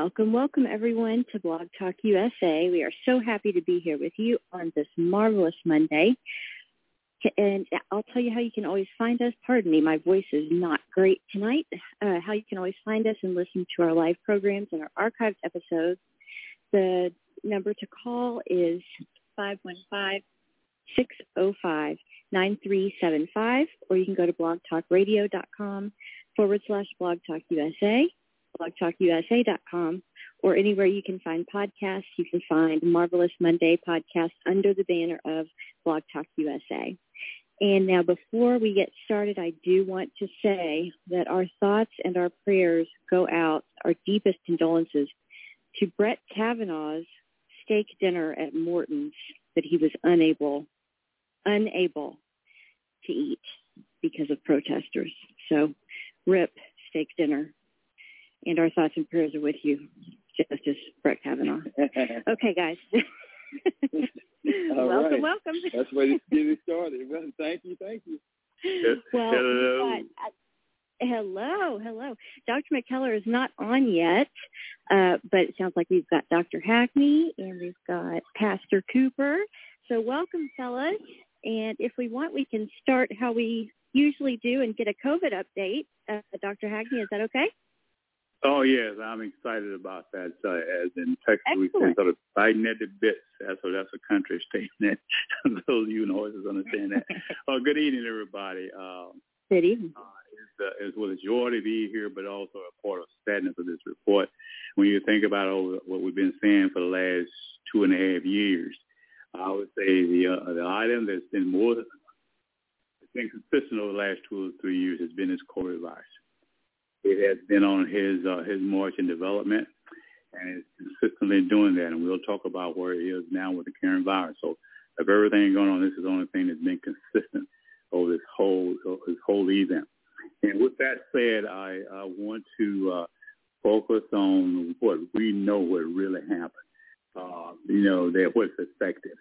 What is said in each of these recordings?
Welcome, welcome everyone to Blog Talk USA. We are so happy to be here with you on this marvelous Monday. And I'll tell you how you can always find us. Pardon me, my voice is not great tonight. Uh, how you can always find us and listen to our live programs and our archived episodes. The number to call is 515-605-9375, or you can go to blogtalkradio.com forward slash blogtalkusa blogtalkusa.com, or anywhere you can find podcasts. You can find Marvelous Monday podcast under the banner of Blog Talk USA. And now before we get started, I do want to say that our thoughts and our prayers go out, our deepest condolences to Brett Kavanaugh's steak dinner at Morton's that he was unable, unable to eat because of protesters. So rip steak dinner and our thoughts and prayers are with you, Justice Brett Kavanaugh. okay, guys. welcome, right. welcome. That's where to get it started. Well, thank you, thank you. Well, hello. uh, hello, hello. Dr. McKellar is not on yet, uh, but it sounds like we've got Dr. Hackney and we've got Pastor Cooper. So welcome, fellas. And if we want, we can start how we usually do and get a COVID update. Uh, Dr. Hackney, is that okay? Oh yes, I'm excited about that. So, as in Texas, Excellent. we say sort of biting at the bits. That's a, that's a country statement. Those you know always understand that. uh, good evening, everybody. Uh, Good evening. uh, it's, uh, it's with a joy to be here, but also a part of sadness of this report. When you think about all what we've been saying for the last two and a half years, I would say the uh, the item that's been more been consistent over the last two or three years has been this coronavirus. It has been on his uh, his march in development, and it's consistently doing that. And we'll talk about where it is now with the current virus. So, of everything going on, this is the only thing that's been consistent over this whole this whole event. And with that said, I, I want to uh, focus on what we know what really happened. Uh, you know, that what's effective.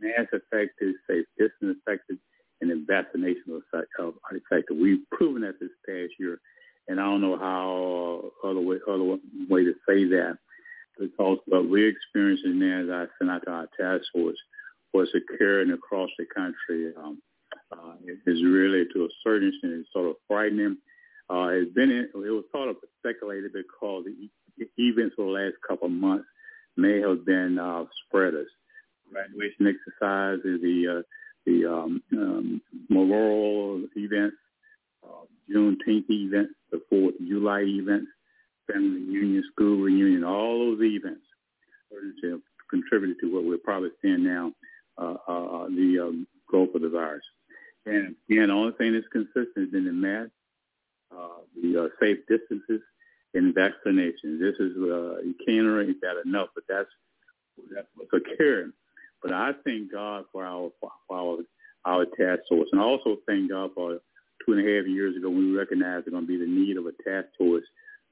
Mass effective, safe distance effective, and then vaccination effect- of effective. We've proven that this past year and I don't know how uh, other way other way to say that because what we're experiencing now as I sent out to our task force was occurring across the country um, uh, is really to a certain extent it's sort of frightening. Uh, it's been it was sort of speculated because the events for the last couple of months may have been uh, spreaders. Graduation exercises, the uh, the um, um, memorial events, uh, Juneteenth events, the Fourth of July events, family reunion, school reunion, all those events have contributed to what we're probably seeing now, uh, uh, the um, growth of the virus. And again, the only thing that's consistent has been the mask, uh, the uh, safe distances, and vaccinations. This is uh, you can't already that enough, but that's that's what's occurring. But I thank God for our for our our task force, and I also thank God for two and a half years ago when we recognized there's going to be the need of a task force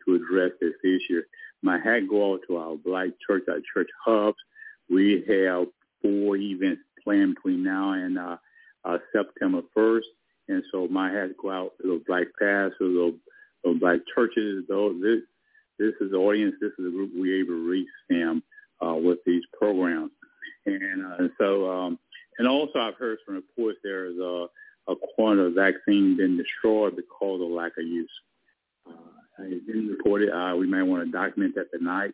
to address this issue. My hat go out to our black church, our church hubs. We have four events planned between now and uh, uh, September 1st. And so my hat go out to those black pastors, those, those black churches. Those this this is the audience. This is the group we're able to reach them uh, with these programs. And uh, so, um, and also I've heard from reports there is a, a of vaccine been destroyed because of lack of use. Uh, it's been reported. Uh, we may want to document that tonight.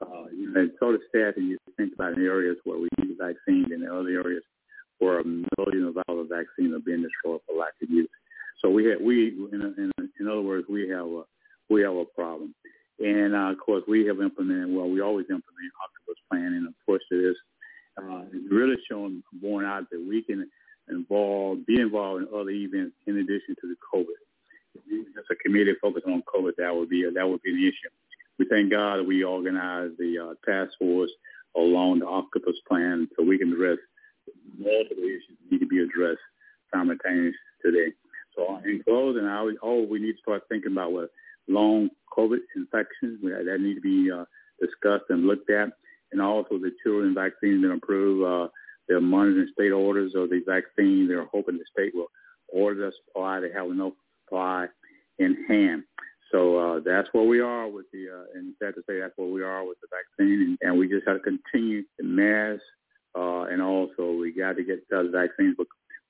Uh, you know, it's sort of sad that you think about in areas where we need the vaccine and in other areas where a million of of vaccine are being destroyed for lack of use. So we have, we, in, in, in other words, we have a, we have a problem. And uh, of course, we have implemented, well, we always implement octopus plan and approach to this. Uh, really shown, borne out that we can involve, be involved in other events in addition to the COVID. It's a committee focused on COVID, that would be a, that would be an issue. We thank God we organized the uh, task force along the octopus plan so we can address multiple issues that need to be addressed simultaneously today. So in closing, I would, oh, we need to start thinking about what long COVID infections that need to be uh, discussed and looked at, and also the children vaccines that improve. Uh, they're monitoring state orders of the vaccine. They're hoping the state will order the supply. They have enough supply in hand. So uh, that's where we are with the, uh, and sad to say that's where we are with the vaccine, and, and we just have to continue the mass, uh, and also we got to get the vaccines. But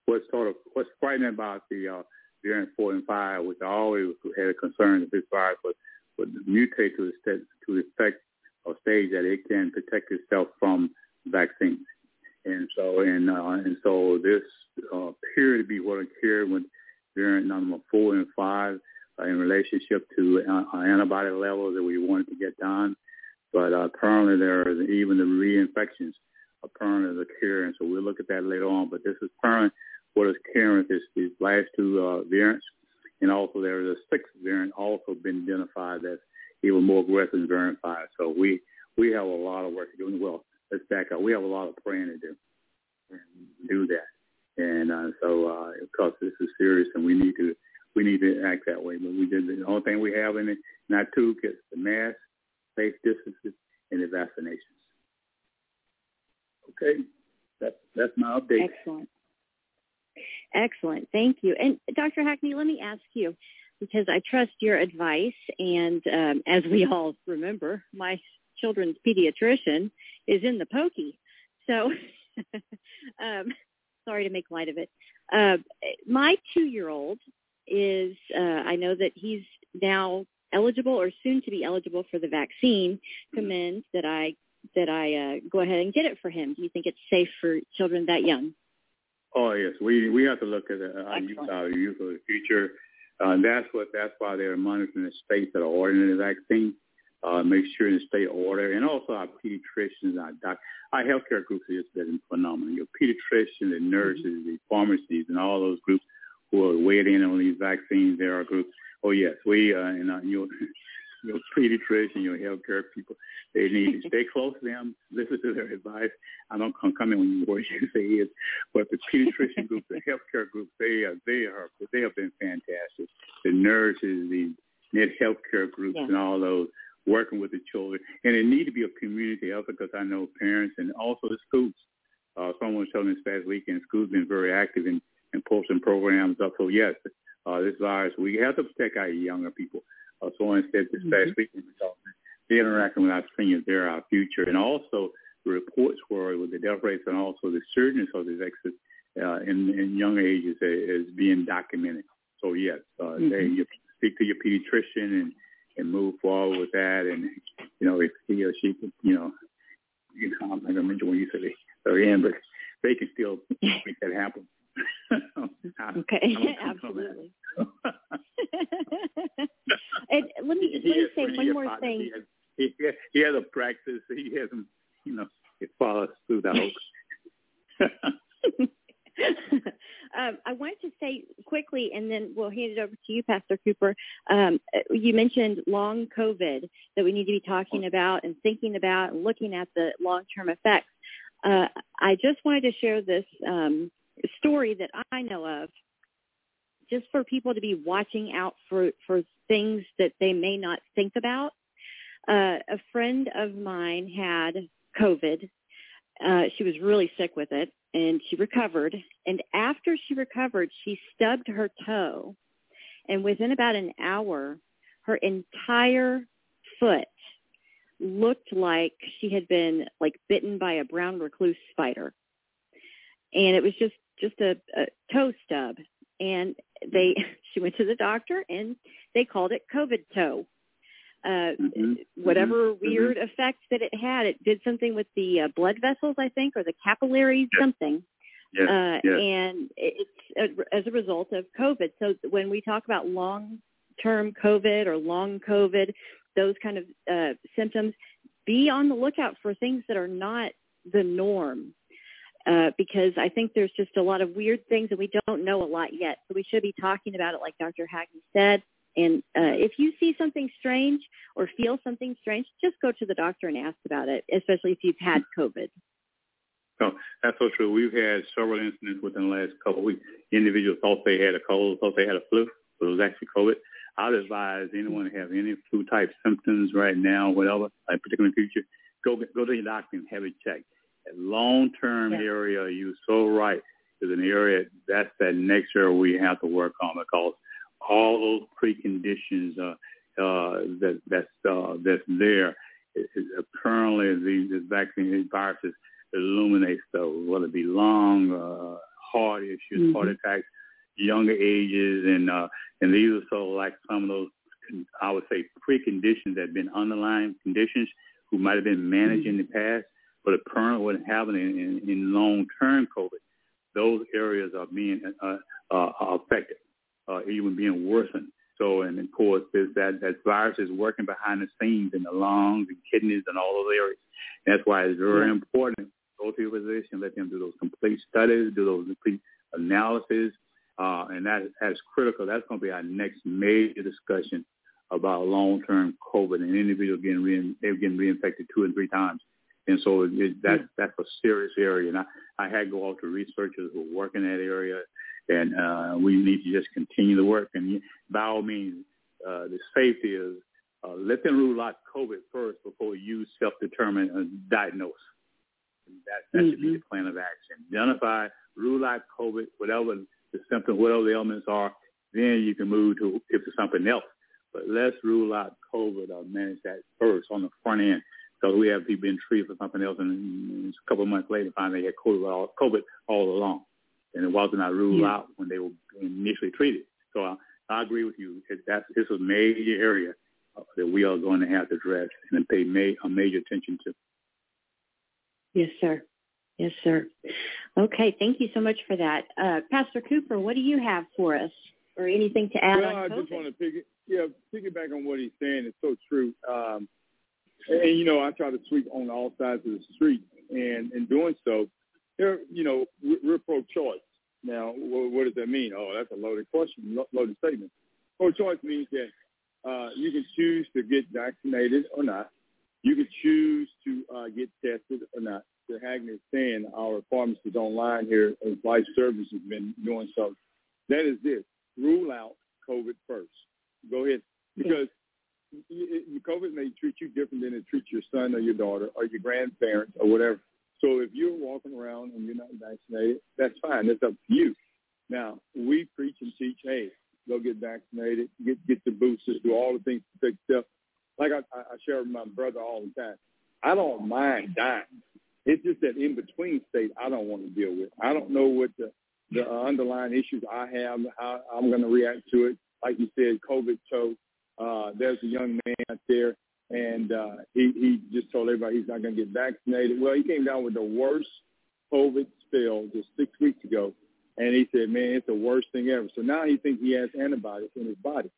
what's sort of what's frightening about the uh, variant four and five, which I always had a concern that this virus would, would mutate to the to the effect or stage that it can protect itself from vaccines. And so, and uh, and so this uh, appeared to be what occurred with variant number four and five uh, in relationship to uh, antibody levels that we wanted to get done. But uh, apparently there is even the reinfections apparently occurring. So we'll look at that later on. But this is current what is carrying this, these last two uh, variants. And also there is a sixth variant also been identified that's even more aggressive than variant five. So we, we have a lot of work to do. Well, let's back up. We have a lot of praying to do and do that. And uh, so uh, because this is serious and we need to we need to act that way. But we did the only thing we have in it, not two, is the mask, safe distances, and the vaccinations. Okay, that's that's my update. Excellent. Excellent. Thank you. And Dr. Hackney, let me ask you, because I trust your advice, and um, as we all remember, my children's pediatrician is in the pokey. So, um, sorry to make light of it. Uh, my two-year-old is, uh, I know that he's now eligible or soon to be eligible for the vaccine. Commends that I that I uh, go ahead and get it for him. Do you think it's safe for children that young? Oh yes, we we have to look at uh, our youth, our youth of the future. Uh, that's what that's why they're monitoring the states that are ordering the vaccine. Uh, make sure and stay order, and also our pediatricians, our doc, our healthcare groups have just been phenomenal. Your pediatricians, the nurses, mm-hmm. the pharmacies, and all those groups who are weighing in on these vaccines. There are groups. Oh yes, we uh, and uh, your your pediatrician, your healthcare people, they need to stay close to them, listen to their advice. I don't come come in when you words you say is, but the pediatrician group, the healthcare group, they are they are they have been fantastic. The nurses, the net healthcare groups, yeah. and all those working with the children, and it need to be a community effort because I know parents and also the schools. Uh, someone was telling me this past weekend, schools been very active in, in posting programs up. So yes, uh, this virus, we have to protect our younger people. Uh, someone said this past mm-hmm. weekend, they're interacting with our seniors, they're our future. And also the reports were with the death rates and also the surgeons of these exits uh, in, in young ages is being documented. So yes, uh, mm-hmm. they, you speak to your pediatrician and, and move forward with that. And, you know, if he or she could, you know, you know, I'm not going to mention when you said they're in, but they can still make that happen. okay, absolutely. and let me, let me say one more thing. He has, he, he has a practice. He hasn't, you know, it follows through the whole. um, I wanted to say quickly, and then we'll hand it over to you, Pastor Cooper. Um, you mentioned long COVID that we need to be talking about and thinking about and looking at the long-term effects. Uh, I just wanted to share this um, story that I know of, just for people to be watching out for, for things that they may not think about. Uh, a friend of mine had COVID. Uh, she was really sick with it, and she recovered. And after she recovered, she stubbed her toe, and within about an hour, her entire foot looked like she had been like bitten by a brown recluse spider. And it was just just a, a toe stub. And they she went to the doctor and they called it covid toe uh mm-hmm. whatever mm-hmm. weird mm-hmm. effect that it had it did something with the uh, blood vessels i think or the capillaries yes. something yes. Uh, yes. and it's uh, as a result of covid so when we talk about long term covid or long covid those kind of uh symptoms be on the lookout for things that are not the norm uh, because I think there's just a lot of weird things and we don't know a lot yet. So we should be talking about it like Dr. Hackney said. And uh, if you see something strange or feel something strange, just go to the doctor and ask about it, especially if you've had COVID. So that's so true. We've had several incidents within the last couple of weeks. Individuals thought they had a cold, thought they had a flu, but it was actually COVID. I'd advise anyone who have any flu type symptoms right now, whatever, like particularly in the future, go go to your doctor and have it checked long-term yeah. area, you're so right, is an area that's that next area we have to work on because all those preconditions uh, uh, that that's uh, that's there. It, it, apparently, these this vaccine, these viruses illuminate those, whether it be lung, uh, heart issues, mm-hmm. heart attacks, younger ages, and uh, and these are sort of like some of those I would say preconditions that have been underlying conditions who might have been managed mm-hmm. in the past but apparently what's happening in, in long-term COVID, those areas are being uh, uh, affected, uh, even being worsened. So, and of course, there's that, that virus is working behind the scenes in the lungs and kidneys and all those areas. And that's why it's very yeah. important go to your physician, let them do those complete studies, do those complete analysis, uh, and that, that's critical. That's going to be our next major discussion about long-term COVID and individuals getting, re- they're getting reinfected two and three times. And so it, that, that's a serious area. And I, I had to go out to researchers who work in that area, and uh, we need to just continue the work. And by all means, uh, the safety is uh, let them rule out COVID first before you self-determine and diagnose. That, that mm-hmm. should be the mm-hmm. plan of action. Identify, rule out COVID, whatever the symptoms, whatever the elements are, then you can move to if it's something else. But let's rule out COVID or manage that first on the front end because we have people being treated for something else, and a couple of months later find they had COVID all, COVID all along, and it wasn't ruled yeah. out when they were initially treated. So I, I agree with you. That's this is a major area that we are going to have to address and pay ma- a major attention to. Yes, sir. Yes, sir. Okay, thank you so much for that. Uh, Pastor Cooper, what do you have for us, or anything to add well, on COVID? I just want to pick, yeah, piggyback on what he's saying. It's so true. Um, and you know, I try to sweep on all sides of the street, and in doing so, you know, we're pro-choice. Now, what does that mean? Oh, that's a loaded question, loaded statement. Pro-choice means that uh, you can choose to get vaccinated or not. You can choose to uh, get tested or not. The Hackney saying our pharmacists online here and Life Service has been doing so. That is this: rule out COVID first. Go ahead, because COVID may treat you different than it treats your son or your daughter or your grandparents or whatever. So if you're walking around and you're not vaccinated, that's fine. That's up to you. Now, we preach and teach, hey, go get vaccinated, get get the boosters, do all the things to take stuff. Like I, I share with my brother all the time. I don't mind dying. It's just that in between state I don't want to deal with. I don't know what the the underlying issues I have, how I'm going to react to it. Like you said, COVID toe uh, there's a young man out there, and uh, he, he just told everybody he's not going to get vaccinated. Well, he came down with the worst COVID spell just six weeks ago, and he said, man, it's the worst thing ever. So now he thinks he has antibodies in his body.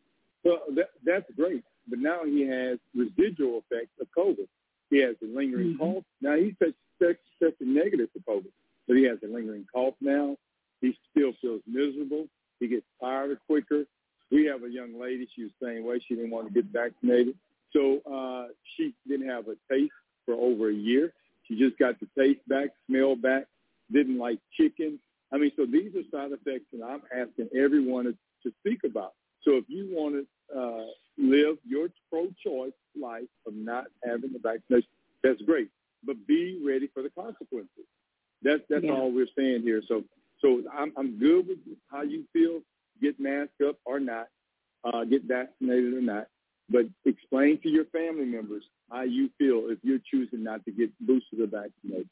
So that, that's great. But now he has residual effects of COVID. He has a lingering mm-hmm. cough. Now he's tested, tested negative for COVID, but he has a lingering cough now. He still feels miserable. He gets tired quicker. We have a young lady. She was the same way. She didn't want to get vaccinated. So uh, she didn't have a taste for over a year. She just got the taste back, smell back, didn't like chicken. I mean, so these are side effects that I'm asking everyone to, to speak about. So if you want to uh, live your pro-choice life of not having the vaccination, that's great. But be ready for the consequences. That's that's Yeah. all we're saying here. So so I'm I'm good with how you feel. Get masked up or not, uh, get vaccinated or not, but explain to your family members how you feel if you're choosing not to get boosted or vaccinated.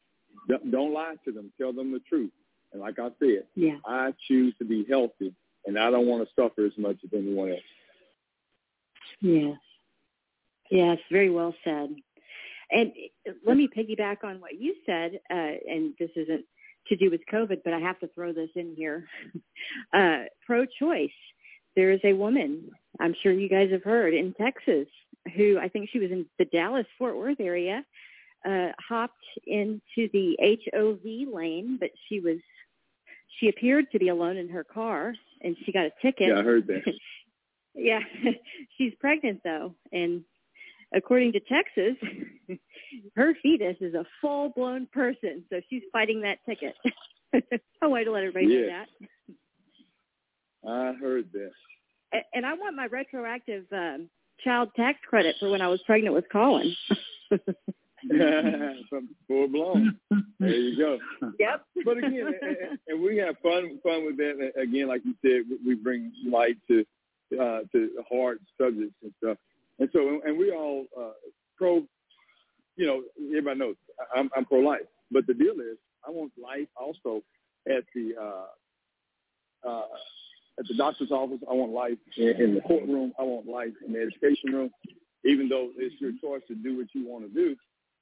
Don't- Don't lie to them. Tell them the truth. And like I said, Yeah. I choose to be healthy, and I don't want to suffer as much as anyone else. Yes. Yes, very well said. And let me piggyback on what you said, uh, and this isn't to do with COVID, but I have to throw this in here. Uh, pro-choice. There is a woman, I'm sure you guys have heard, in Texas, who I think she was in the Dallas-Fort Worth area, uh, hopped into the HOV lane, but she was, she appeared to be alone in her car, and she got a ticket. Yeah, I heard that. Yeah, she's pregnant though, and according to Texas, her fetus is a full-blown person, so she's fighting that ticket. I wanted to let everybody know that. I heard that. And I want my retroactive um, child tax credit for when I was pregnant with Colin. Full blown. There you go. yep. But again, and, and- we have fun fun with that. And Again, like you said, we- we bring light to uh, to hard subjects and stuff. And so, and we all uh, pro. You know, everybody knows I'm, I'm pro life. But the deal is, I want life also at the uh, uh, at the doctor's office. I want life in, in the courtroom. I want life in the education room. Even though it's your choice to do what you want to do,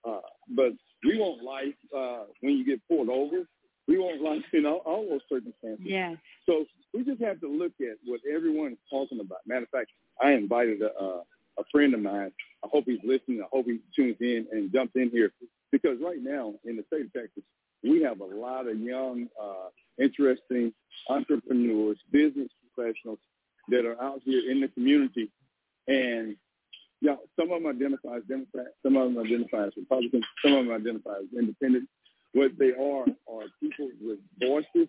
uh, but we want life uh, when you get pulled over. We want life in all, all those circumstances. Yeah. So we just have to look at what everyone is talking about. Matter of fact, I invited a, a, a friend of mine. I hope he's listening. I hope he tunes in and jumps in here because right now in the state of Texas, we have a lot of young, uh, interesting entrepreneurs, business professionals that are out here in the community. And yeah, some of them identify as Democrats, some of them identify as Republicans, some of them identify as independent. What they are are people with voices,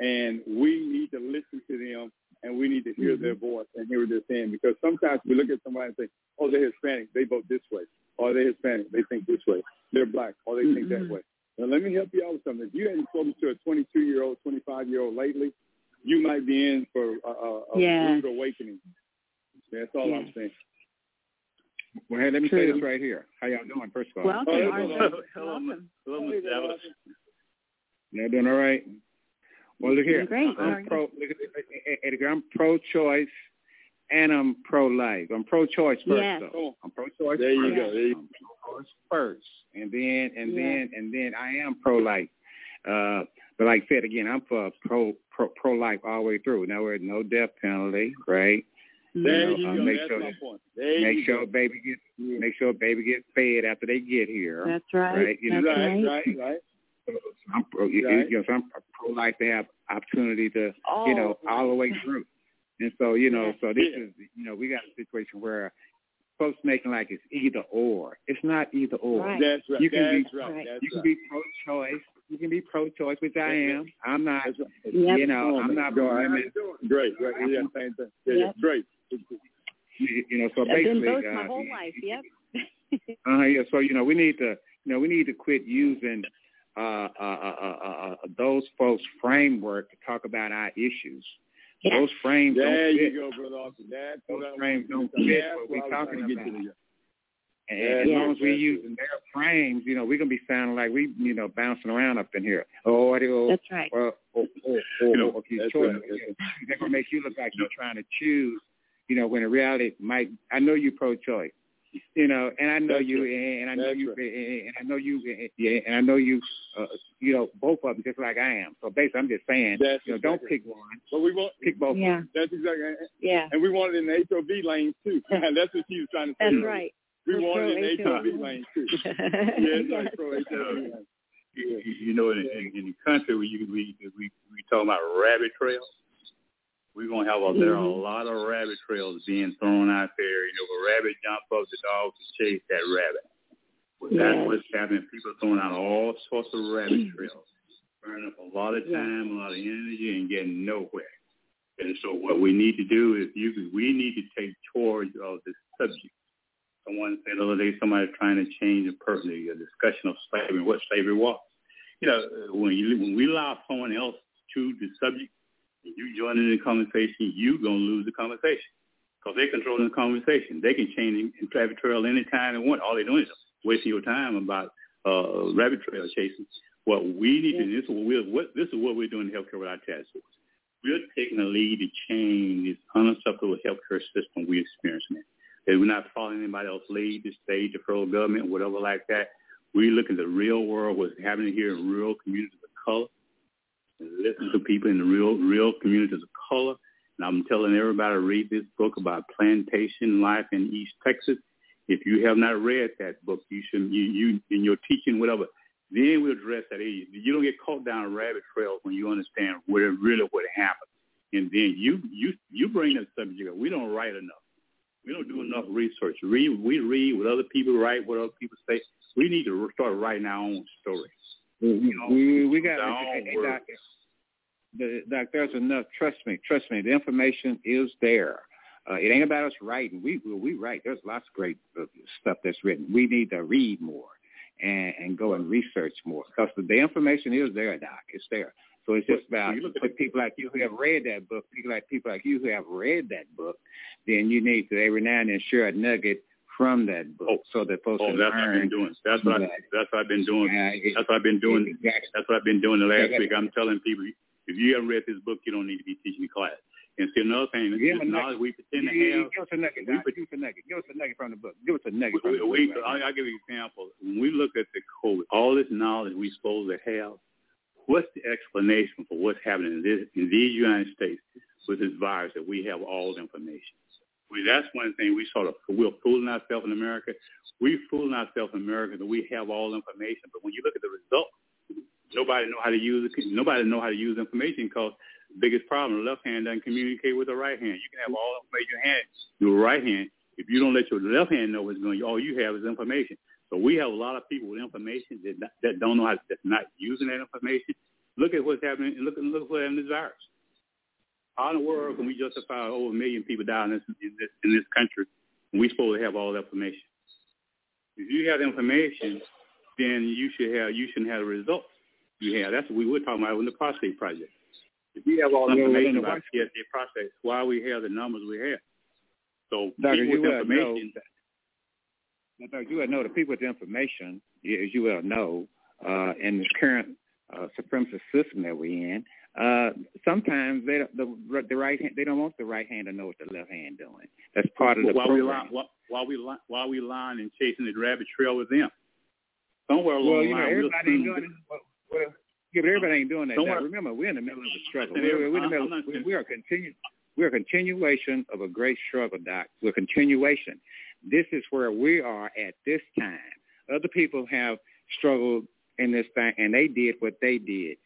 and we need to listen to them, and we need to hear their voice and hear what they're saying. Because sometimes we look at somebody and say, "Oh, they're Hispanic, they vote this way," or "They're Hispanic, they think this way," "They're black, or they think that way." Now, let me help you out with something. If you hadn't spoken to a 22-year-old, 25-year-old lately, you might be in for a, a, a Yeah. rude awakening. That's all I'm saying. Well, hey, let me say this right here. How y'all doing, first of all? Welcome, Oh, that's Arthur. all right. Hello, Welcome. Hello, Mr. Dallas. Y'all doing all right? Well, look here. Great. I'm pro. Look at Edgar. I'm pro-choice and I'm pro-life. I'm pro-choice first, Yes. though. I'm pro-choice There you first. go. There you I'm pro-choice first, and then and Yeah. then and then I am pro-life. Uh, but like I said again, I'm for pro pro pro-life all the way through. Now we're no death penalty, right? There know, you uh, go. make That's sure my that- point. There Make sure go. baby get make sure baby gets fed after they get here. That's right. Right, you know, That's right, right. right, right. I'm pro, you, Right. you know, so I'm pro-life to have opportunity to Oh, you know, all the way through. And so, you know, so this Yeah. is, you know, we got a situation where folks making like it's either or. It's not either or. Right. That's right. You can be- That's right. Right. That's You can right. be pro-choice. You can be pro-choice, which I am. I'm not. Right. Yep. You know, Oh, I'm my not. God. women. Great, great. Yeah, same thing. Yeah, yeah, Yep. great. You you know, so I've been basically, both uh, my whole life. Yep. Uh, yeah. So you know, we need to, you know, we need to quit using uh, uh, uh, uh, uh, uh, those folks' framework to talk about our issues. Yes. Those frames There don't you fit. go, brother Austin. That's Those what I frames don't fit what what we I was talking trying about. to. And Yeah, as long as we that's using their frames, you know, we're gonna be sounding like we, you know, bouncing around up in here. Oh, they That's right. well, oh, oh, oh, know, oh, okay, that's choice. right, that's They're gonna make you look like you're trying to choose, you know, when in reality, Mike, I know you're pro-choice, you know, and I know That's you, right. and I know That's you, right. and and I know you, yeah, and I know you, uh, you know, both of them just like I am. So basically, I'm just saying, That's you know, don't pick one, But we want, pick both. Yeah. that's exactly, Yeah. and we want it in the HOV lanes too. that's what she was trying to say. That's earlier. right. We We're want it in the HOV HOV. lanes too. Yeah, yes. that's right. Pro HOV lanes. You, you know, in, in, in the country, we we we we talking about rabbit trails. We're gonna have a there are a lot of rabbit trails being thrown out there. You know, a rabbit jump up, the dog can chase that rabbit. Well, that's Yes. what's happening. People are throwing out all sorts of rabbit trails, burning up a lot of Yeah. time, a lot of energy, and getting nowhere. And so, what we need to do is, you we need to take charge of this subject. Someone said the other day, somebody trying to change the, per- the uh, discussion of slavery, what slavery was. you know, when you when we allow someone else to the subject, you join in the conversation, you gonna lose the conversation because they're controlling the conversation. They can change in rabbit trail anytime they want. All they're doing is wasting your time about uh, rabbit trail chasing. What we need to this is what we're what this is what we're doing in healthcare with our task force. We're taking the lead to change this unacceptable healthcare system we're experiencing. That we're not following anybody else's lead, the state, the federal government, whatever like that. We look at the real world, what's happening here in rural communities of color, and listen to people in the real real communities of color. And I'm telling everybody to read this book about plantation life in East Texas. If you have not read that book, you should you, you in your teaching whatever. Then we'll address that issue. You don't get caught down rabbit trails when you understand what really what happened. And then you you you bring that subject up. We don't write enough. We don't do enough research. Read we read what other people write, what other people say. We need to start writing our own stories. We we, we got doc, the, doc, there's enough. Trust me, trust me. The information is there. Uh, it ain't about us writing. We we write. There's lots of great uh, stuff that's written. We need to read more and, and go and research more because the, the information is there, Doc. It's there. So it's just about for people like you who have read that book, people like people like you who have read that book, then you need to every now and then share a nugget from that book oh, so that folks oh, can that's what I've been doing. That's what I, that's what I've been doing. Yeah, that's what I've been doing. Exactly. That's what I've been doing the last Yeah, week. I'm telling people if you haven't read this book, you don't need to be teaching the class. And see another thing, this Give is him a knowledge we pretend to Yeah, have. Give us a nugget. We Give us a nugget. Give us a nugget from the book. Give us a nugget from We, the book. right I'll. I'll give you an example. When we look at the COVID, all this knowledge we supposed to have, what's the explanation for what's happening in, this, in these United States with this virus that we have all the information? We, that's one thing we sort of, we're fooling ourselves in America. We're fooling ourselves in America that we have all information. But when you look at the results, nobody know how to use it. Nobody know how to use information because biggest problem, the left hand doesn't communicate with the right hand. You can have all information in your hand, your right hand. If you don't let your left hand know what's going on, all you have is information. So we have a lot of people with information that that don't know how that's not using that information. Look at what's happening and look look what happened in this virus. How in the world can we justify over a million people dying in this in this, in this country when we supposed to have all the information? If you have the information, then you should have you shouldn't have the results you have. That's what we were talking about in the prostate project. If you have all the Yeah, information the about PSA prostate, why we have the numbers we have. So Doctor, people you with well know, information, Doctor, you well know the people with information, as you well know, uh, in this current uh, supremacist system that we're in, uh, sometimes they don't, the the right hand they don't want the right hand to know what the left hand doing. That's part of the while we program. lie, while, while we while we lying and chasing the rabbit trail with them. Somewhere along well, the you know, line, everybody ain't doing it. Well, yeah, but everybody ain't doing that. Worry. Remember, we're in the middle of a struggle. We're, we're in the middle. I'm we, are continu- We're a continuation of a great struggle, Doc. We're a continuation. This is where we are at this time. Other people have struggled in this thing, and they did what they did.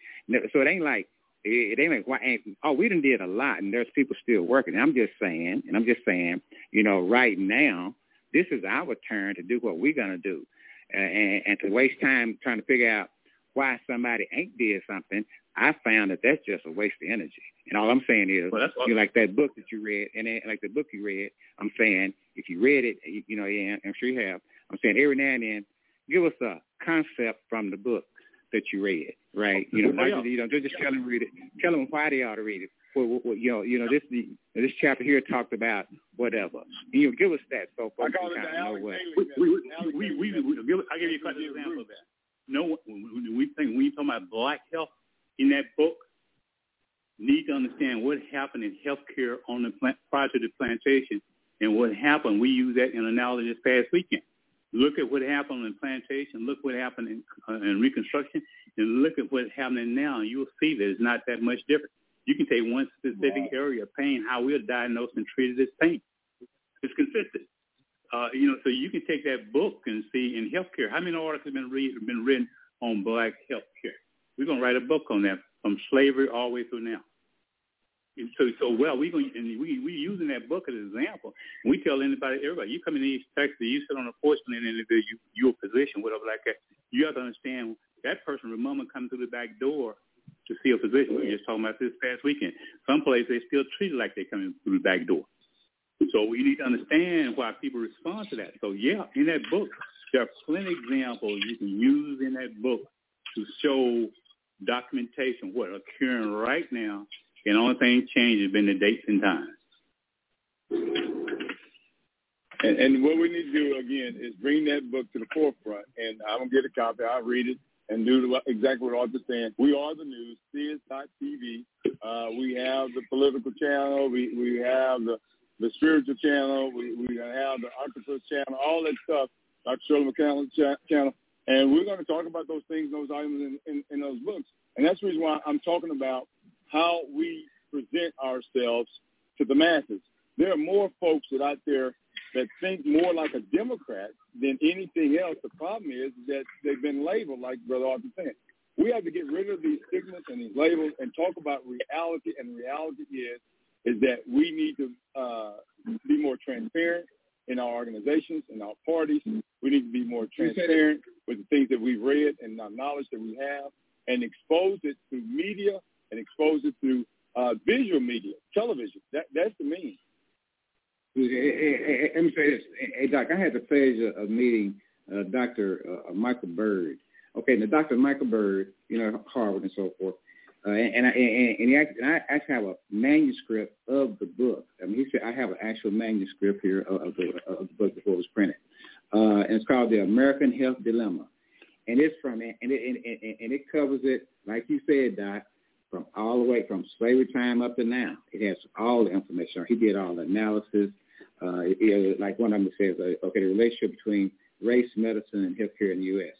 So it ain't like it, it ain't like why ain't oh we done did a lot, and there's people still working. I'm just saying, and I'm just saying, you know, right now this is our turn to do what we're gonna do, uh, and, and to waste time trying to figure out why somebody ain't did something. I found that that's just a waste of energy. And all I'm saying is, Well, that's you like that book that you read, and then, like the book you read, I'm saying if you read it, you, you know, yeah, I'm sure you have. I'm saying every now and then, give us a concept from the book that you read, right? You know, not yeah. just, you know, just just tell them read it. Tell them why they ought to read it. Well, well, well, you know, you know, this the this chapter here talked about whatever. You know, give us that so I folks call can it the kind of know Alex what. Haley we, we, method. we, we, we, we, give, I'll give you a couple example of that. No, when we think when you talk about black health in that book, need to understand what happened in healthcare on the plant, prior to the plantation and what happened. We use that in analogy this past weekend. Look at what happened in plantation. Look what happened in, uh, in Reconstruction, and look at what's happening now. You'll see that it's not that much different. You can take one specific area of pain, how we're diagnosed and treated this pain. It's consistent. Uh, you know, so you can take that book and see in healthcare how many articles have been read been written on black healthcare. We're gonna write a book on that from slavery all the way through now. So, so well, we going and we we using that book as an example. We tell anybody, everybody, you come in East Texas, you sit on a porch then interview you, your position, whatever like that. You have to understand that person. Remember, coming through the back door to see a physician. We were just talking about this past weekend. Some places they still treat it like they're coming through the back door. So we need to understand why people respond to that. So yeah, in that book, there are plenty of examples you can use in that book to show documentation what occurring right now, and the only thing changed has been the dates and times. And, and what we need to do again is bring that book to the forefront. And I'm gonna get a copy. I'll read it and do exactly what Arthur's saying. We are the news. TV. Uh, we have the political channel. We we have the the spiritual channel. We we have the octopus channel. All that stuff. Dr. Shirley McKellar channel. And we're going to talk about those things, those items in, in, in those books. And that's the reason why I'm talking about how we present ourselves to the masses. There are more folks that out there that think more like a Democrat than anything else. The problem is that they've been labeled, like Brother Arthur said. We have to get rid of these stigmas and these labels and talk about reality. And reality is is that we need to uh, be more transparent in our organizations, in our parties. We need to be more transparent with the things that we've read and the knowledge that we have and expose it through media expose through uh, visual media, television. That, that's the mean. Hey, hey, hey, let me say this. Hey, Doc, I had the pleasure of meeting uh, Dr. Uh, Michael Byrd. Okay, now Dr. Michael Byrd, you know, Harvard and so forth. Uh, and, and, I, and, and, he actually, and I actually have a manuscript of the book. I mean, he said I have an actual manuscript here of, of, the, of the book before it was printed. Uh, and it's called The American Health Dilemma. And it's from, and it, and, and, and it covers it, like you said, Doc, from all the way from slavery time up to now. It has all the information. He did all the analysis. Uh, it, like one of them says, uh, okay, the relationship between race, medicine, and healthcare in the U.S.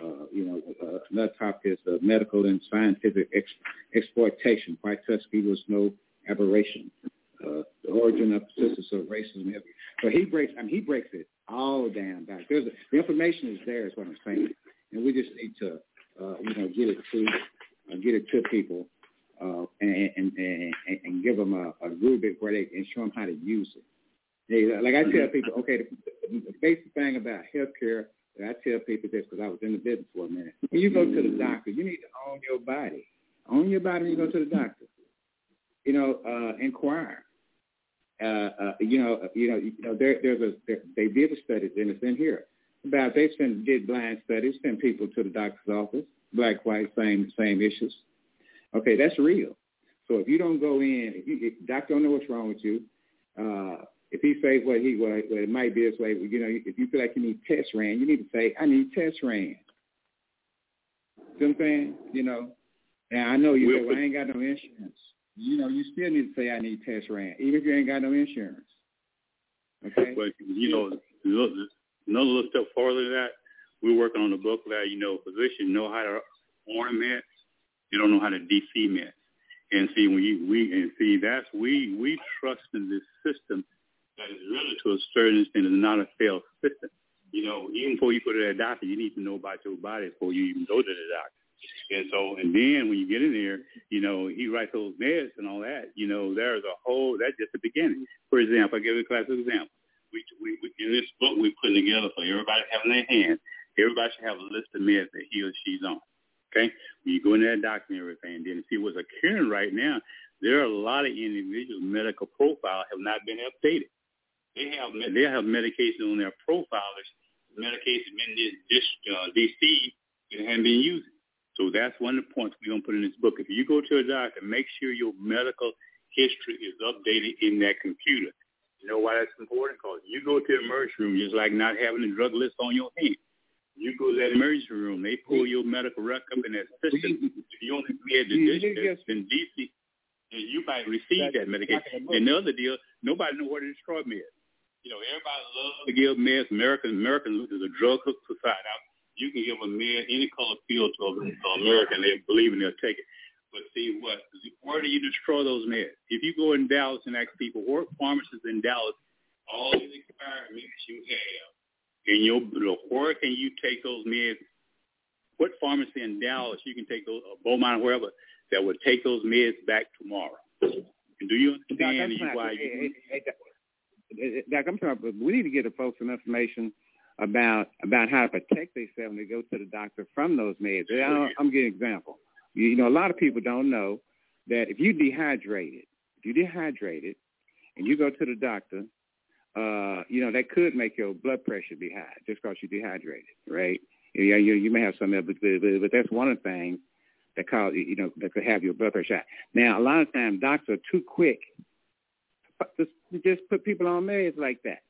Uh, you know, uh, another topic is uh, medical and scientific ex- exploitation. White Tuskegee was no aberration. Uh, the origin of persistence of racism. So he breaks. I mean, he breaks it all down. Back. There's a, the information is there. Is what I'm saying, and we just need to, uh, you know, get it to, uh, get it to people, uh, and, and and and give them a, a rubric where they and show them how to use it. They, like I tell people, okay, the, the basic thing about healthcare I tell people this because I was in the business for a minute. When you go to the doctor, you need to own your body. Own your body when you go to the doctor. You know, uh, inquire. Uh, uh, you know, uh, you know, you know. There, there's a there, they did a study, and it's in here about they sent did blind studies, sent people to the doctor's office, black, white, same same issues. Okay, that's real. So if you don't go in, if you if doctor don't know what's wrong with you, uh, if he says what he well, well, it might be this way. You know, if you feel like you need test ran, you need to say, I need test ran. See what I'm saying? You know, and I know you say, well, I ain't got no insurance. You know, you still need to say, I need test ran, even if you ain't got no insurance. Okay. But you know, another little step further than that, we're working on the book that you know, physicians know how to order meds, they don't know how to DC meds. And see, we we and see that's we we trust in this system that is really to a certain extent is not a failed system. You know, even before you go to that doctor, you need to know about your body before you even go to the doctor. And so, and then when you get in there, you know, he writes those meds and all that. You know, there's a whole, that's just the beginning. For example, I give you a classic example. We, we, we in this book we put together for everybody having their hand. Everybody should have a list of meds that he or she's on. Okay, when you go in that doctor and everything, and then see what's occurring right now, there are a lot of individuals' medical profile have not been updated. They have they have medication on their profile. Medication been this uh, DC and haven't been using. So that's one of the points we're gonna put in this book. If you go to a doctor, make sure your medical history is updated in that computer. You know why that's important? Because you go to the emergency room just like not having a drug list on your hand. You go to that emergency room, they pull your medical record up in that system. If you only had the district in DC, you might receive that medication. And the other deal, nobody know where to destroy meds. You know, everybody loves to give meds. American American is a drug hook society. You can give a med any color field to an American, they believe and they'll take it. But see what? Where do you destroy those meds? If you go in Dallas and ask people, what pharmacists in Dallas, all these expired meds you have, and your where can you take those meds? What pharmacy in Dallas you can take those, or Beaumont, wherever, that would take those meds back tomorrow? Do you understand why? You, Doc, I'm talking. We need to get the folks some information about about how to protect themselves when they go to the doctor from those meds. I, I'm giving an example. You, you know, a lot of people don't know that if you dehydrated, if you dehydrated, and you go to the doctor, uh, you know that could make your blood pressure be high just because you're dehydrated, right? Yeah, you you may have some, but, but but that's one of the things that cause you know that could have your blood pressure shot. Now, a lot of times doctors are too quick to just put people on meds like that.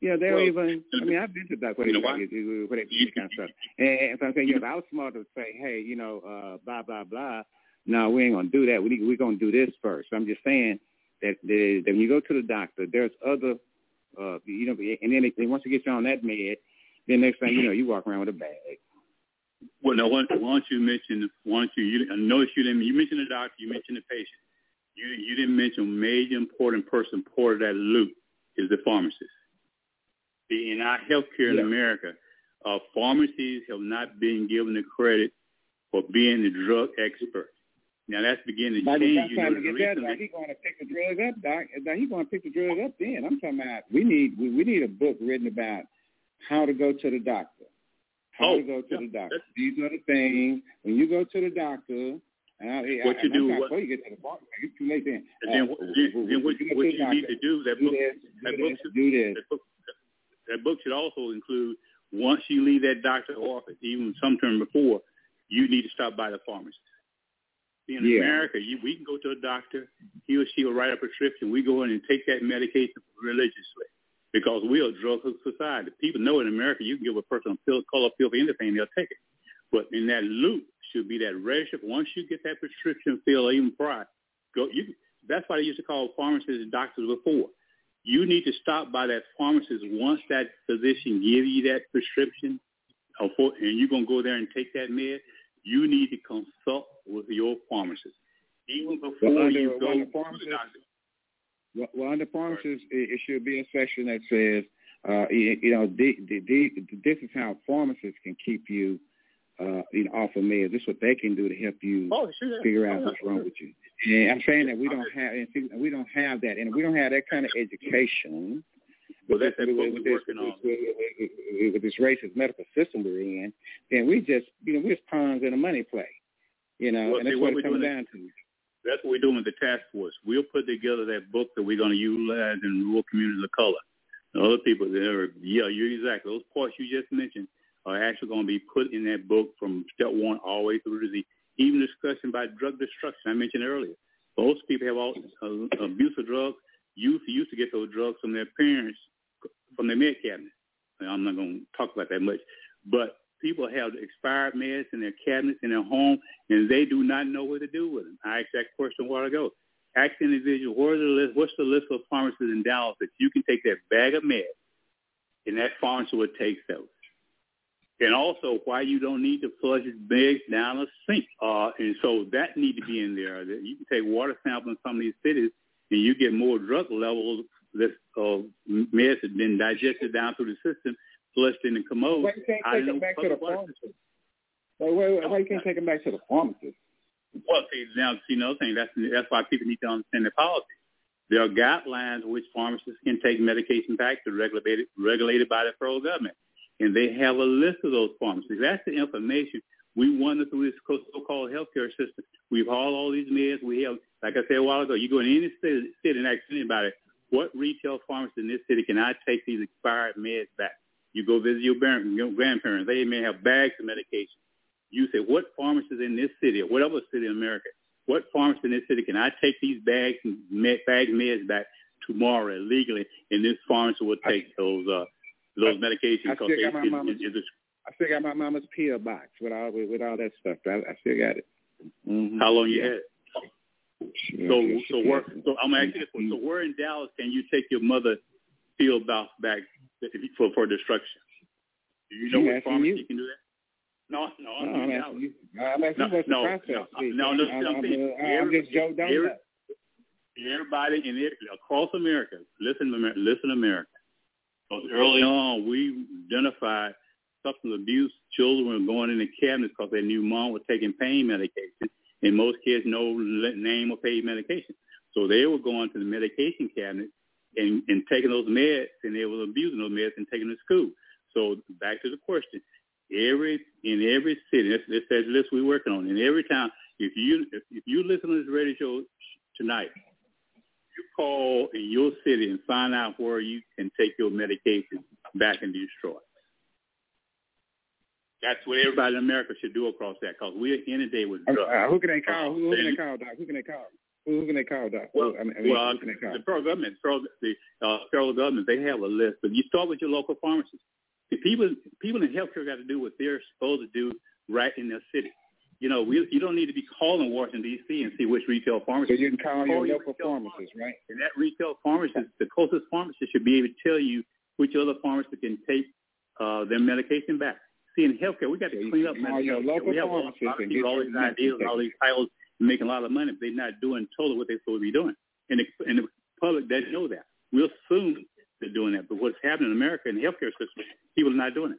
Yeah, they don't well, even. I mean, I've been to doctors you know where they do this kind of stuff. And, and so I'm saying, you know, I was smart to say, hey, you know, uh, blah blah blah. No, we ain't gonna do that. We we're gonna do this first. So I'm just saying that, that when you go to the doctor, there's other, uh, you know, and then they, once you get you on that med, then next thing you know, you walk around with a bag. Well, now, why, why don't you mention? Why don't you? you I noticed you didn't. You mentioned the doctor. You mentioned the patient. You you didn't mention a major important person part of that loop is the pharmacist. See, in our healthcare yeah. in America, uh, pharmacies have not been given the credit for being the drug expert. Now that's beginning to By change. You know, to get that, he's going to pick the drug up, doc. He's going to pick the drug up. Then I'm talking about we need we, we need a book written about how to go to the doctor. How oh, to go to yeah, the doctor. These are the things when you go to the doctor. Uh, what I, you do? What, you get to the bar, it's too late then. And then, uh, then, then what, you, what you need to do that do book. This, that do book this, should, do this. That book, that book should also include once you leave that doctor's office, even sometime before, you need to stop by the pharmacist. In Yeah. America, you, we can go to a doctor. He or she will write a prescription. We go in and take that medication religiously because we are a drug society. People know in America you can give a person a pill, color pill for anything, they'll take it. But in that loop should be that register. Once you get that prescription filled, or even prior, go. You, that's why they used to call pharmacists and doctors before. You need to stop by that pharmacist once that physician gives you that prescription, for, and you're gonna go there and take that med. You need to consult with your pharmacist even before Well, under- you go to pharmacist- the doctor. Well, well under pharmacists, it, it should be a section that says, uh, you, you know, the, the, the, this is how pharmacists can keep you, uh, you know, off of meds. This is what they can do to help you Oh, sure. figure out Oh, what's sure. wrong with you. And I'm saying that we don't have, and see, we don't have that, and we don't have that kind of education. Well, that's with, with, we're this, working on. with, with, with, with this racist medical system we're in, then we just, you know, we're just pawns in a money play, you know, Well, and that's what, what it we're comes doing down to. That's what we're doing with the task force. We'll put together that book that we're going to utilize in rural communities of color. And other people that are, yeah, you're exactly. Those parts you just mentioned are actually going to be put in that book from step one all the way through to the even discussion about drug destruction I mentioned earlier. Most people have all uh, abuse of drugs. Youth used to get those drugs from their parents, from their med cabinet. I'm not going to talk about that much. But people have expired meds in their cabinets in their home, and they do not know what to do with them. I asked that question a while ago. Ask the individual, where's the list, what's the list of pharmacists in Dallas that you can take that bag of meds, and that pharmacy would take those. And also why you don't need to flush bags down a sink. Uh, and so that need to be in there. You can take water samples in some of these cities, and you get more drug levels that uh, meds have been digested down through the system, flushed in the commode. Why you can't take them back to the pharmacist? Why, why, why you can't take them back to the pharmacist? Well, see, now, see, another thing, that's, that's why people need to understand the policy. There are guidelines which pharmacists can take medication back to regulated, regulated by the federal government. And they have a list of those pharmacies. That's the information we wander through this so-called healthcare system. We've hauled all these meds. We have, like I said a while ago, you go in any city, city and ask anybody, what retail pharmacy in this city can I take these expired meds back? You go visit your, parents, your grandparents. They may have bags of medication. You say, what pharmacies in this city or whatever city in America, what pharmacy in this city can I take these bags and med, bag meds back tomorrow illegally, and this pharmacy will take those uh, those medications I still got my it, mama's- it, it, I still got my mama's PO box with all with, with all that stuff. I, I still got it. Mm-hmm. how long you had. it. So so where so I'm gonna ask you this one. So mm-hmm. where in Dallas can you take your mother field bounce back for for destruction? Do you know what asking pharmacy you. can do that? No, no, I'm, No, I'm asking you. I'm asking No, you the no, no, no, no, I'm, I'm I'm, I'm just Joe Donut. Everybody in it across America, listen, listen, America. Because early on, we identified substance abuse. Children were going in the cabinets because they knew mom was taking pain medication, and most kids know name of pain medication. So they were going to the medication cabinet and, and taking those meds, and they were abusing those meds and taking them to school. So back to the question: every in every city, this, this says list we're working on. In every town, if you if, if you listen to this radio show tonight, you call in your city and find out where you can take your medication back and destroy. That's what everybody in America should do across that, because we're inundated with drugs. uh, who can they call? Who, who can They- call, Doc? Who can they call? Who, can they call, Doc? Well, I mean, well, who can they call? the federal government, federal, the uh, federal government, they have a list, but you start with your local pharmacists. The people, people in healthcare got to do what they're supposed to do right in their city. You know, we, you don't need to be calling Washington D.C. and see which retail So pharmacist. you can call your Call your local pharmacist, right? And that retail pharmacist, the closest pharmacist, should be able to tell you which other pharmacist can take uh, their medication back. See, in healthcare, we got to clean up your local We have a lot of people, all these ideas and all these titles, making a lot of money, but they're not doing totally what they're supposed to be doing. And the, and the public doesn't know that. We assume they're doing that, but what's happening in America in the healthcare system, people are not doing it.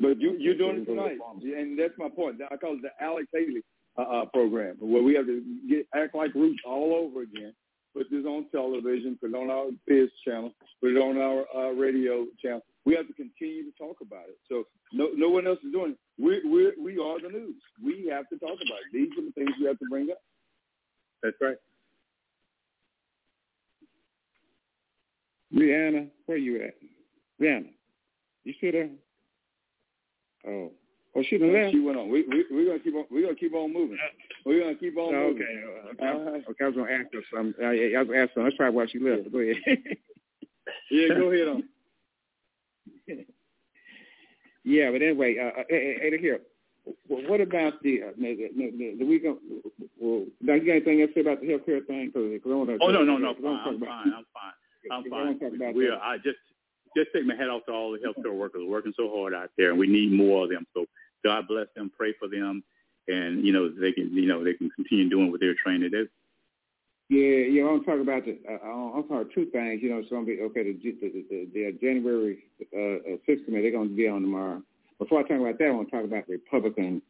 But you, you're doing it tonight, and that's my point. I call it the Alex Haley uh, uh, program, where we have to get act like roots all over again. Put this on television, put it on our biz channel, put it on our uh, radio channel. We have to continue to talk about it. So no, no one else is doing it. We we we are the news. We have to talk about it. These are the things we have to bring up. That's right. Rihanna, where you at? Rihanna, you still there? Oh, oh, she done left. She went on. We we we're gonna keep on. We're gonna keep on moving. We're gonna keep on Oh, moving. okay. Uh, Uh-huh. okay. okay, I was gonna ask her something. Uh, yeah, I was gonna ask her. That's probably why she left. Go ahead. Yeah, go ahead on. Yeah, but anyway, uh, uh, hey, hey, here. Well, what about the, uh, the, the, the, the we go? Well, now you got anything else to say about the healthcare thing? Cause, I wanna, Oh no, no, no, I wanna fine. I'm about- fine. I'm fine. I'm fine. We are, I just just take my hat off to all the healthcare workers working so hard out there, and we need more of them. So God bless them. Pray for them, and you know they can you know they can continue doing what they're trained to do. Yeah, yeah. I want to talk about the. Uh, I want to talk two things. You know, it's to be okay. The the, the, the January uh, uh, sixth committee they're to be on tomorrow. Before I talk about that, I want to talk about the Republican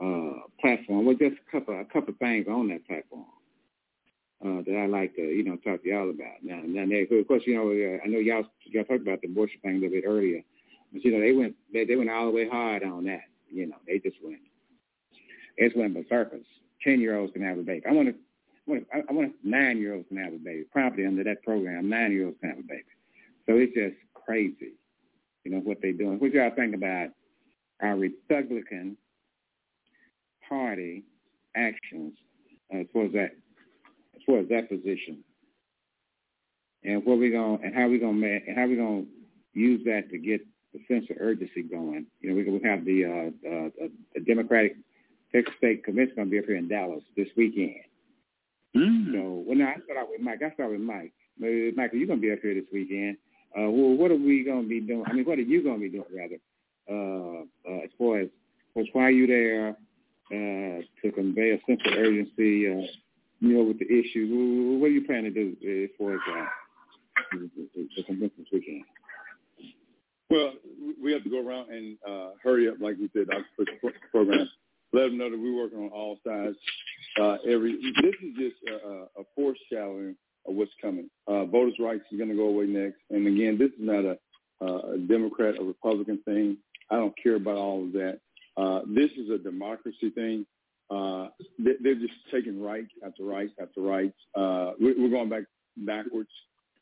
uh, platform. Well, just a couple a couple things on that platform uh, that I like to you know talk to y'all about. Now, now they, of course, you know uh, I know y'all y'all talked about the Bush thing a little bit earlier, but you know they went they, they went all the way hard on that. You know, they just went. It's went berserkers. Ten year olds can have a baby. I want to I want, nine year olds can have a baby. Property under that program, nine year olds can have a baby. So it's just crazy, you know, what they're doing. What y'all think about our Republican Party actions uh, as far as that, as far as that position, and what we going and how we gonna and how we gonna use that to get the sense of urgency going. You know, we we have the uh, uh, the Democratic Texas State Convention gonna be up here in Dallas this weekend. Mm. So, well, now I start out with Mike. I start with Mike. Michael, you're gonna be up here this weekend. Uh, well, what are we gonna be doing? I mean, what are you gonna be doing rather? Uh, uh, as far as, as why are you there uh, to convey a sense of urgency? Uh, you know, with the issue. Wh- What are you planning to do uh, as far as uh, the, convention this weekend? Well, we have to go around and uh, hurry up, like we said, our program. Let them know that we're working on all sides. Uh, every this is just a, a- foreshadowing of what's coming. Uh, voters' rights is going to go away next, and again, this is not a, a Democrat or Republican thing. I don't care about all of that. Uh, this is a democracy thing. Uh, they, they're just taking rights after rights after rights. Uh, we, we're going back backwards.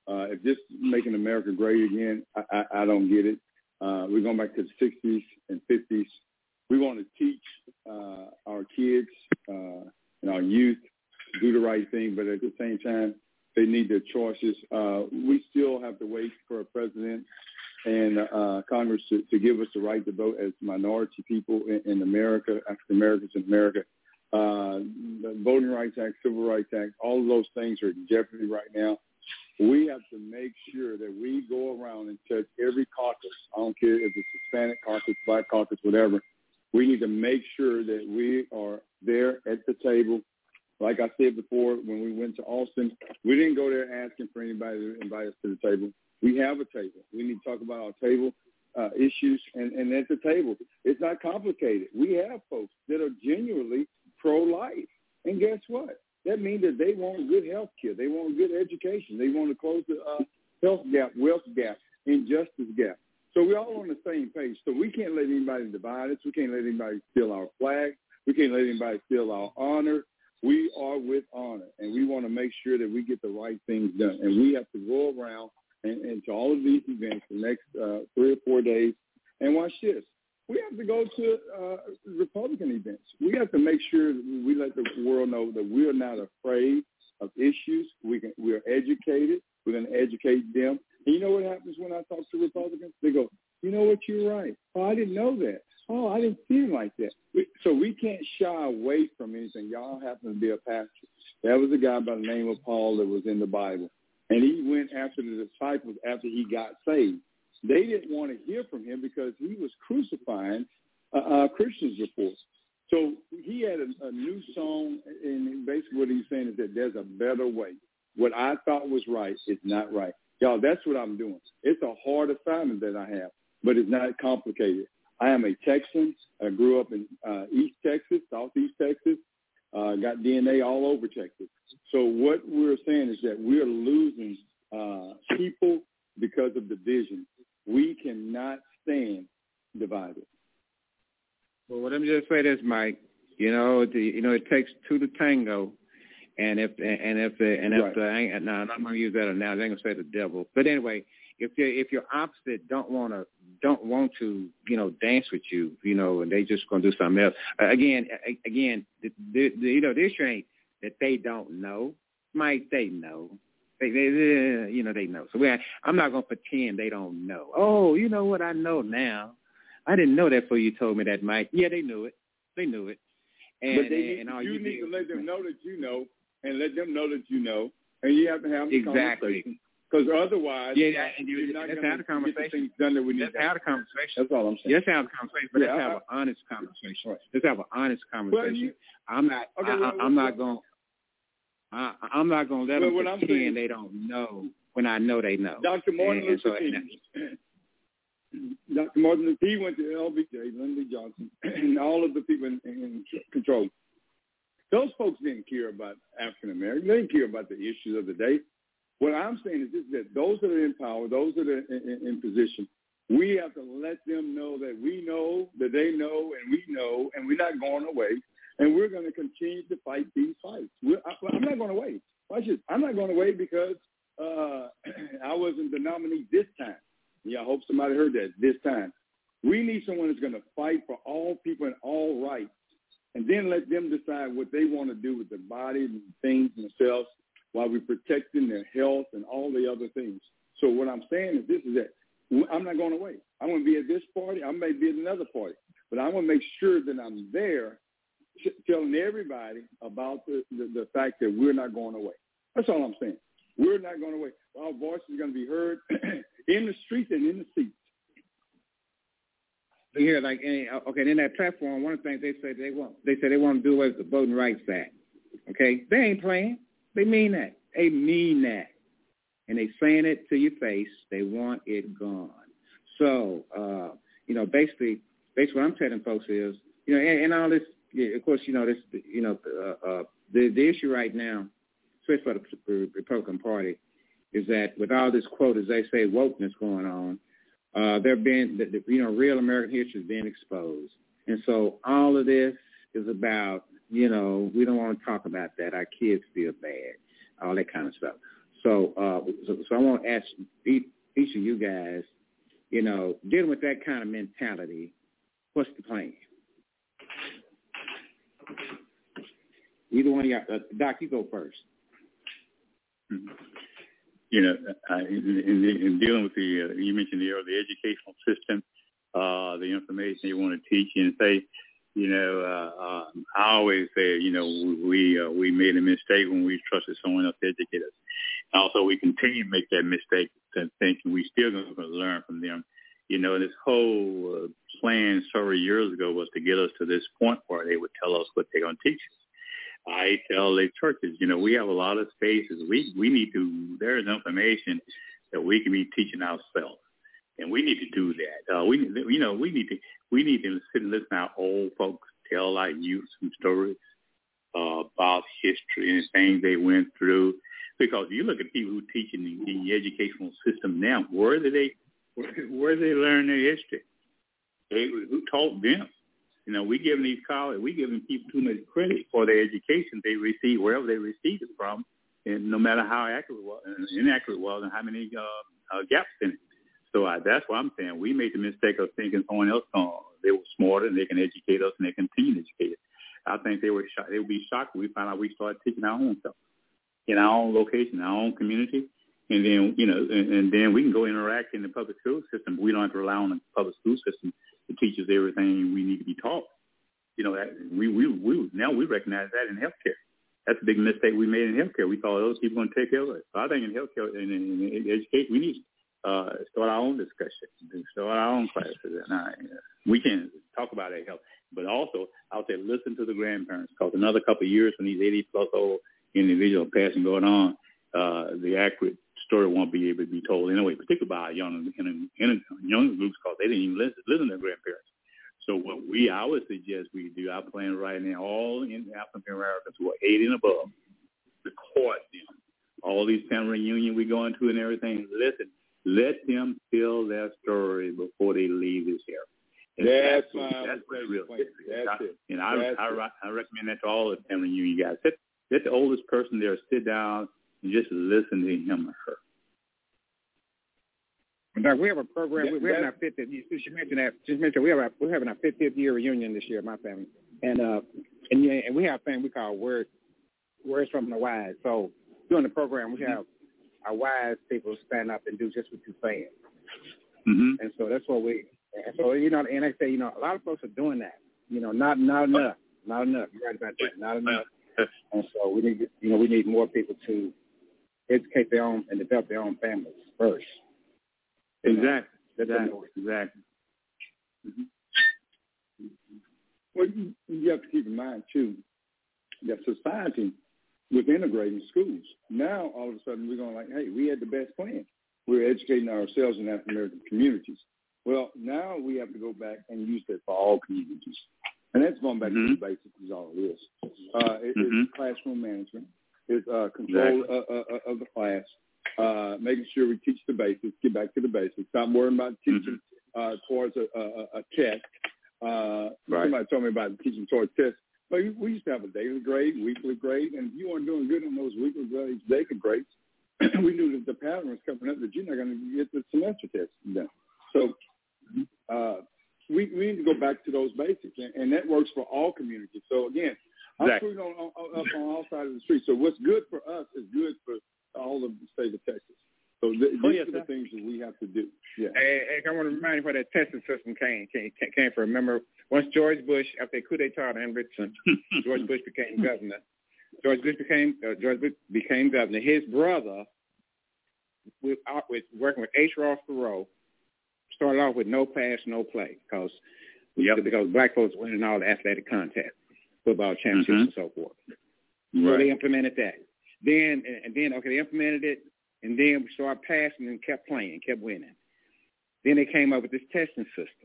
Uh, if this is making America great again, I, I, I don't get it. Uh, we're going back to the 60s and 50s. We want to teach uh, our kids uh, and our youth do the right thing, but at the same time, they need their choices. Uh, we still have to wait for a president and uh, Congress to, to give us the right to vote as minority people in, in America, African Americans in America. Uh, the Voting Rights Act, Civil Rights Act, all of those things are in jeopardy right now. We have to make sure that we go around and touch every caucus. I don't care if it's Hispanic caucus, Black caucus, whatever. We need to make sure that we are there at the table. Like I said before, when we went to Austin, we didn't go there asking for anybody to invite us to the table. We have a table. We need to talk about our table uh, issues, and, and at the table, it's not complicated. We have folks that are genuinely pro-life, and guess what? That means that they want good health care. They want good education. They want to close the uh, health gap, wealth gap, injustice gap. So we're all on the same page. So we can't let anybody divide us. We can't let anybody steal our flag. We can't let anybody steal our honor. We are with honor, and we want to make sure that we get the right things done. And we have to go around and, and to all of these events the next uh, three or four days. And watch this. we have to go to uh, Republican events. We have to make sure that we let the world know that we are not afraid of issues. We can, we are educated. We're going to educate them. And you know what happens when I talk to Republicans? They go, you know what, you're right. Oh, I didn't know that. Oh, I didn't feel like that. So we can't shy away from anything. Y'all happen to be a pastor. There was a guy by the name of Paul that was in the Bible. And he went after the disciples after he got saved. They didn't want to hear from him because he was crucifying uh, uh, Christians before. So he had a, a new song, and basically what he's saying is that there's a better way. What I thought was right is not right. Y'all, that's what I'm doing. It's a hard assignment that I have, but it's not complicated. I am a Texan. I grew up in uh, East Texas, Southeast Texas. Uh, got DNA all over Texas. So what we're saying is that we're losing uh, people because of division. We cannot stand divided. Well, what I'm just say is, Mike. You know, the, you know, it takes two to tango, and if and if the and if Right. the no, I'm not gonna use that now. I ain't gonna say the devil. But anyway, if you if your opposite don't want to don't want to you know dance with you, you know, and they just gonna do something else. Again, again, the, the, the, you know, the issue ain't that they don't know. Mike, they know. They, they, they you know, they know. So we, I'm not gonna pretend they don't know. Oh, you know what? I know now. I didn't know that before you told me that, Mike. Yeah, they knew it. They knew it. And, but they need, and all you, you, need to let them know that you know, and let them know that you know, and you have to have Exactly. Because otherwise, Yeah, yeah, and you- you're not let's gonna have the get the conversation. things done that we need. Let's to have a conversation. That's all I'm saying. Let's have a conversation, but Yeah, let's I- have an honest conversation. Right. Let's have an honest conversation. you- I'm not. Okay, I, well, I'm well, not going. I, I'm not going to let Well, them pretend saying- they don't know when I know they know. Dr. Martin And- and so- Luther King. Dr. Martin Luther he went to LBJ, Lyndon Johnson, and all of the people in, in control. Those folks didn't care about African Americans. They didn't care about the issues of the day. What I'm saying is this, that those that are in power, those that are in, in, in position, we have to let them know that we know, that they know, and we know, and we're not going away. And we're going to continue to fight these fights. We're, I, I'm not going away. Watch this. I'm not going away because uh, I wasn't the nominee this time. Yeah, I hope somebody heard that this time. We need someone that's going to fight for all people and all rights, and then let them decide what they want to do with their body and things themselves while we're protecting their health and all the other things. So what I'm saying is this is that I'm not going away. I'm going to be at this party. I may be at another party, but I want to make sure that I'm there telling everybody about the, the, the fact that we're not going away. That's all I'm saying. We're not going away. Our voice is going to be heard in the streets and in the seats. Here, like okay, in that platform, one of the things they say they want, they say they want to do away with the Voting Rights Act. Okay, they ain't playing. They mean that. They mean that, and they saying it to your face. They want it gone. So, uh, you know, basically, basically, what I'm telling folks is, you know, and, and all this, of course, you know, this, you know, uh, uh, the the issue right now, especially for the Republican Party, is that with all this quote, as they say, wokeness going on, uh, there been, the, the, you know, real American history is being exposed. And so all of this is about, you know, we don't want to talk about that. Our kids feel bad, all that kind of stuff. So, uh, so, so I want to ask each, each of you guys, you know, dealing with that kind of mentality, what's the plan? Either one of y'all, uh, Doc, you go first. you know, uh, in, in, in dealing with the, uh, you mentioned the, the educational system, uh, the information they want to teach you and say, you know, uh, uh, I always say, you know, we uh, we made a mistake when we trusted someone else to educate us. And also, we continue to make that mistake and thinking we still going to learn from them. You know, this whole uh, plan several years ago was to get us to this point where they would tell us what they're going to teach us. I tell the churches, you know, we have a lot of spaces. We we need to. There is information that we can be teaching ourselves, and we need to do that. Uh, we, you know, we need to we need to sit and listen to our old folks tell our youth some stories uh, about history and things they went through. Because you look at people who teach in the, in the educational system now, where did they where, where did they learn their history? They, who taught them? You know, we giving these college, we giving people too much credit for their education they receive wherever they received it from, and no matter how accurate it was, inaccurate it was, and how many uh, uh, gaps in it. So uh, that's what I'm saying. We made the mistake of thinking someone else going they were smarter and they can educate us and they continue to educate us. I think they were shocked. They would be shocked when we found out we started teaching our own stuff in our own location, our own community, and then you know, and, and then we can go interact in the public school system. We don't have to rely on the public school system to teach us everything we need to be taught. You know, that we we we now we recognize that in healthcare. That's a big mistake we made in healthcare. We thought those people going to take care of it. So I think in healthcare and in, in, in education, we need uh, start our own discussion, start our own classes. And I, we can talk about that health, but also I would say listen to the grandparents because another couple of years when these 80 plus old individuals passing going on, uh, the accurate story won't be able to be told anyway, particularly by young in, young groups because they didn't even listen, listen to their grandparents. So what we, I would suggest we do, our plan right now, all in African Americans who are 80 and above, record them. All these family reunions we go into and everything, listen, let them tell their story before they leave this area. And that's that's, my that's what's real. That's I, it. And I, That's I, it. I recommend that to all the family reunion guys. Let, let the oldest person there sit down and just listen to him or her. Doc, we have a program. Yeah, we, we're having that- our 50th. You you mentioned that. Just mentioned we have our, we're having our 50th year reunion this year, my family, and uh, and yeah, and we have a thing we call word words from the wise. So during the program, we have our wise people stand up and do just what you're saying, Mm-hmm. and so that's what we. And so you know, and I say, you know, a lot of folks are doing that. You know, not not enough, not enough. You're right about that. Not enough. And so we need, you know, we need more people to educate their own and develop their own families first. You know, Exactly. Exactly. know. Exactly. Well, you, you have to keep in mind too that society was integrating schools. Now all of a sudden we're going like, hey, we had the best plan. We're educating ourselves in African American communities. Well, now we have to go back and use that for all communities, and that's going back to Mhm. the basics. Is all it is. Uh, it, Mhm. It's classroom management. It's uh, control Exactly. uh, uh, uh, of the class. Uh, making sure we teach the basics. Get back to the basics. Stop worrying about teaching uh, towards a, a, a a test. Uh, Right. Somebody told me about teaching towards tests. But we- we used to have a daily grade, weekly grade, and if you weren't doing good on those weekly grades, daily grades, we knew that the pattern was coming up that you're not going to get the semester test done. So uh, we we need to go back to those basics, and, and that works for all communities. So again, I'm Exactly. shooting on, on, up on all sides of the street. So what's good for us is good for all of the state of Texas. So th- Oh, these yes, are the sir. things that we have to do. Yeah. Hey, hey, I want to remind you where that testing system came came, came from. Remember, once George Bush, after the coup d'état in Richmond, George Bush became governor. George Bush became uh, George Bush became governor. His brother, with, out with working with H. Ross Perot, started off with no pass, no play, because Yep. because black folks winning all the athletic contests, football championships Mhm. and so forth. So they implemented that. Then and, and then okay, they implemented it, and then we started passing and kept playing, kept winning. Then they came up with this testing system,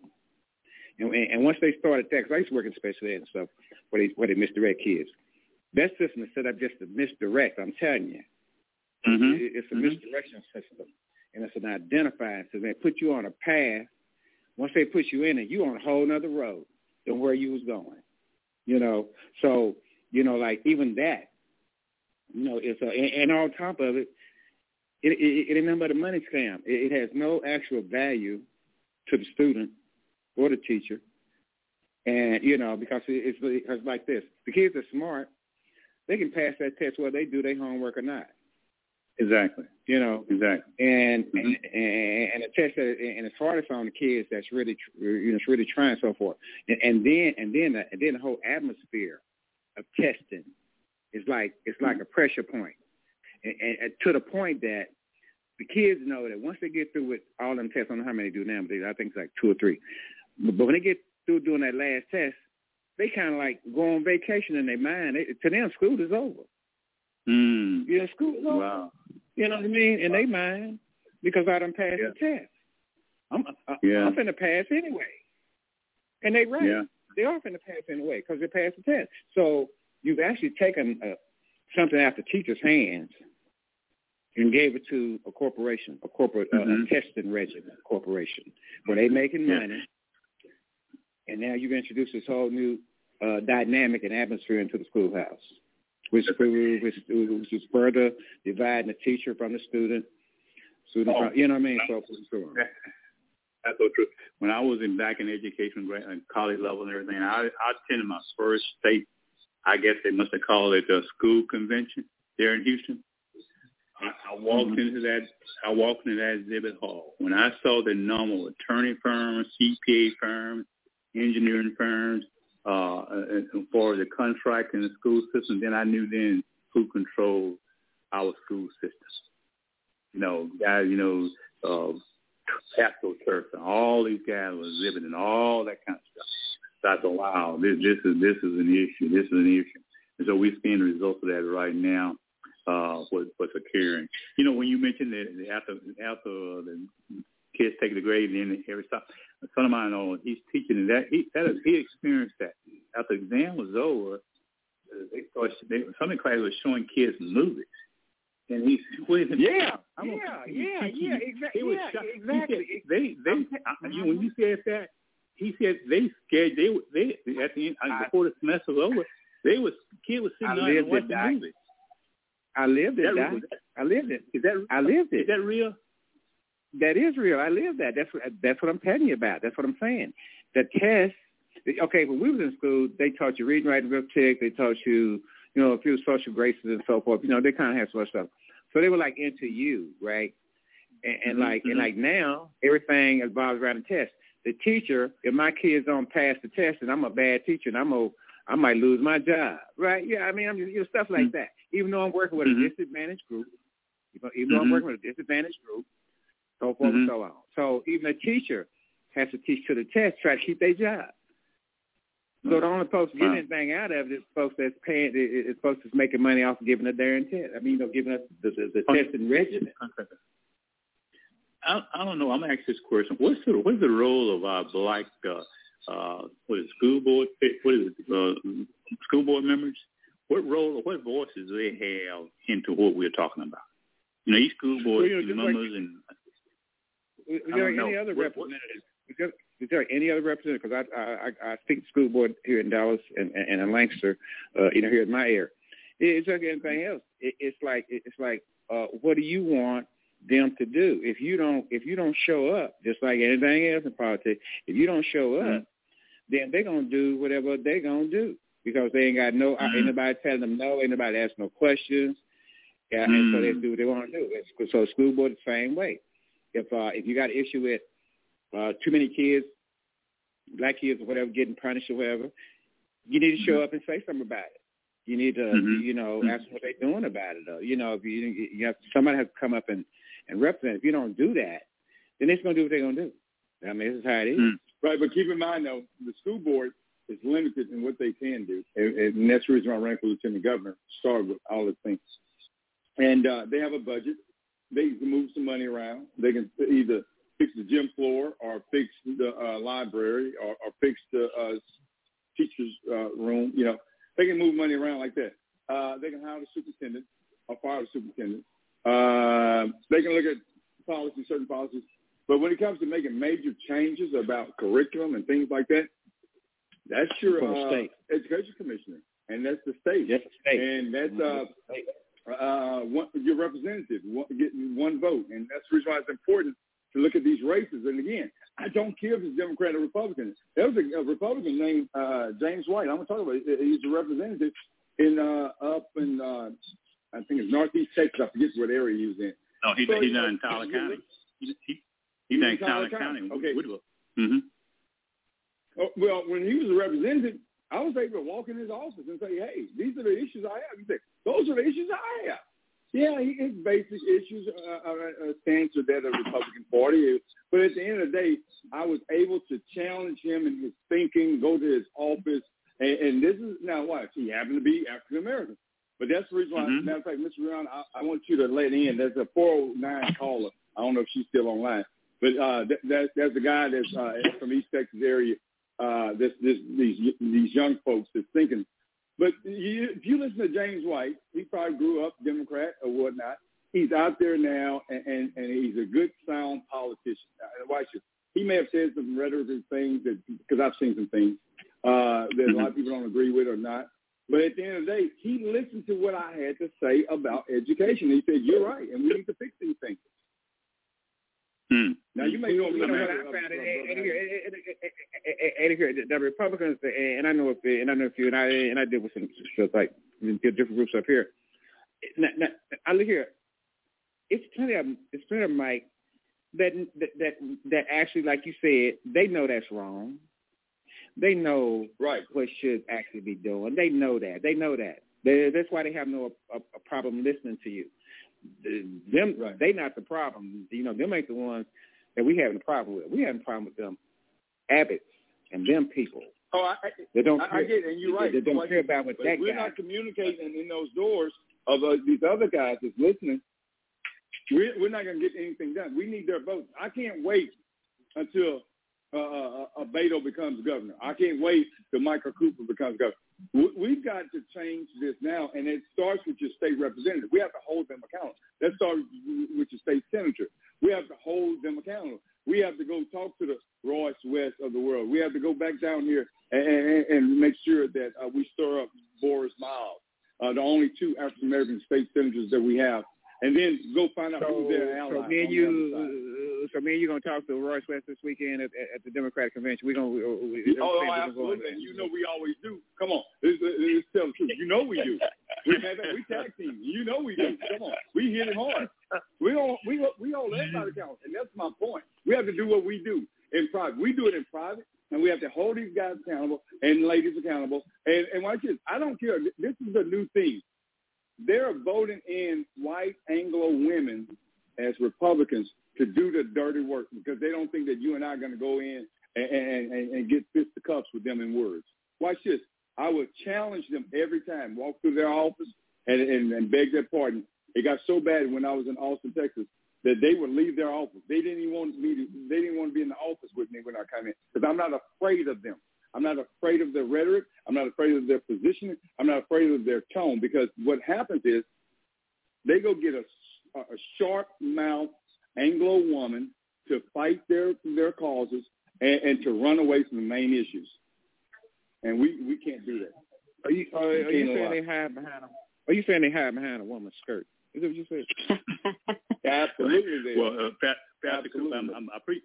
and, and, once they started that, because I used to work in special ed and stuff, where they where they misdirect kids. That system is set up just to misdirect. I'm telling you, Mm-hmm. It- it's a Mhm. misdirection system, and it's an identifying system. They put you on a path. Once they put you in it, you on a whole nother road than where you was going. You know, so you know, like even that, you know, it's a and, and on top of it, it, it, it ain't nothing but a money scam. It, it has no actual value to the student or the teacher, and you know, because it, it's because like this, the kids are smart. They can pass that test whether they do their homework or not. Exactly. You know, Exactly. and Mhm. and, and and the test that and it's hardest on the kids that's really you know it's really trying and so forth and, and then and then the, and then the whole atmosphere of testing is like it's like a pressure point and, and, and to the point that the kids know that once they get through with all them tests I don't know how many do now but I think it's like two or three but, when they get through doing that last test they kind of like go on vacation in their mind they, to them school is over Mm. you know school is over Wow. you know what I mean? In their mind, because I done passed Yeah. the test. I'm I, Yeah. I'm finna pass anyway, and they right. Yeah. They are finna pass anyway because they passed the test. So you've actually taken uh, something out the teacher's hands and gave it to a corporation, a corporate uh, Mhm. a testing regimen corporation, where they making money, and now you've introduced this whole new uh, dynamic and atmosphere into the schoolhouse, which which, which is further dividing the teacher from the student, student Oh. from, you know what I mean? So. That's so true. When I was in back in education, and college level and everything, I, I attended my first state. I guess they must have called it the school convention there in Houston. I, I walked mm-hmm. into that. I walked into that exhibit hall. When I saw the normal attorney firms, CPA firms, engineering firms, uh, for the contract in the school system, then I knew then who controlled our school system. You know, guys, you know, uh, Pascal Turf and all these guys were exhibiting all that kind of stuff. So I thought, wow, this this is this is an issue. This is an issue. And so we're seeing the results of that right now. Uh, what what's occurring? You know, when you mentioned that after after the kids take the grade and then every stop, a son of mine, oh, he's teaching that he that is, he experienced that after the exam was over. Uh, they started, they, some of the class was showing kids movies and he's with him. Yeah, I'm yeah, yeah, yeah, exactly. Yeah, exactly. Said, they, they, I, you, when you said that, he said they scared. They, they at the end I, before the semester was over, they was kid was sitting there watching movies. I lived it. That, I lived it. Is that I lived it. Is that real? That is real. I live that. That's what that's what I'm telling you about. That's what I'm saying. The test. Okay, when we was in school, they taught you reading, writing, arithmetic. They taught you, you know, a few social graces and so forth. You know, they kind of had some stuff. So they were like into you, right? And, and mm-hmm. like and mm-hmm. like now, everything revolves around the test. The teacher, if my kids don't pass the test, and I'm a bad teacher, and I'm a I might lose my job, right? Yeah, I mean, I'm just you know stuff like mm-hmm. that. Even though I'm working with mm-hmm. a disadvantaged group, even though I'm mm-hmm. working with a disadvantaged group, so forth and so on. So even a teacher has to teach to the test, try to keep their job. So the only folks getting anything out of it is folks that's paying, is folks that's making money off of giving a darn test. I mean, you know, giving us the, the, the okay. testing regimen. I, I don't know. I'm gonna ask this question. What's the what's the role of our black uh, uh, what is school board? What is it? Uh, school board members? What role? What voices do they have into what we're talking about? You know, these school board well, you know, members like, and. Is there any know. other representatives? is there any other representative? Because I, I I speak to school board here in Dallas and and in Lancaster, uh, you know, here in my area. It's like anything else. It, it's like it's like, uh, what do you want them to do? If you don't if you don't show up, just like anything else in politics, if you don't show up, mm-hmm. then they're gonna do whatever they're gonna do because they ain't got no mm-hmm. ain't nobody telling them no, ain't nobody asking no questions. Yeah, and so they mm-hmm. do what they want to do. So school board the same way. If uh, if you got an issue with uh, too many kids, black kids or whatever, getting punished or whatever, you need to show mm-hmm. up and say something about it. You need to, mm-hmm. you know, ask what they're doing about it. Though. You know, if you, you have somebody has to come up and and represent. If you don't do that, then they're going to do what they're going to do. I mean, this is how it is. Mm-hmm. Right, but keep in mind though, the school board is limited in what they can do, and, and that's the reason why I ran for lieutenant governor. Started with all the things, and uh, they have a budget. They can move some money around. They can either fix the gym floor or fix the uh, library or, or fix the uh, teacher's uh, room. You know, they can move money around like that. Uh, they can hire the superintendent or fire the superintendent. Uh, they can look at policies, certain policies. But when it comes to making major changes about curriculum and things like that, that's your uh, state. education commissioner, and that's the state. Yes, state. And that's uh, uh, one, your representative one, getting one vote, and that's the reason why it's important to look at these races. And again, I don't care if it's Democrat or Republican. There was a, a Republican named uh, James White. I'm going to talk about it. He's a representative in uh, up in uh, I think it's Northeast Texas. I forget what area he was in. No, he's so, he's not in Tyler County. He's, he, he's in Tyler County. County. Okay. Woodville. Mm-hmm. Oh, well, when he was a representative, I was able to walk in his office and say, "Hey, these are the issues I have." He said, "Those are the issues I have." Yeah, his basic issues are, are, are stance with that of the Republican Party. But at the end of the day, I was able to challenge him in his thinking, go to his office, and, and this is now what he happened to be African American. But that's the reason why. Mm-hmm. Matter of fact, Mr. Brown, I, I want you to let in. There's a 409 caller. I don't know if she's still online, but uh, that, that, that's the guy that's uh, from East Texas area. Uh, this, this, these these young folks that's thinking but you, if you listen to James White, he probably grew up Democrat or whatnot. He's out there now, and, and, and he's a good, sound politician. Watch it. He may have said some rhetoric things that, because I've seen some things uh, that a lot of people don't agree with or not. But at the end of the day, he listened to what I had to say about education. He said, "You're right, and we need to fix these things." Hmm. Now you may know, you know what I found it, and, here, and here, the Republicans, and I know if, and I know a few, and I and I did with some stuff like different groups up here. Now, now, I look here. It's plenty of it's plenty of Mike that that that that actually, like you said, they know that's wrong. They know right what should actually be doing. They know that. They know that. They, that's why they have no a, a problem listening to you. Them, right. they not the problem. You know, them ain't the ones that we having a problem with. We having a problem with them Abbott's and them people. Oh, I, they don't. I, care. I get it, and you're right. They, they don't care about what that We're guy. not communicating in those doors of uh, these other guys that's listening. We're, we're not going to get anything done. We need their votes. I can't wait until uh, uh, uh, Beto becomes governor. I can't wait till Michael Cooper becomes governor. We've got to change this now, and it starts with your state representative. We have to hold them accountable. That starts with your state senator. We have to hold them accountable. We have to go talk to the Royce West of the world. We have to go back down here and, and, and make sure that uh, we stir up Borris Miles, uh, the only two African American state senators that we have, and then go find out so, who's their allies. So me and you, uh, so me and you gonna talk to Royce West this weekend at, at the Democratic convention. We gonna. We, we, oh, oh absolutely. And you know we always do. Come on, let's, let's tell the truth. You know we do. We have we tag team. You know we do. Come on, we hit it hard. We don't. We we hold everybody accountable, and that's my point. We have to do what we do in private. We do it in private, and we have to hold these guys accountable and ladies accountable. And and watch this. I don't care. This is a new thing. They're voting in white Anglo women as Republicans to do the dirty work because they don't think that you and I are going to go in and, and, and get fisticuffs with them in words. Watch this. I would challenge them every time, walk through their office and, and, and beg their pardon. It got so bad when I was in Austin, Texas, that they would leave their office. They didn't even want me to. They didn't want to be in the office with me when I come in because I'm not afraid of them. I'm not afraid of their rhetoric. I'm not afraid of their positioning. I'm not afraid of their tone because what happens is they go get a, a sharp mouth Anglo woman to fight their their causes and, and to run away from the main issues. And we, we can't do that. Are you are, are you saying they hide behind a Are you saying they hide behind a woman's skirt? Is that what you said? Absolutely. Well, uh, Pat, Pastor Cooper, I'm, I'm, I, pre-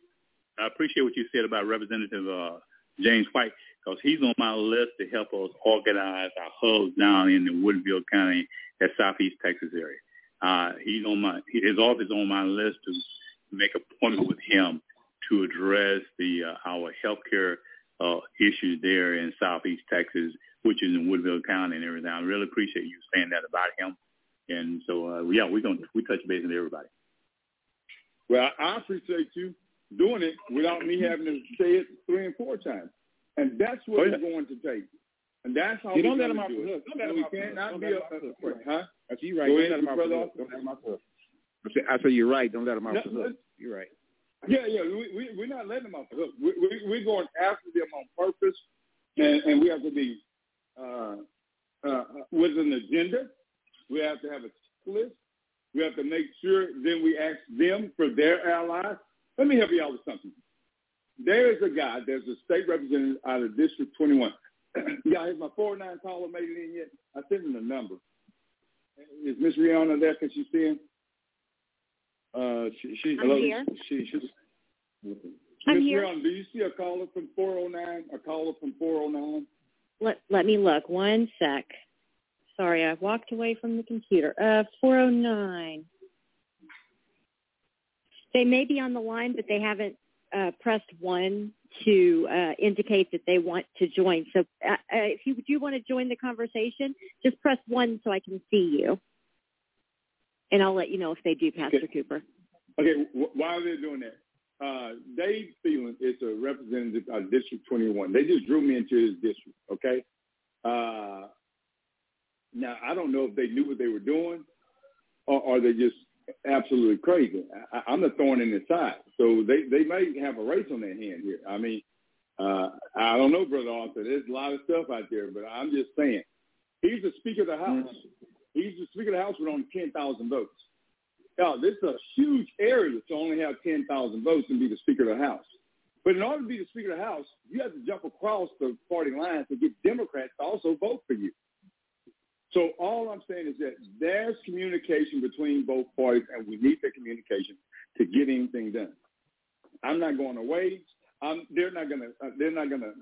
I appreciate what you said about Representative uh, James White because he's on my list to help us organize our hubs down in the Woodville County, that Southeast Texas area. Uh, he's on my his office on my list to make appointment with him to address the uh, our healthcare uh, issues there in Southeast Texas, which is in Woodville County and everything. I really appreciate you saying that about him. And so, uh, yeah, we're to we touch base with everybody. Well, I appreciate you doing it without me having to say it three and four times. And that's what oh, yeah. it's going to take. And that's how you we don't let him off the hook. Don't let him we off can't not don't be let a, him off a, huh? That's you right. Don't let him the hook. Don't let him the hook. I said, you're right. Don't let him off No, the hook. You're right. Yeah, yeah. We, we we're not letting them off the hook. We, we we're going after them on purpose, and, and we have to be uh, uh, with an agenda. We have to have a list. We have to make sure then we ask them for their allies. Let me help you out with something. There is a guy, there's a state representative out of District 21. yeah, has my 409 caller made it in yet? I sent him the number. Is Miss Rihanna there? Can she see him? Uh, she, she, I'm hello, here. She, she, I'm Miss here. Rihanna, do you see a caller from 409? A caller from 409? Let let me look. One sec. Sorry, I walked away from the computer. Uh, 409. They may be on the line, but they haven't uh, pressed one to uh, indicate that they want to join. So uh, uh, if you do want to join the conversation, just press one so I can see you. And I'll let you know if they do, Pastor Okay. Cooper. Okay, wh- why are they doing that? Uh, Dade Phelan is a representative of District 21. They just drew me into his district, okay? Uh, now, I don't know if they knew what they were doing or, or they just absolutely crazy. I, I'm the thorn in the side. So they, they may have a race on their hand here. I mean, uh, I don't know, Brother Arthur. There's a lot of stuff out there, but I'm just saying. He's the Speaker of the House. He's the Speaker of the House with only 10,000 votes. Now, this is a huge area to only have 10,000 votes and be the Speaker of the House. But in order to be the Speaker of the House, you have to jump across the party lines to get Democrats to also vote for you. So all I'm saying is that there's communication between both parties, and we need that communication to get anything done. I'm not going away. Um, they're not gonna. Uh, they're not gonna.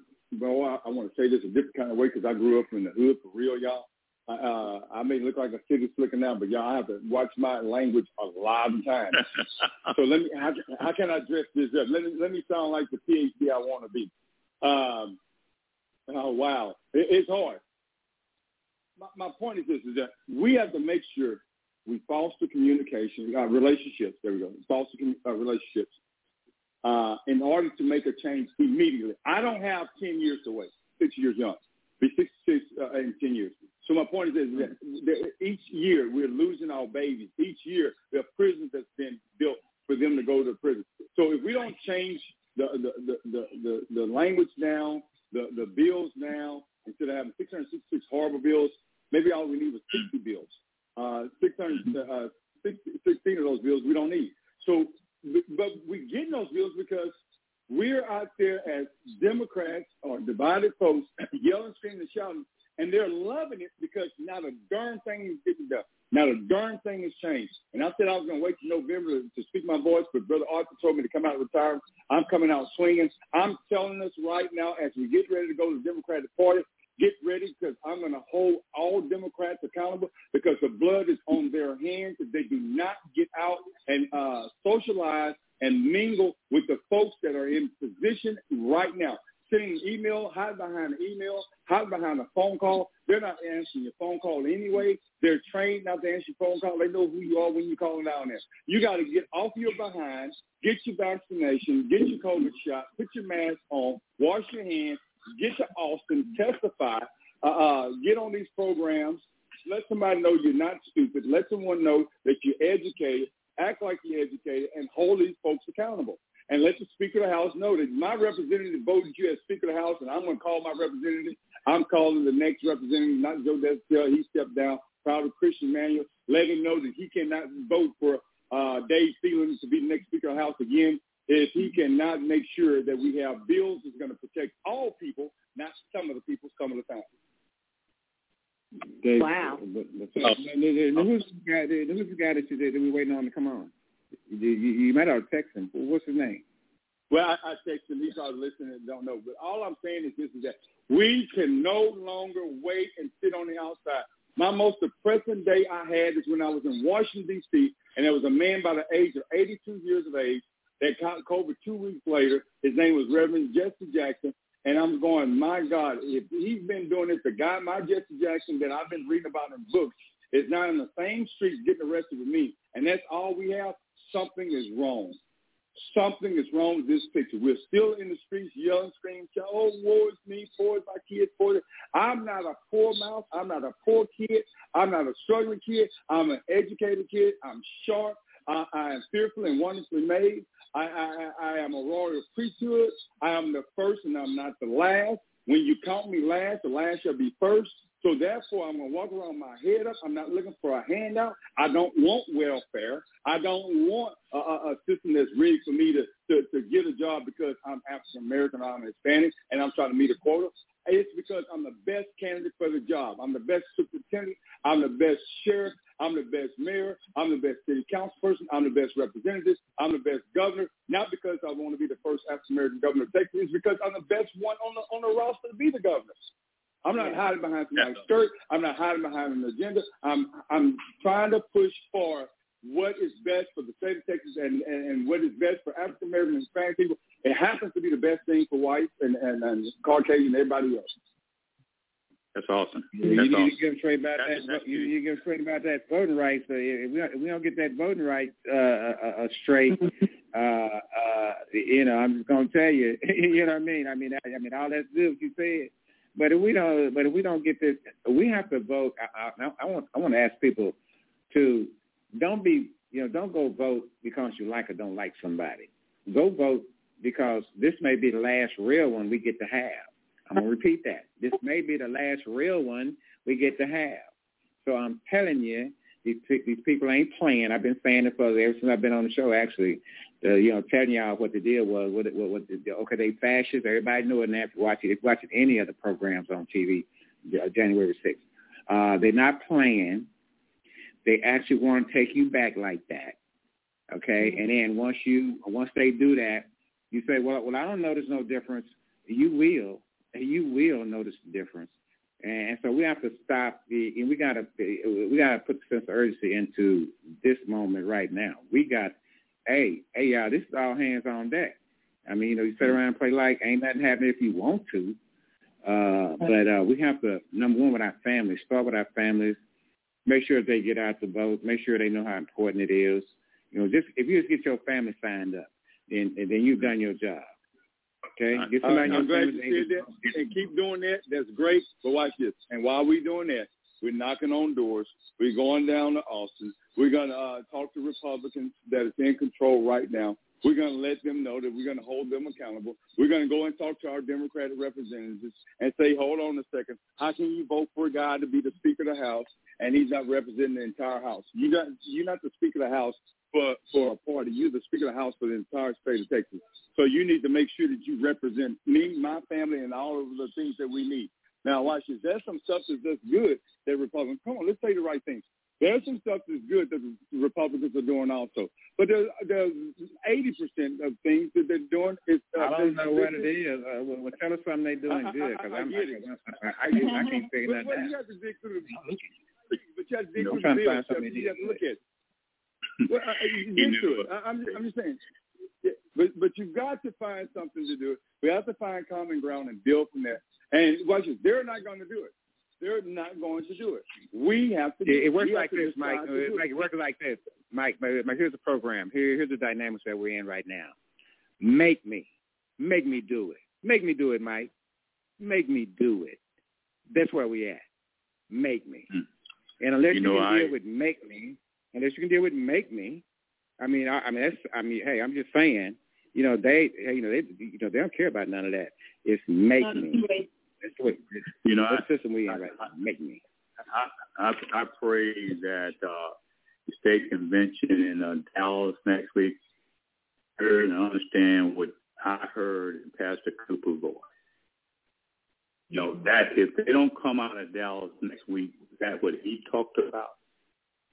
Well, I, I want to say this a different kind of way because I grew up in the hood for real, y'all. Uh, I may look like a city slicker now, but y'all have to watch my language a lot of times. so let me. How, how can I dress this up? Let me let me sound like the PhD I want to be. Um, oh wow, it, it's hard. My, my point is this: is that we have to make sure we foster communication, uh, relationships. There we go. Foster uh, relationships uh, in order to make a change immediately. I don't have 10 years to wait, six years young, be 66 uh, in 10 years. So my point is that, that each year we're losing our babies. Each year there are prisons that's been built for them to go to prison. So if we don't change the the the the, the, the language now, the the bills now, instead of having 666 horrible bills, maybe all we need was 60 bills. Uh, 600, uh, 16 of those bills we don't need. So but we're getting those bills because we're out there as Democrats or divided folks yelling, screaming, and shouting, and they're loving it because not a darn thing is getting done. Not a darn thing has changed. And I said I was going to wait till November to, to speak my voice, but Brother Arthur told me to come out of retirement. I'm coming out swinging. I'm telling us right now as we get ready to go to the Democratic Party, Get ready because I'm going to hold all Democrats accountable because the blood is on their hands if they do not get out and uh, socialize and mingle with the folks that are in position right now. Sending an email, hide behind an email, hide behind a phone call. They're not answering your phone call anyway. They're trained not to answer your phone call. They know who you are when you're calling down there. You got to get off your behind, get your vaccination, get your COVID shot, put your mask on, wash your hands, get to Austin, testify, uh, uh, get on these programs, let somebody know you're not stupid, let someone know that you're educated, act like you're educated, and hold these folks accountable. And let the Speaker of the House know that my representative voted you as Speaker of the House, and I'm going to call my representative. I'm calling the next representative, not Joe Deshotel. He stepped down. Proud of Christian Manuel. Let him know that he cannot vote for uh, Dade Phelan to be the next Speaker of the House again if he cannot make sure that we have bills that's going to protect all people, not some of the people some of the time. Dave, wow. But, but, but, uh, who's the guy? Who's the guy that you that we're waiting on to come on? You, you, you might have texted him. What's his name? Well, I, I texted him. He's probably listening and don't know. But all I'm saying is this: is that we can no longer wait and sit on the outside. My most depressing day I had is when I was in Washington D.C. and there was a man by the age of 82 years of age that caught COVID two weeks later. His name was Reverend Jesse Jackson. And I'm going, my God, if he's been doing this, the guy, my Jesse Jackson that I've been reading about in books, is now in the same streets getting arrested with me. And that's all we have. Something is wrong. Something is wrong with this picture. We're still in the streets yelling, screaming, oh, woe is me, poor is my kid, poor is... I'm not a poor mouth. I'm not a poor kid. I'm not a struggling kid. I'm an educated kid. I'm sharp. I, I am fearfully and wonderfully made. I, I, I am a royal priesthood. I am the first and I'm not the last. When you count me last, the last shall be first. So therefore, I'm going to walk around my head up. I'm not looking for a handout. I don't want welfare. I don't want a, a, a system that's rigged for me to, to, to get a job because I'm African American or I'm Hispanic and I'm trying to meet a quota. It's because I'm the best candidate for the job. I'm the best superintendent. I'm the best sheriff. I'm the best mayor. I'm the best city council person. I'm the best representative. I'm the best governor. Not because I want to be the first African American governor of Texas. It's because I'm the best one on the on the roster to be the governor. I'm not hiding behind somebody's skirt. I'm not hiding behind an agenda. I'm I'm trying to push for what is best for the state of Texas and, and, and what is best for African American and Hispanic people. It happens to be the best thing for whites and, and, and Caucasian and everybody else. That's awesome. You, That's you, awesome. you give straight about that's, that. That's you, you give straight about that voting rights. So if we don't, if we don't get that voting rights uh, uh, uh, straight, uh, uh, you know, I'm just gonna tell you. you know what I mean? I mean, I, I mean, all that's good what you said. But if we don't, but if we don't get this, we have to vote. I, I, I want, I want to ask people to don't be, you know, don't go vote because you like or don't like somebody. Go vote because this may be the last real one we get to have. I'm gonna repeat that. This may be the last real one we get to have. So I'm telling you, these these people ain't playing. I've been saying it for ever since I've been on the show. Actually, uh, you know, telling y'all what the deal was. What what, what the, okay, they fascists. Everybody knew it. And after watching, if watching any of the programs on TV, uh, January sixth, uh, they're not playing. They actually want to take you back like that. Okay, mm-hmm. and then once you once they do that, You say, well, well, I don't notice no difference. You will, you will notice the difference. And so we have to stop the, and we gotta, we gotta put the sense of urgency into this moment right now. We got, hey, hey, y'all, this is all hands on deck. I mean, you know, you sit around and play like ain't nothing happening if you want to. Uh, but uh, we have to, number one, with our families, start with our families, make sure they get out to vote, make sure they know how important it is. You know, just if you just get your family signed up, then then you've done your job. Okay, get somebody uh, I'm glad you said that, and keep doing that. That's great. But watch this. And while we're doing that, we're knocking on doors. We're going down to Austin. We're gonna uh, talk to Republicans that is in control right now. We're going to let them know that we're going to hold them accountable. We're going to go and talk to our Democratic representatives and say, hold on a second, how can you vote for a guy to be the Speaker of the House and he's not representing the entire House? You got, you're not the Speaker of the House for, for a party. You're the Speaker of the House for the entire state of Texas. So you need to make sure that you represent me, my family, and all of the things that we need. Now, watch this. There's some stuff that's good that Republicans, come on, let's say the right things. There's some stuff that's good that the Republicans are doing also. But there's, there's 80% of things that they're doing is... Uh, I don't know what it is. Uh, well, tell us something they're doing good, because I'm, I, I, I, I, I can't figure that out. You have to dig through the... But you have to dig through the bill. You have to look at it. Well, I, you through it. I, I'm, I'm just saying. Yeah, but but you've got to find something to do. We have to find common ground and build from there. And watch this. They're not going to do it. They're not going to do it. We have to. It, it works like this, Mike. It, it works like this, Mike. Mike. Here's the program. Here, here's the dynamics that we're in right now. Make me, make me do it. Make me do it, Mike. Make me do it. That's where we at. Make me. Hmm. And unless you, know, you can I... deal with make me, unless you can deal with make me, I mean, I, I mean, that's. I mean, hey, I'm just saying. You know, they, you know, they, you know, they don't care about none of that. It's make me. That's what you know. What system we in right now? Make me. I, I I pray that uh, the state convention in uh, Dallas next week heard and understand what I heard in Pastor Cooper's voice. You know that if they don't come out of Dallas next week, that what he talked about,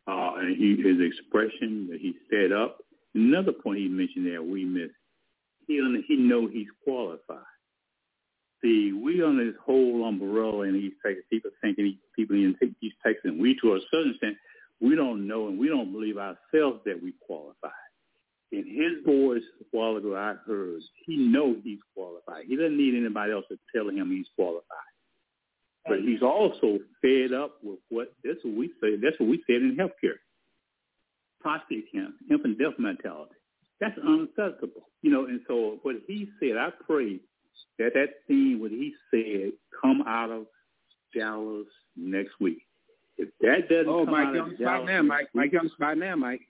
uh, and he, his expression that he set up. Another point he mentioned there we missed. He he know he's qualified see, we on this whole umbrella in East Texas, people thinking people in East Texas, and we to a certain extent, we don't know and we don't believe ourselves that we qualify. In his voice a while ago, I heard he knows he's qualified. He doesn't need anybody else to tell him he's qualified. But he's also fed up with what that's what we say. That's what we said in healthcare. Prostate cancer, infant death mentality. That's unacceptable. You know, and so what he said, I pray that that scene what he said come out of Dallas next week. If that doesn't oh, come Mike, out of Dallas, now, Mike. Mike, you're on spot now, Mike.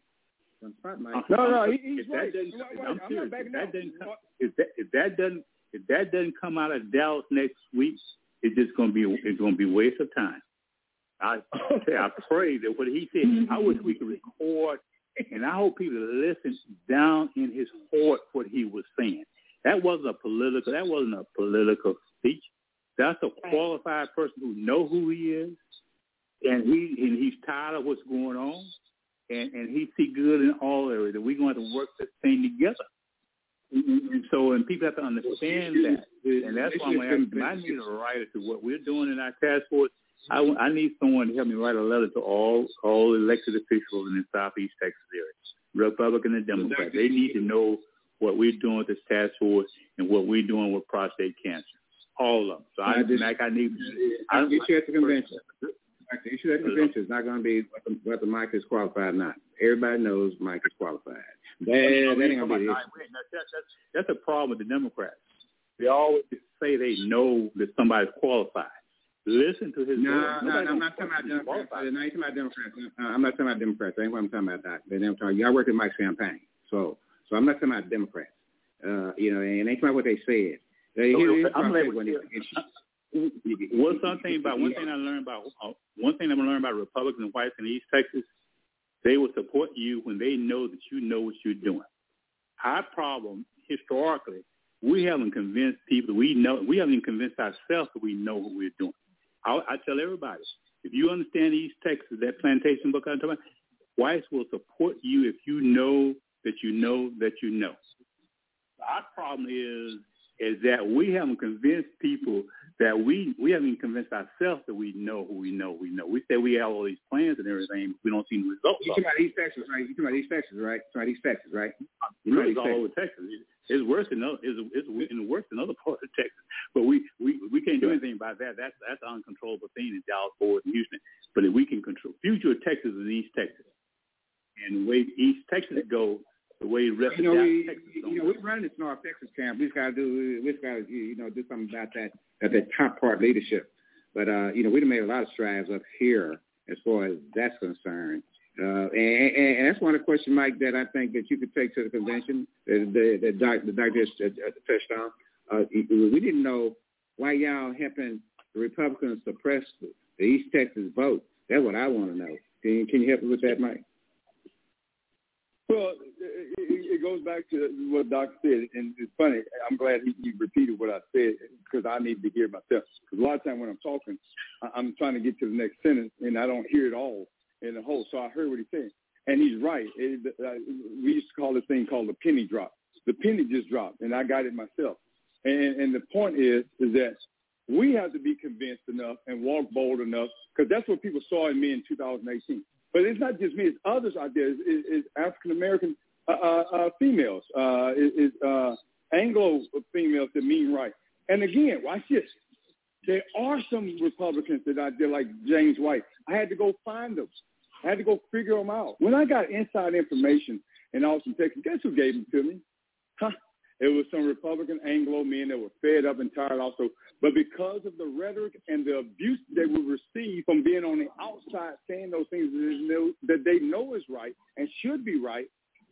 On spot, Mike. Uh-huh. No, no, he, he's if right. That doesn't, I'm, I'm serious. not If that doesn't come, if that if that doesn't if that doesn't come out of Dallas next week, it's just going to be it's going to be a waste of time. I I pray that what he said. I wish we could mm-hmm. record, and I hope people listen down in his heart what he was saying. That wasn't a political. That wasn't a political speech. That's a qualified person who know who he is, and he and he's tired of what's going on, and and he see good in all areas. And we're going to work this thing together. And so, and people have to understand that, and that's why I'm asking. I need a writer to what we're doing in our task force. I, I need someone to help me write a letter to all all elected officials in the Southeast Texas area, Republican and Democrat. They need to know what we're doing with this task force and what we're doing with prostate cancer. All of them. So I, just, Mac, I need. I issue at the convention. Like the issue at the convention is not going to be whether Mike is qualified or not. Everybody knows Mike is qualified. That, that ain't going to be That's, that's, that's a problem with the Democrats. They always say they know that somebody's qualified. Listen to his. No, no, no, I'm not talking about Democrats. No, I ain't talking about Democrats. Uh, I'm not talking about Democrats. I ain't what I'm talking about that. They're talking. Y'all work with Mike's campaign, so so I'm not talking about Democrats. Uh, you know, and ain't talking about what they said. They, so, I'm like, when one something about one thing I learned about uh, one thing I'm learning about Republicans and whites in East Texas, they will support you when they know that you know what you're doing. Our problem historically, we haven't convinced people we know we haven't even convinced ourselves that we know what we're doing. I, I tell everybody, if you understand East Texas, that plantation book I'm talking about, whites will support you if you know that you know that you know. our problem is is that we haven't convinced people that we we haven't even convinced ourselves that we know who we know we know. We say we have all these plans and everything, but we don't see the results. You talking about East Texas, right? You talking about East Texas, right? You talking about East Texas, right? You know, it's all over Texas. It's worse than other, it's, it's worse than other parts of Texas. But we we we can't do anything about that. That's that's an uncontrollable thing in Dallas, Fort and Houston. But if we can control future of Texas is East Texas, and the way East Texas goes the way rest you know, we, Texas you know, we're running this North Texas camp. We've got to do, we've got to, you know, do something about that, at that top part leadership. But, uh, you know, we've made a lot of strides up here as far as that's concerned. Uh, and, and, and that's one of the questions, Mike, that I think that you could take to the convention that the, the, doc, the doctor just uh, touched on. Uh, we didn't know why y'all helping the Republicans suppress the East Texas vote. That's what I want to know. Can, can you help me with that, Mike? Well, it, it goes back to what Doc said, and it's funny. I'm glad he, he repeated what I said because I need to hear myself. Because a lot of time when I'm talking, I'm trying to get to the next sentence, and I don't hear it all in the whole. So I heard what he said, and he's right. It, uh, we used to call this thing called the penny drop. The penny just dropped, and I got it myself. And, and the point is, is that we have to be convinced enough and walk bold enough because that's what people saw in me in 2018. But it's not just me; it's others out there. It's, it's African American uh, uh, uh, females, uh, it's uh, Anglo females that mean right. And again, watch this. There are some Republicans that out there, like James White. I had to go find them. I had to go figure them out. When I got inside information in Austin, Texas, guess who gave them to me? Huh? It was some Republican Anglo men that were fed up and tired also. But because of the rhetoric and the abuse they would receive from being on the outside saying those things that they know, is right and should be right,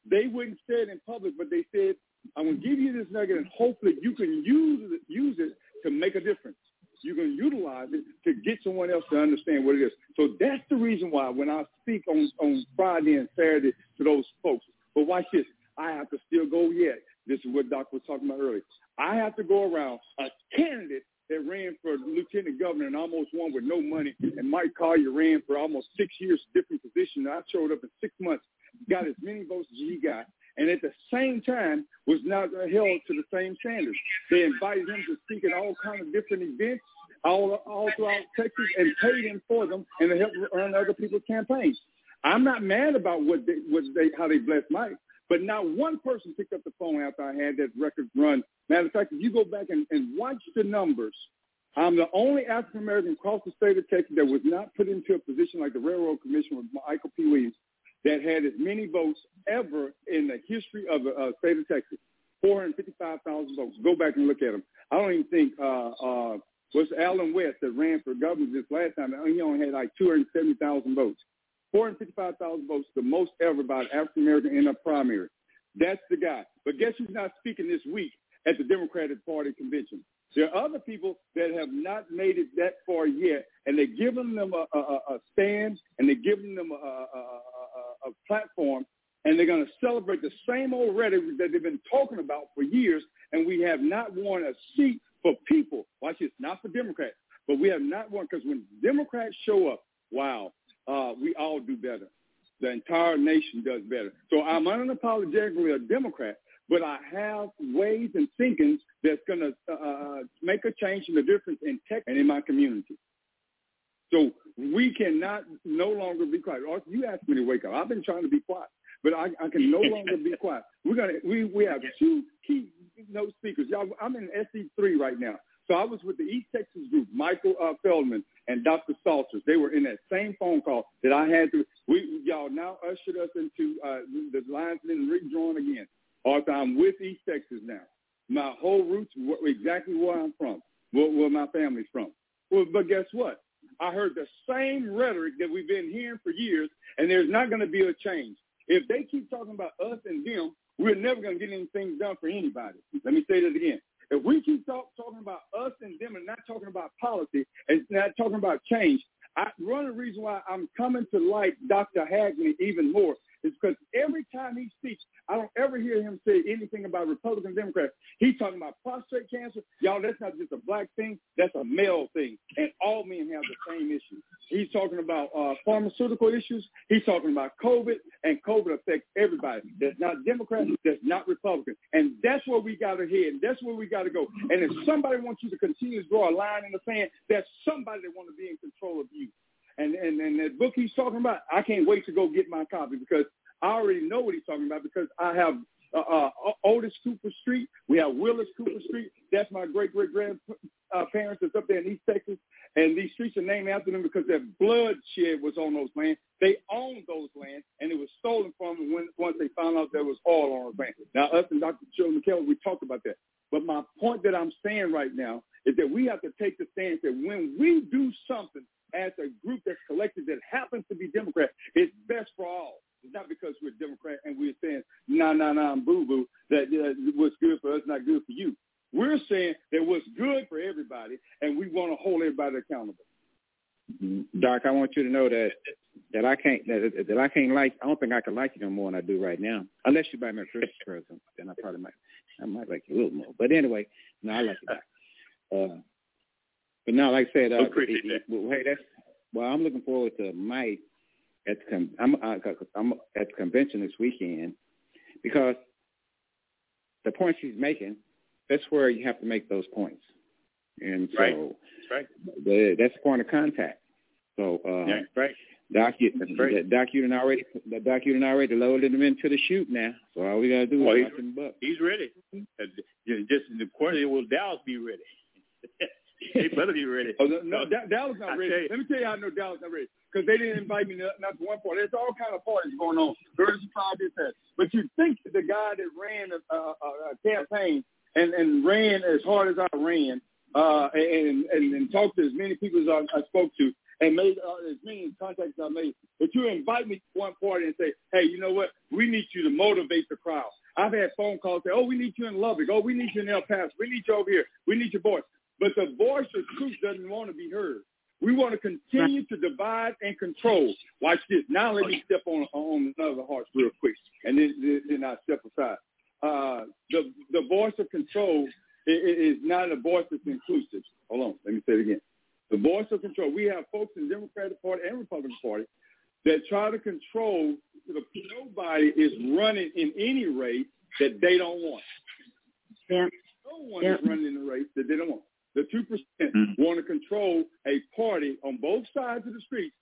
they wouldn't say it in public, but they said, I'm going to give you this nugget and hopefully you can use it, use it to make a difference. You can utilize it to get someone else to understand what it is. So that's the reason why when I speak on, on Friday and Saturday to those folks, but watch this, I have to still go yet this is what Doc was talking about earlier. I have to go around a candidate that ran for lieutenant governor and almost won with no money, and Mike Collier ran for almost six years, different position. I showed up in six months, got as many votes as he got, and at the same time was not held to the same standards. They invited him to speak at all kinds of different events all all throughout Texas and paid him for them and to help run other people's campaigns. I'm not mad about what they what they how they blessed Mike. But not one person picked up the phone after I had that record run. Matter of fact, if you go back and, and watch the numbers, I'm the only African American across the state of Texas that was not put into a position like the Railroad Commission with Michael P. Williams that had as many votes ever in the history of the uh, state of Texas. 455,000 votes. Go back and look at them. I don't even think uh, uh, was Allen West that ran for governor this last time. He only had like 270,000 votes. 455,000 votes, the most ever by an African American in a primary. That's the guy. But guess who's not speaking this week at the Democratic Party convention? There are other people that have not made it that far yet, and they're giving them a, a, a stand and they're giving them a, a, platform, and they're going to celebrate the same old rhetoric that they've been talking about for years, and we have not won a seat for people. Watch this, not for Democrats, but we have not won because when Democrats show up, wow, uh, we all do better. The entire nation does better. So I'm unapologetically a Democrat, but I have ways and thinkings that's going to uh, uh, make a change and a difference in tech and in my community. So we cannot no longer be quiet. You asked me to wake up. I've been trying to be quiet, but I, I can no longer be quiet. We're gonna we we have two key note speakers. Y'all, I'm in SE three right now. So I was with the East Texas group, Michael uh, Feldman and Dr. Salters. They were in that same phone call that I had to. We y'all now ushered us into uh, the lines been redrawn again. Also, I'm with East Texas now. My whole roots, exactly where I'm from, where, where my family's from. Well, but guess what? I heard the same rhetoric that we've been hearing for years, and there's not going to be a change. If they keep talking about us and them, we're never going to get anything done for anybody. Let me say that again. If we keep talk, talking about us and them and not talking about policy and not talking about change, I, one of the reasons why I'm coming to like Dr. Hackney even more is because every time he speaks, I don't ever hear him say anything about Republican Democrats. He's talking about prostate cancer. Y'all, that's not just a black thing. That's a male thing. And all men have the same issue. He's talking about uh, pharmaceutical issues. He's talking about COVID, and COVID affects everybody. That's not Democrat. That's not Republican. And that's where we got to head. That's where we got to go. And if somebody wants you to continue to draw a line in the sand, that's somebody that want to be in control of you. And, and and that book he's talking about, I can't wait to go get my copy because I already know what he's talking about because I have uh, uh, Otis Cooper Street. We have Willis Cooper Street. That's my great great grandparents that's up there in East Texas, and these streets are named after them because their bloodshed was on those lands. They owned those lands, and it was stolen from them when once they found out there was oil on those lands. Now, us and Dr. Shirley McKellar, we talked about that. But my point that I'm saying right now is that we have to take the stance that when we do something as a group that's collected that happens to be Democrat, it's best for all. It's not because we're Democrat and we're saying, nah, nah, nah, boo-boo, that uh, what's good for us not good for you. We're saying that what's good for everybody, and we want to hold everybody accountable. Doc, I want you to know that that I can't that, that I can't like. I don't think I can like you no more than I do right now. Unless you buy me a Christmas present, then I probably might. I might like you a little more. But anyway, no, I like you. Uh, but now, like I said, uh, appreciate that. Well, hey, that's well. I'm looking forward to Mike at the con- I'm uh, I'm at the convention this weekend because the point she's making, that's where you have to make those points, and so right. That's right. The, that's the point of contact. So uh, yeah, right. Doc, you, right. Doc, you done already, Doc, you done already loaded him into the chute now. So all we gotta do Well, is he's- watch him buck. He's ready. Uh, Just the question will Dallas be ready? they better be ready. Oh, no, no, Da- Dallas I not ready. Let me tell you how I know Dallas not ready. Because they didn't invite me not, not to one party. There's all kind of parties going on. Versus five this that. But you think that the guy that ran a, a, a campaign and, and ran as hard as I ran, uh, and, and and talked to as many people as I, I spoke to, and made uh, as many contacts as I made. But you invite me to one party and say, hey, you know what? We need you to motivate the crowd. I've had phone calls say, oh, we need you in Lubbock. Oh, we need you in El Paso. We need you over here. We need your voice. But the voice of truth doesn't want to be heard. We want to continue to divide and control. Watch this. Now let me step on on another horse real quick, and then then, I step aside. Uh, the the voice of control is not a voice that's inclusive. Hold on, let me say it again. The voice of control. We have folks in the Democratic Party and Republican Party that try to control. The, nobody is running in any race that they don't want. Yeah. No one Yeah. is running in the race that they don't want. The two percent Mhm. want to control a party on both sides of the street.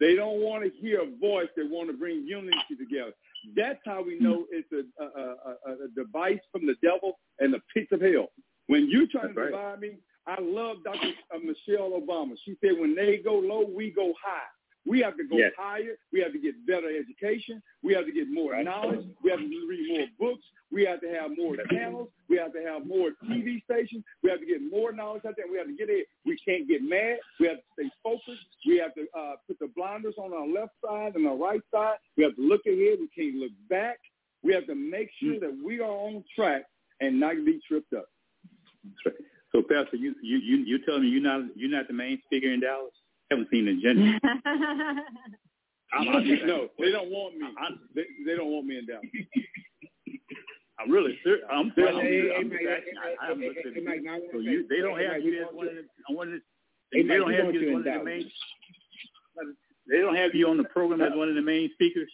They don't want to hear a voice that want to bring unity together. That's how we know it's a, a, a, a, device from the devil and the pits of hell. When you trying to right. divide me, I love Dr. uh, Michelle Obama. She said, when they go low, we go high. We have to go Yes. higher. We have to get better education. We have to get more knowledge. We have to read more books. We have to have more channels. We have to have more TV stations. We have to get more knowledge out there. We have to get it. We can't get mad. We have to stay focused. We have to uh, put the blinders on our left side and our right side. We have to look ahead. We can't look back. We have to make sure that we are on track and not be tripped up. That's right. So, Pastor, you you you you telling me you're not you're not the main speaker in Dallas? Haven't seen the agenda. I'm, I'm, no, they don't want me. I'm, They, they don't want me in Dallas. I'm really serious. I'm, Well, I'm, it- I'm, it I'm, might- asking. I, I'm it- it- listening. it might not wanna So you, they don't it have might you be as one of the, one of the, it they don't be have you as one of the main. They don't have you on the program as one of the main speakers.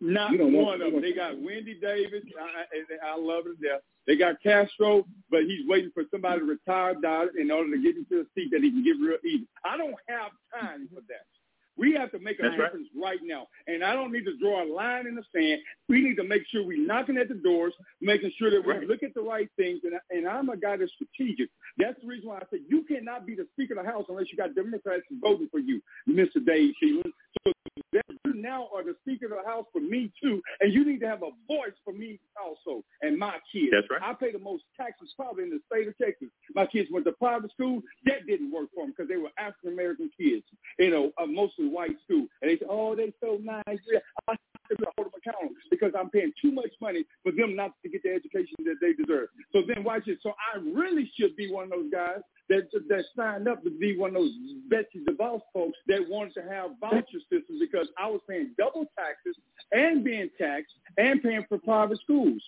Not You don't want- one of them. They got Wendy Davis. I, I, I love her to death. They got Castro, but he's waiting for somebody to retire down in order to get into a seat that he can get real easy. I don't have time for that. We have to make a That's right. difference right. now. And I don't need to draw a line in the sand. We need to make sure we're knocking at the doors, making sure that we Right. look at the right things. And, and I'm a guy that's strategic. That's the reason why I said you cannot be the Speaker of the House unless you got Democrats voting for you, Mr. Dade Phelan. So that you now are the Speaker of the House for me too, and you need to have a voice for me also and my kids. That's right. I pay the most taxes probably in the state of Texas. My kids went to private school. That didn't work for them because they were African American kids, you know, uh, a white school. And they said, "Oh, they're so nice." Yeah, I have to hold them accountable because I'm paying too much money for them not to get the education that they deserve. So then watch it. So I really should be one of those guys that that signed up to be one of those Betsy DeVos folks that wanted to have voucher systems because I was paying double taxes and being taxed and paying for private schools.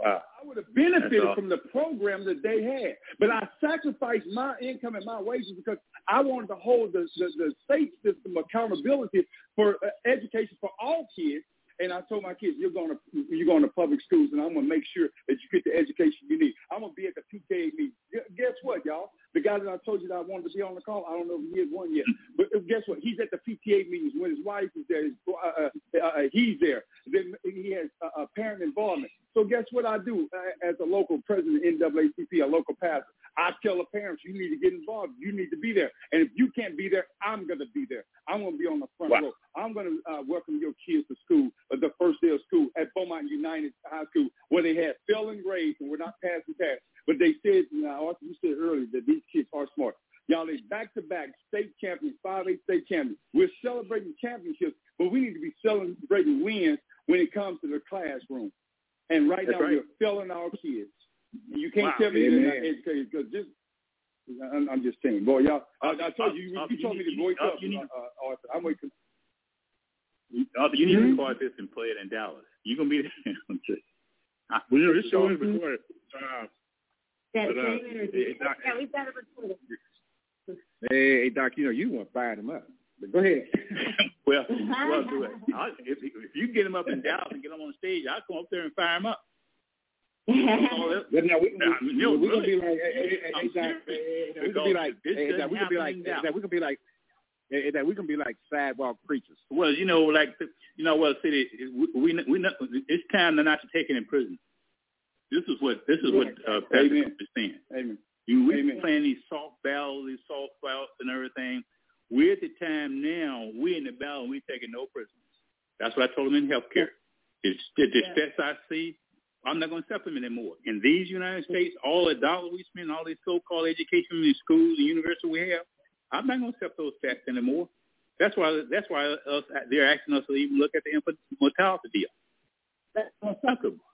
Wow. I would have benefited from the program that they had. But I sacrificed my income and my wages because I wanted to hold the, the, the state system accountability for uh, education for all kids. And I told my kids, you're going to you're going to public schools, and I'm going to make sure that you get the education you need. I'm going to be at the PTA meeting. Guess what, y'all? The guy that I told you that I wanted to be on the call, I don't know if he is one yet. But guess what? He's at the PTA meetings when his wife is there. His, uh, uh, uh, he's there. Then he has uh, parent involvement. So guess what I do uh, as a local president of NAACP, a local pastor? I tell the parents, you need to get involved. You need to be there. And if you can't be there, I'm going to be there. I'm going to be on the front wow. row. I'm going to uh, welcome your kids to school, uh, the first day of school at Beaumont United High School, where they had failing grades and we're not passing tests. But they said, you know, you said earlier that these kids are smart. Y'all, they back-to-back state champions, 5A state champions. We're celebrating championships, but we need to be celebrating wins when it comes to the classroom. And right That's now, right. we're failing our kids. You can't wow. tell me Amen. they're not educated because this. I'm, I'm just saying, boy, y'all. I, I told you, you, you, you told me to voice up, you need, uh, Arthur. I'm waiting. Arthur, you need mm-hmm. to record this and play it in Dallas. You're gonna be there. well, you know, this show is recorded. Uh, yeah, but, uh, hey, Doc, yeah, we've got it recorded. Hey, hey, Doc, you know you want to fire them up. But go ahead. well, well, do it. I'll, if, if you get him up in Dallas and get him on the stage, I'll come up there and fire him up. But now we, we, no, we, really, gonna be like, hey, hey, hey, hey, we can be like, hey, that we can be like, that we can be like, that we can be like sidewalk preachers. Well, you know, like you know, well, city, we we, we not, it's time not to take it in prison. This is what this is what uh, Pastor is saying. Amen. You we Amen. playing these soft battles, these soft battles and everything. We're at the time now. We're in the battle. and We're taking no prisoners. That's what I told them in healthcare. It's the distress I see. I'm not going to accept them anymore. In these United States, all the dollars we spend, all these so-called education in schools and universities we have, I'm not going to accept those stats anymore. That's why. That's why us, they're asking us to even look at the infant mortality deal. That's unacceptable.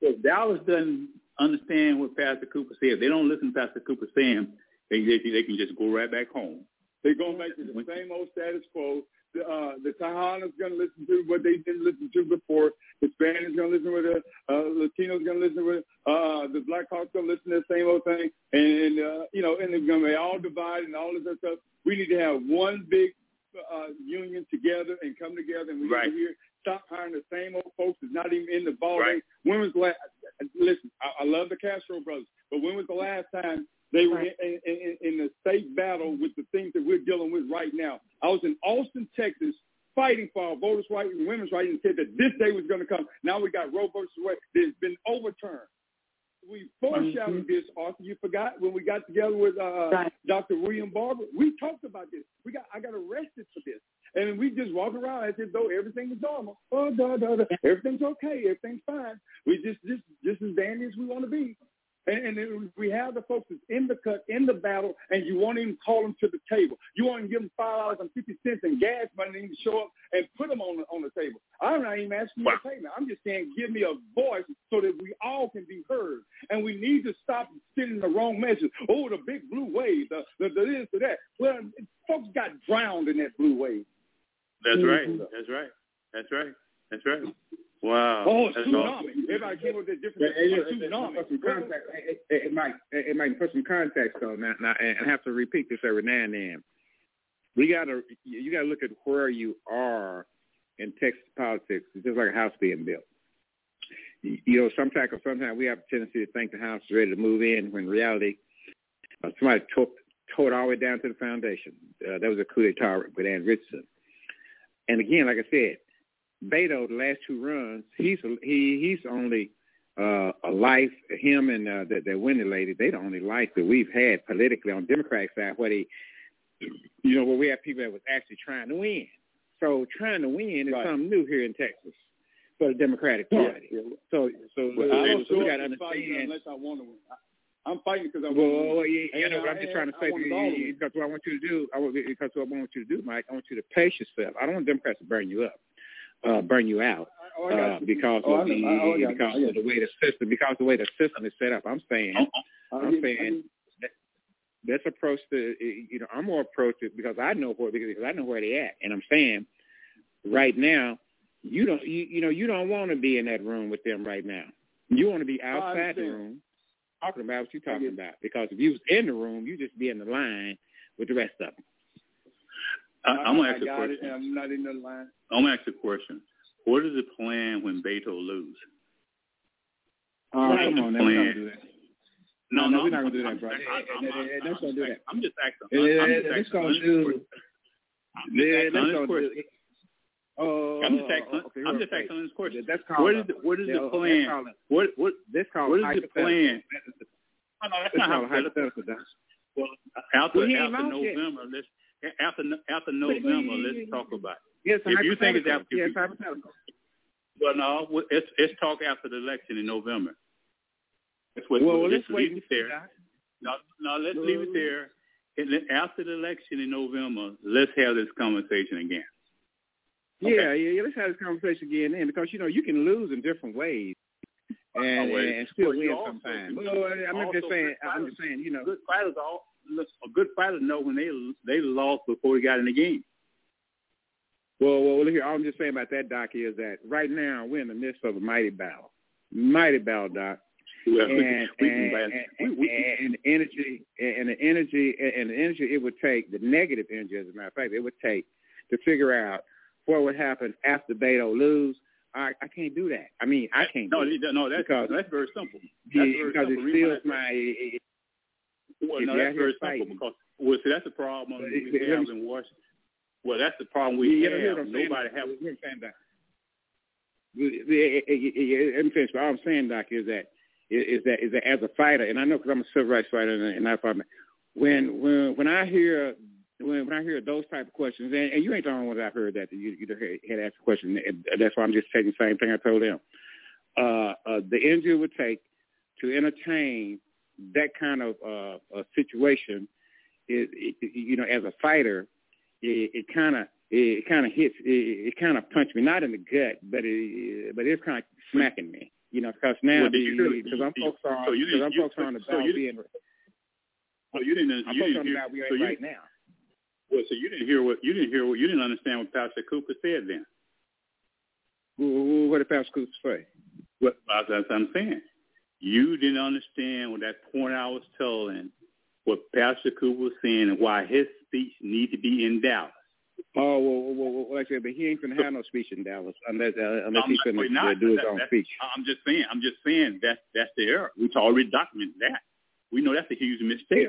If Dallas doesn't understand what Pastor Cooper said, if they don't listen to Pastor Cooper saying, they, they, they can just go right back home. They're going back to the same old status quo. The, uh, the Tejana's going to listen to what they didn't listen to before. The Spanish going to listen with it. Uh, Latinos going to listen with it. Uh, the Black Hawks going to listen to the same old thing. And, uh, you know, and they're going to be all divided and all this other stuff. We need to have one big uh, union together and come together and we right. need to hear stop hiring the same old folks that's not even in the ball right. game. When was the last? Listen, I, I love the Castro brothers, but when was the last time they were in, in, in the state battle with the things that we're dealing with right now? I was in Austin, Texas, fighting for our voters' rights and women's rights, and said that this day was going to come. Now we got Roe versus Wade that has been overturned. We foreshadowed mm-hmm. this, Arthur. You forgot when we got together with uh, right. Dr. William Barber. We talked about this. We got I got arrested for this. And we just walk around as if though everything is normal. Oh, da, da, da. Everything's okay. Everything's fine. We just just just as dandy as we want to be. And, and we have the folks that's in the cut, in the battle, and you won't even call them to the table. You won't even give them five dollars and fifty cents in gas money to show up and put them on the, on the table. I'm not even asking you wow. to pay me. I'm just saying give me a voice so that we all can be heard. And we need to stop sending the wrong message. Oh, the big blue wave, the, the, the this, the that. Well, folks got drowned in that blue wave. That's mm-hmm. right. That's right. That's right. That's right. Wow. Oh, That's tsunami. Awesome. Everybody came with a different yeah, tsunami. Put some context, it, it, it, might it might put some context on Now, now, and I have to repeat this every now and then. We gotta you gotta look at where you are in Texas politics. It's just like a house being built. You know, sometimes sometimes we have a tendency to think the house is ready to move in when in reality uh, somebody tore, tore it all the way down to the foundation. Uh, that was a coup d'etat with Ann Richardson. And again, like I said, Beto, the last two runs, he's he he's only uh, a life. Him and uh, that that Wendy lady, they the only life that we've had politically on Democratic side where they, you know, where we have people that was actually trying to win. So trying to win is right. something new here in Texas for the Democratic Party. Yeah. So so, well, I don't so we got to understand. Unless I want to win. I'm fighting because I want well, well, yeah, you know, but I'm just trying to say you, because what I want you to do, I want, because what I want you to do, Mike, I want you to pace yourself. I don't want Democrats to burn you up uh, burn you out oh, uh, because oh, of the because of the way the system because the way the system is set up. I'm saying uh-huh. I'm saying that, let's approach the you know I'm more approach it because I know where because I know where they at, and I'm saying right now you don't you, you know you don't want to be in that room with them right now. You want to be outside the room talking about what you're talking about. Because if you was in the room, you just be in the line with the rest of them. I, I'm gonna ask a question. it. I'm not in the line. I'm gonna ask a question. What is the plan when Beto lose? Oh, come on, now, we're not gonna do that. No, No, no, we're not gonna do that, I'm- brother. I'm- I'm- I'm- let's not do that. I'm just asking. Eh, I'm eh, just let's go do- Yeah, asking let's go do- Oh, I'm just asking. okay, I'm just asking this question. That's called. What the, what is yeah, the plan? called What what That's called what is the plan? Oh, no, that's that's not hypothetical. Well, after Well, he ain't after. November, let's after after November, let's talk about. it. Yes, If you think it's after- yes, you- hypothetical. Well, no, well, let's let's talk after the election in November. That's what. Well, well, let's let's leave it there. Doc. No, no, let's leave it there. And after the election in November, let's have this conversation again. Yeah, yeah, yeah. Let's have this conversation again then, because you know you can lose in different ways, and, well, and still well, win sometimes. Well, I'm also just saying. I'm just saying. You know. Good fighters, all a good fighter know when they they lost before they got in the game. Well, well, well, here all I'm just saying about that, Doc, is that right now we're in the midst of a mighty battle, mighty battle, Doc. Well, we and, we and, blast- and, we- we- and the energy and the energy and the energy it would take the negative energy as a matter of fact it would take to figure out what would happen after Beto lose. I I can't do that. I mean I can't. No, do it. no, that's Because- that's very simple. That's very because simple. it steals that's- my. It, Well, if no, that's very simple fighting. because well, see, that's the problem But we it- have in Washington. Well, that's the problem we yeah, you what have. Nobody Doc? have. You know what I'm saying, Doc? Let me finish. But all I'm saying, Doc, is that is that is that as a fighter, and I know because I'm a civil rights fighter and, and I fight. When when when I hear when when I hear those type of questions, and, and you ain't the only one that I've heard that you you had asked a question. And that's why I'm just taking the same thing I told them. Uh, uh, the energy it would take to entertain that kind of uh, a situation is, it, you know, as a fighter, it kind of it kind of hits it, it kind of punched me not in the gut, but it but it's kind of smacking me, you know, because now Well, really- because I'm you- focused on so you because I'm didn't- you- focused on the so you- being So you didn't. I'm you focused didn't on hear, we're so you, right now. Well, so you didn't hear what you didn't hear what you didn't understand what Pastor Cooper said then. Wh- wh- What did Pastor Cooper say? What that's what I'm saying. You didn't understand what that point I was telling what Pastor Cooper was saying and why his speech need to be in Dallas. Oh well, well, well, well actually, but he ain't gonna have no speech in Dallas unless uh, unless I'm he's gonna not- uh, do his that- own speech. I'm just saying. I'm just saying that's that's the error. We've already documented that. We know that's a huge mistake.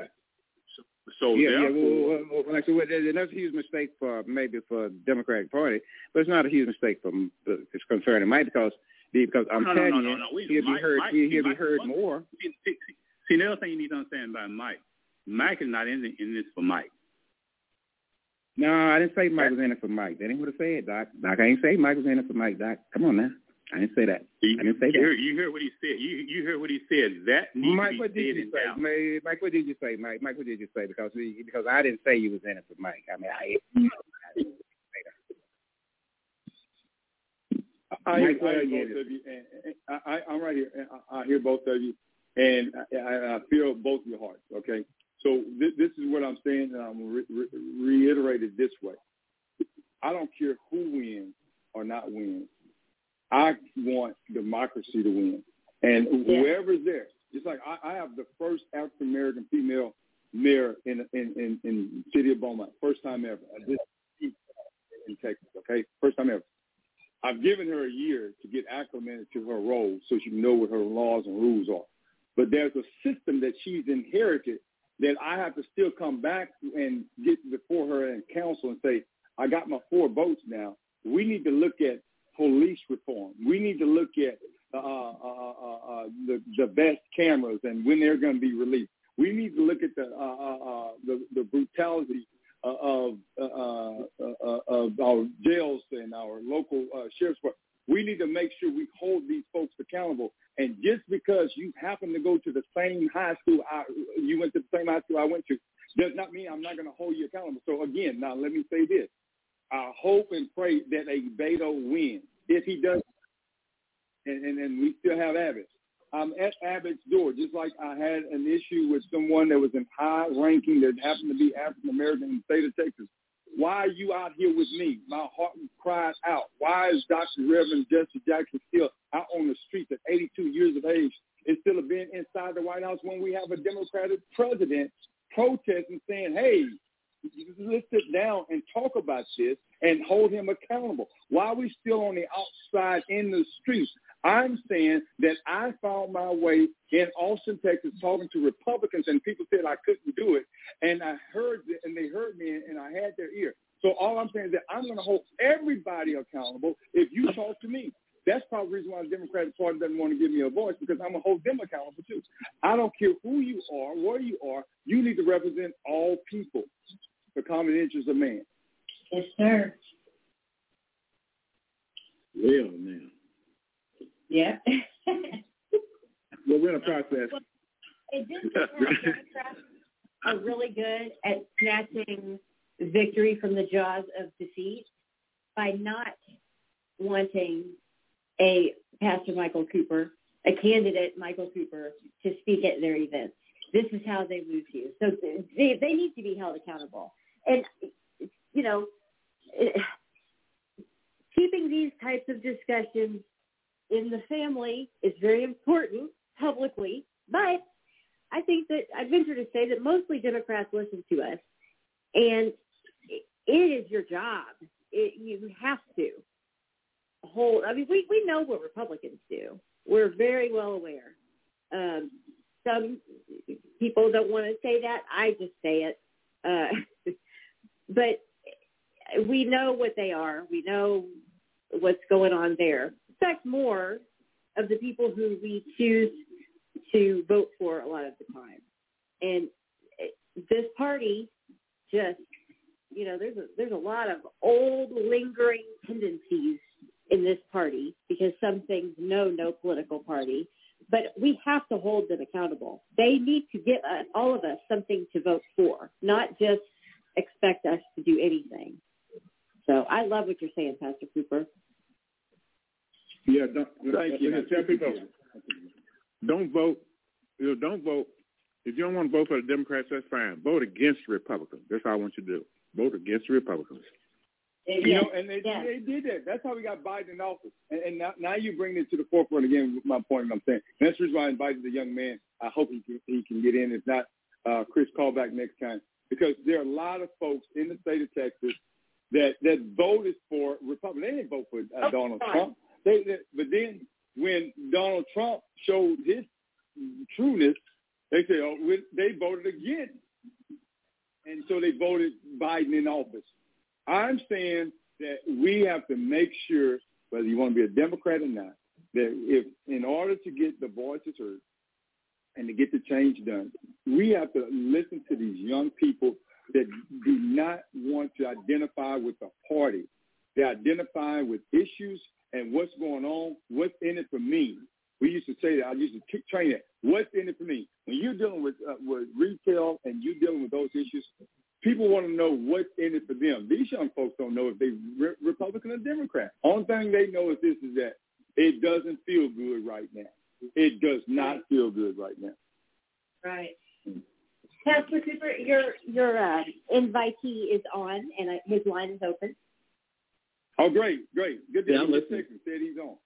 So, so yeah, yeah. Well, well, well, said, well, that's a huge mistake for maybe for Democratic Party, but it's not a huge mistake for it's concerning Mike because because I'm No, no, no, telling no, you, no, wait, he'll be Mike- heard. Mike- he'll he'll be heard more. see, see, see, another thing you need to understand about Mike. Mike is not in, the, in this for Mike. No, I didn't say Mike was in it for Mike. That ain't what I said, Doc. Doc, I ain't say Mike was in it for Mike, Doc. Come on now. I didn't say that. You, I didn't say you that. heard, you heard what he said. You you heard what he said. That needs Mike, to what did you say? Mike, Mike, what did you say, Mike? Mike, what did you say? Because we, because I didn't say you was in it for Mike. I mean, I. I, hear both of you. And, I, I'm right here. I, hear both of you, and I, feel both your hearts. Okay, so th- this is what I'm saying, and I'm re- re- reiterate it this way. I don't care who wins or not wins. I want democracy to win, and whoever's there, just like I, I have the first African American female mayor in in in, in city of Beaumont, first time ever. This in Texas, okay, first time ever. I've given her a year to get acclimated to her role so she know what her laws and rules are. But there's a system that she's inherited that I have to still come back and get before her and council and say, I got my four votes now. We need to look at police reform. We need to look at uh, uh, uh, uh, the, the best cameras and when they're going to be released. We need to look at the uh, uh, uh, the, the brutality uh, of uh, uh, uh, of our jails and our local uh, sheriff's department. We need to make sure we hold these folks accountable. And just because you happen to go to the same high school, I, you went to the same high school I went to, does not mean I'm not going to hold you accountable. So again, now let me say this: I hope and pray that a Beto wins. If he does, and, and, and we still have Abbott. I'm at Abbott's door, just like I had an issue with someone that was in high ranking that happened to be African American in the state of Texas. Why are you out here with me? My heart cries out. Why is Dr. Reverend Jesse Jackson still out on the streets at 82 years of page instead of being inside the White House when we have a Democratic president protesting, saying, "Hey, let's sit down and talk about this and hold him accountable." Why are we still on the outside in the streets? I'm saying that I found my way in Austin, Texas, talking to Republicans, and people said I couldn't do it, and I heard it, and they heard me, and I had their ear. So all I'm saying is that I'm going to hold everybody accountable if you talk to me. That's probably the reason why the Democratic Party doesn't want to give me a voice because I'm going to hold them accountable too. I don't care who you are, where you are. You need to represent all people, the common interests of man. Yes, sir. Well, now. Yeah. well, we're in a process. Well, it did Democrats are really good at snatching victory from the jaws of defeat by not wanting a Pastor Michael Cooper, a candidate Michael Cooper, to speak at their events. This is how they lose you. So they, they need to be held accountable. And, you know, keeping these types of discussions in the family is very important publicly, but I think that I venture to say that mostly Democrats listen to us, and it is your job. It, you have to hold. I mean, we we know what Republicans do. We're very well aware. Um, some people don't want to say that. I just say it. Uh, but we know what they are. We know what's going on there. Fact, more of the people who we choose to vote for a lot of the time. And this party just, you know, there's a there's a lot of old lingering tendencies in this party because some things know no political party. But we have to hold them accountable. They need to give us, all of us something to vote for, not just expect us to do anything. So I love what you're saying, Pastor Cooper. Yeah, don't, Thank you. Tell people, don't vote. You know, don't vote. If you don't want to vote for the Democrats, that's fine. Vote against Republicans. That's all I want you to do. Vote against the Republicans. You know, and they, yes. they did that. That's how we got Biden in office. And, and now, now you bring it to the forefront again with my point. I'm saying and that's the reason why I invited the young man. I hope he can, he can get in. If not, uh, Chris, call back next time because there are a lot of folks in the state of Texas that that voted for Republican. They didn't vote for uh, oh, Donald sorry. Trump. They, they, but then when Donald Trump showed his trueness, they said, oh, they voted again. And so they voted Biden in office. I'm saying that we have to make sure, whether you want to be a Democrat or not, that if in order to get the voices heard and to get the change done, we have to listen to these young people that do not want to identify with the party. They identify with issues and what's going on, what's in it for me. We used to say that. I used to train it. What's in it for me? When you're dealing with uh, with retail and you're dealing with those issues, people want to know what's in it for them. These young folks don't know if they re- Republican or Democrat. Only thing they know is this: is that it doesn't feel good right now. It does not feel good right now. Right. Pastor Cooper, your your uh, invitee is on, and uh, his line is open. Oh, great, great, good to yeah, hear you. Said he's on.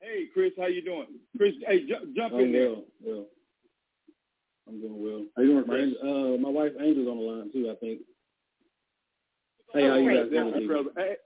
Hey, Chris, how you doing? Chris, hey, j- jump I'm in there. Well, well. I'm doing well. How you doing, Chris? My, uh, my wife Angel's on the line too. I think. Hey, how you guys doing? Hey,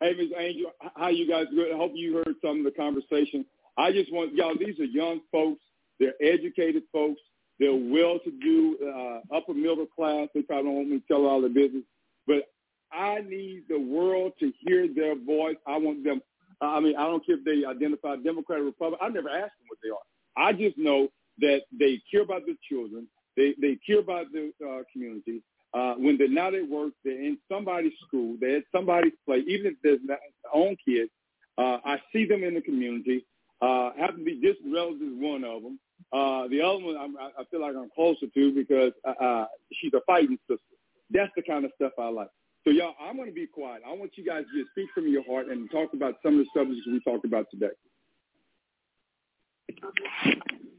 hey, Ms. Angel, how you guys doing? I hope you heard some of the conversation. I just want y'all. These are young folks. They're educated folks. They're well-to-do, uh, upper middle class. They probably don't want me to tell all their business, but I need the world to hear their voice. I want them. I mean, I don't care if they identify Democrat or Republican. I never asked them what they are. I just know that they care about their children. They they care about the uh, community. Uh, when they're not at work, they're in somebody's school. They're at somebody's play. Even if there's not their own kids, uh, I see them in the community. Uh, happen to be distant relatives, one of them. Uh, the other one, I'm, I feel like I'm closer to because uh, uh, she's a fighting sister. That's the kind of stuff I like. So y'all, I'm going to be quiet. I want you guys to just speak from your heart and talk about some of the subjects we talked about today.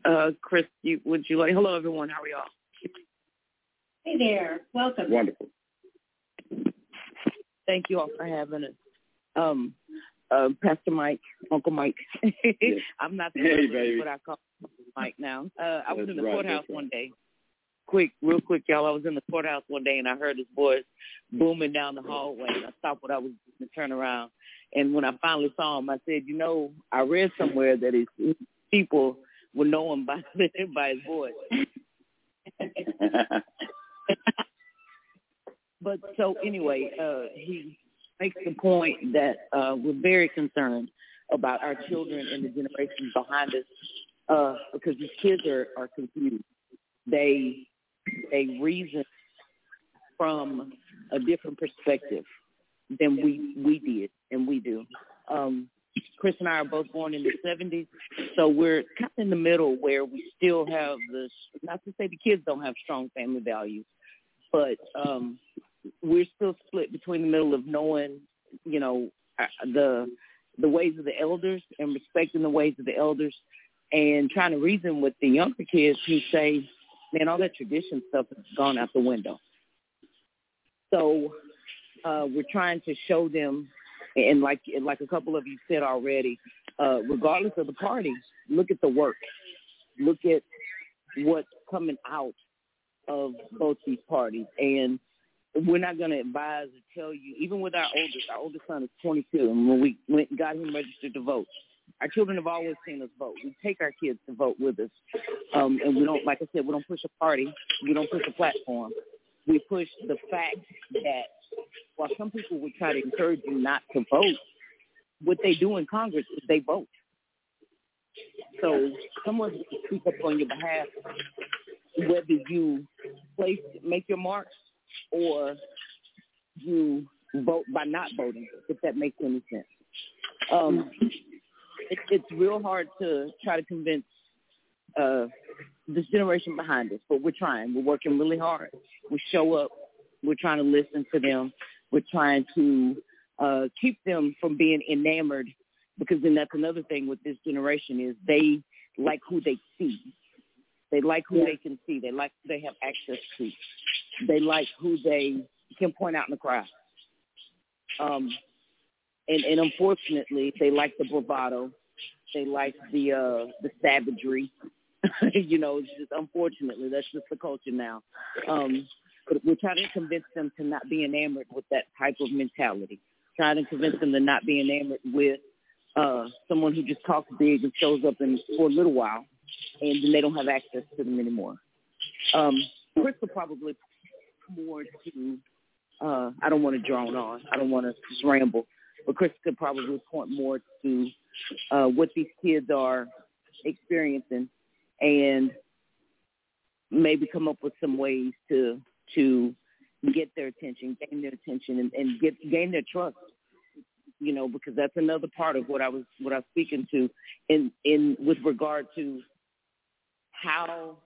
Uh, Chris, you, would you like? Hello, everyone. How are y'all? Hey there. Welcome. Wonderful. Thank you all for having us. Um, uh, Pastor Mike, Uncle Mike. I'm not the hey, baby. but I call Mike now. Uh, I was That's in the right, courthouse that's right. one day. Quick, real quick, y'all. I was in the courthouse one day and I heard his voice booming down the hallway. And I stopped what I was doing to turn around. And when I finally saw him, I said, "You know, I read somewhere that his people will know him by by his voice." but so anyway, uh, he makes the point that uh, we're very concerned about our children and the generations behind us uh, because these kids are, are confused. They they reason from a different perspective than we we did and we do. Um, Chris and I are both born in the 70s, so we're kind of in the middle where we still have the, not to say the kids don't have strong family values, but um, we're still split between the middle of knowing, you know, uh, the the ways of the elders and respecting the ways of the elders and trying to reason with the younger kids who say, man, all that tradition stuff has gone out the window. So uh, we're trying to show them, and like like a couple of you said already, uh, regardless of the party, look at the work, look at what's coming out of both these parties, and we're not going to advise or tell you. Even with our oldest, our oldest son is 22, and when we went and got him registered to vote, our children have always seen us vote. We take our kids to vote with us, um, and we don't, like I said, we don't push a party, we don't push a platform. We push the fact that while some people would try to encourage you not to vote, what they do in Congress is they vote. So someone's going to speak up on your behalf, whether you place make your marks or you vote by not voting, if that makes any sense. Um, it, it's real hard to try to convince uh, this generation behind us, but we're trying. We're working really hard. We show up. We're trying to listen to them. We're trying to uh, keep them from being enamored because then that's another thing with this generation is they like who they see. They like who they can see. They like who they have access to. They like who they can point out in the crowd. Um, and, and unfortunately, they like the bravado. They like the uh, the savagery. you know, it's just unfortunately that's just the culture now. Um, but we're trying to convince them to not be enamored with that type of mentality. Trying to convince them to not be enamored with uh, someone who just talks big and shows up in for a little while, and then they don't have access to them anymore. Um, Chris will probably more to. Uh, I don't want to drone on. I don't want to ramble, but Chris could probably point more to uh, what these kids are experiencing, and maybe come up with some ways to to get their attention, gain their attention, and, and get gain their trust. You know, because that's another part of what I was what I was speaking to in in with regard to how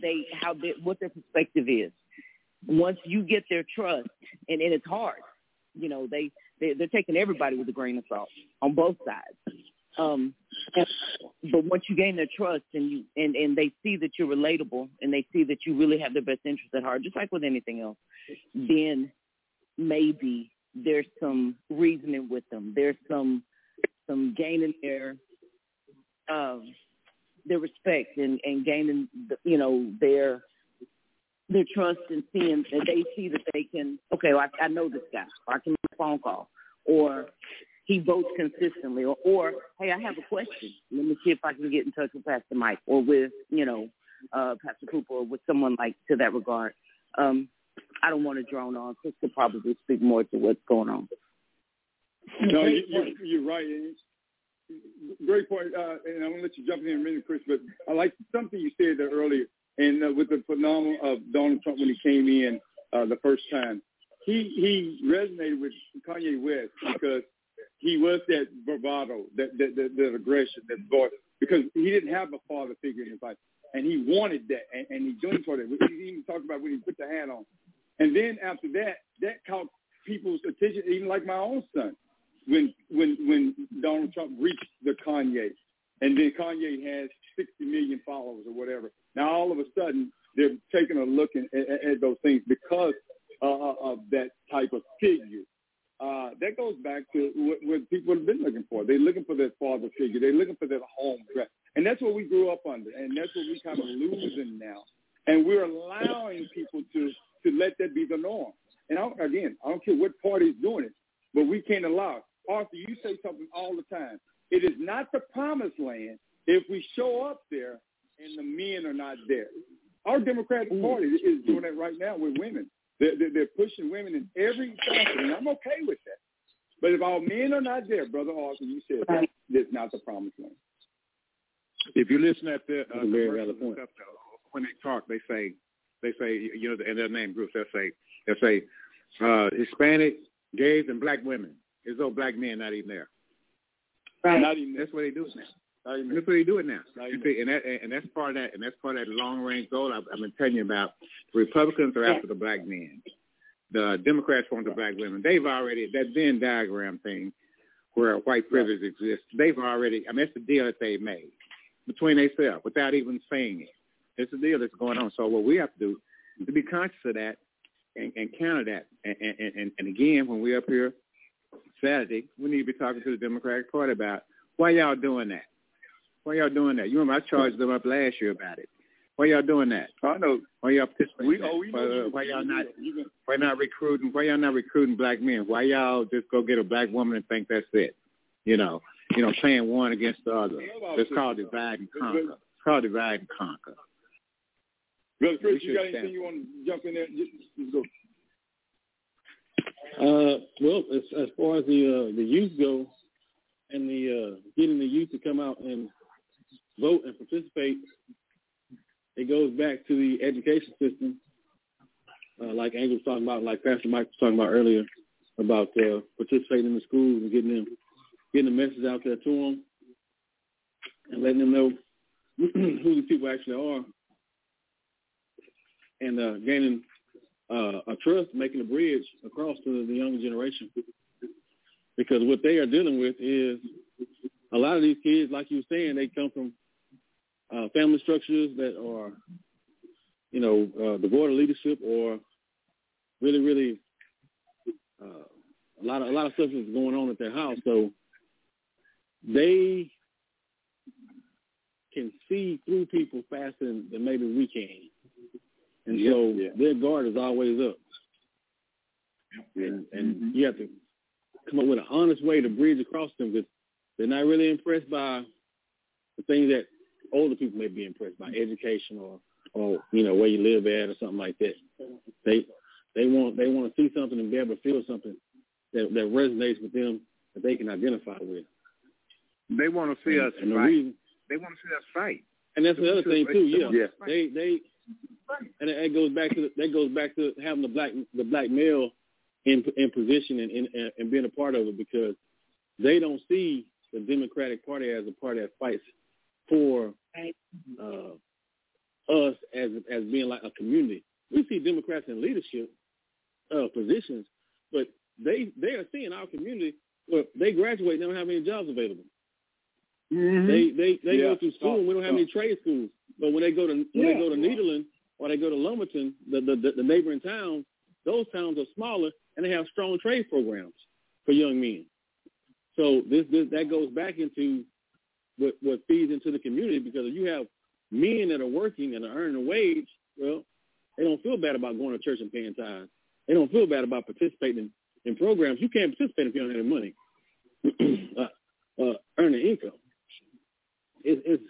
they how they, what their perspective is. Once you get their trust, and, and it's hard, you know, they, they they're taking everybody with a grain of salt on both sides. Um, and, but once you gain their trust and you and and they see that you're relatable and they see that you really have their best interest at heart, just like with anything else, then maybe there's some reasoning with them. There's some some gaining their um, their respect and and gaining the, you know their their trust and seeing that they see that they can okay, well, I, I know this guy, or I can make a phone call, or he votes consistently, or, or hey, I have a question. Let me see if I can get in touch with Pastor Mike or with you know uh, Pastor Cooper or with someone like to that regard. Um, I don't want to drone on. Chris could probably speak more to what's going on. No, you, you're, you're right. Great point. Uh, and I'm going to let you jump in in a minute, Chris, but I like something you said there earlier. And uh, with the phenomenon of Donald Trump when he came in uh, the first time, he he resonated with Kanye West because he was that bravado, that that, that, that aggression, that voice, because he didn't have a father figure in his life, and he wanted that, and, and he doing for that. He even talked about when he put the hat on, and then after that, that caught people's attention, even like my own son, when when when Donald Trump reached the Kanye, and then Kanye has 60 million followers or whatever. Now all of a sudden they're taking a look at, at, at those things because uh, of that type of figure. uh, that goes back to what, what people have been looking for. They're looking for that father figure. They're looking for that home. And that's what we grew up under. And that's what we kind of losing now. And we're allowing people to, to let that be the norm. And I, again, I don't care what party is doing it, but we can't allow it. Arthur, you say something all the time. It is not the promised land if we show up there and the men are not there. Our Democratic Party is doing that right now with women. They're, they're, they're pushing women in every facet, and I'm okay with that. But if our men are not there, Brother Arthur, you said that, that's not the promised land. If you listen at the uh, the stuff, when they talk, they say they say you know in their name groups they say they say uh, Hispanic, gays, and black women. As though black men not even there. Right. Not even That's what they do now. Not even That's what they do it now. You see, and that and that's part of that and that's part of that long range goal I've, I've been telling you about. The Republicans are after the black men. The Democrats want the black women. They've already that Venn diagram thing where white privilege exists. They've already. I mean, it's the deal that they made between themselves without even saying it. It's a deal that's going on. So what we have to do is to be conscious of that and, and counter that. And, and, and, and again, when we're up here Saturday, we need to be talking to the Democratic Party about why y'all doing that. Why y'all doing that? You remember I charged them up last year about it. Why y'all doing that? I know. Why y'all participating? We, oh, we know. why, you- uh, why y'all not? You Why not recruiting? Why y'all not recruiting black men? Why y'all just go get a black woman and think that's it? You know, you know, playing one against the other. It's called divide and conquer. It's called divide and conquer. Brother Chris, you got anything you want to jump in there? Just, just go. Uh, well, as, as far as the uh, the youth go, and the uh, getting the youth to come out and vote and participate, it goes back to the education system, uh, like Angel was talking about, like Pastor Mike was talking about earlier, about uh, participating in the schools and getting them getting the message out there to them, and letting them know who the people actually are, and uh, gaining uh, a trust, making a bridge across to the younger generation. Because what they are dealing with is a lot of these kids, like you were saying, they come from uh, family structures that are, you know, uh, devoid of leadership or really, really uh, a lot of a lot of stuff is going on at their house. So they can see through people faster than, than maybe we can. And so Yeah. their guard is always up. And, and you have to come up with an honest way to bridge across them because they're not really impressed by the things that older people may be impressed by, education or, or you know, where you live at or something like that. They they want they want to see something and be able to feel something that, that resonates with them that they can identify with. They want to see us and the fight. reason, They want to see us fight. and that's the other thing too. Yeah, Yeah. they they and it, goes back to that goes back to having the black the black male in in position and, and and being a part of it because they don't see the Democratic Party as a party that fights for uh, us as as being like a community. We see Democrats in leadership uh, positions, but they they are seeing our community. Well, they graduate, they don't have any jobs available. They they they Yeah. go through school. and We don't have any trade schools. But when they go to when they go to Nederland or they go to Lumberton, the, the the the neighboring towns, those towns are smaller and they have strong trade programs for young men. So this this that goes back into what what feeds into the community because if you have men that are working and are earning a wage, well, they don't feel bad about going to church and paying tithes. They don't feel bad about participating in programs. You can't participate if you don't have any money. uh, uh, earning income. It, it's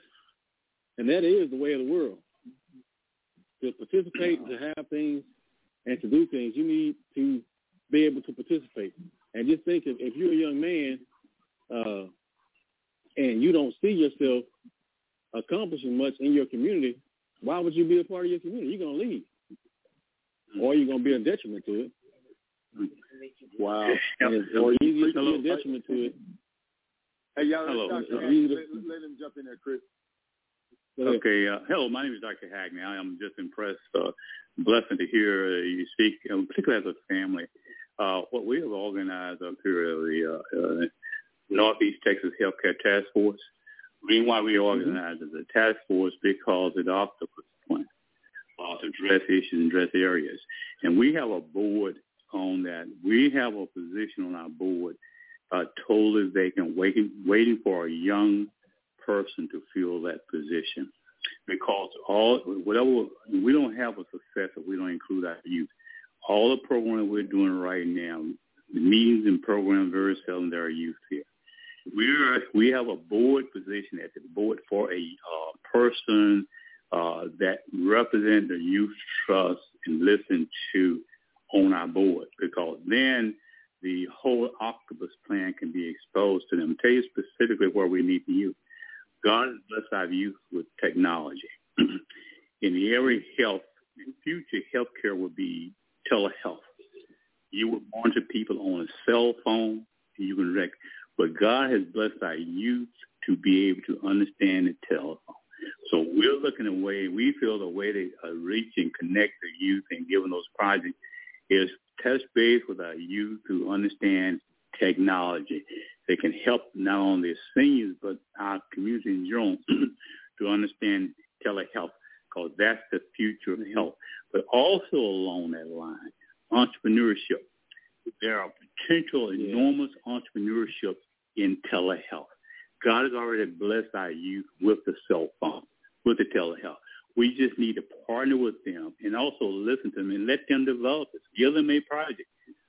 and that is the way of the world. To participate, to have things, and to do things, you need to be able to participate. And just think if, if you're a young man uh, and you don't see yourself accomplishing much in your community, why would you be a part of your community? You're gonna leave, or you're gonna be a detriment to it. Wow. And it's, it's easier to be a detriment to it. Hey, y'all, Hello. Dr. It's Hackney, easy to- let, let him jump in there, Chris. Okay. Uh, hello, my name is Dr. Hackney. I am just impressed, uh, blessed to hear uh, you speak, particularly as a family. Uh, what we have organized up here at the uh, uh, Northeast Texas Healthcare Task Force. Reason why we organized as a task force because it octopus plan uh, to address issues and address areas. And we have a board on that. We have a position on our board uh, totally vacant, waiting, waiting for a young person to fill that position. Because all whatever we don't have a success if we don't include our youth. All the programs we're doing right now, the meetings and programs very seldom there are youth here. We're we have a board position at the board for a uh, person uh, that represent the youth trust and listen to on our board because then the whole octopus plan can be exposed to them. I'll tell you specifically where we need the youth. God bless our youth with technology. in the area of health, in future, healthcare will be telehealth. You will monitor people on a cell phone. You can rec- but God has blessed our youth to be able to understand the telephone. So we're looking at way, we feel the way to reach and connect the youth and them those projects is touch base with our youth to understand technology. They can help not only seniors, but our community in general to understand telehealth because that's the future of health. But also along that line, entrepreneurship. There are potential enormous entrepreneurship in telehealth. God has already blessed our youth with the cell phone, with the telehealth. We just need to partner with them and also listen to them and let them develop it. Give them a project.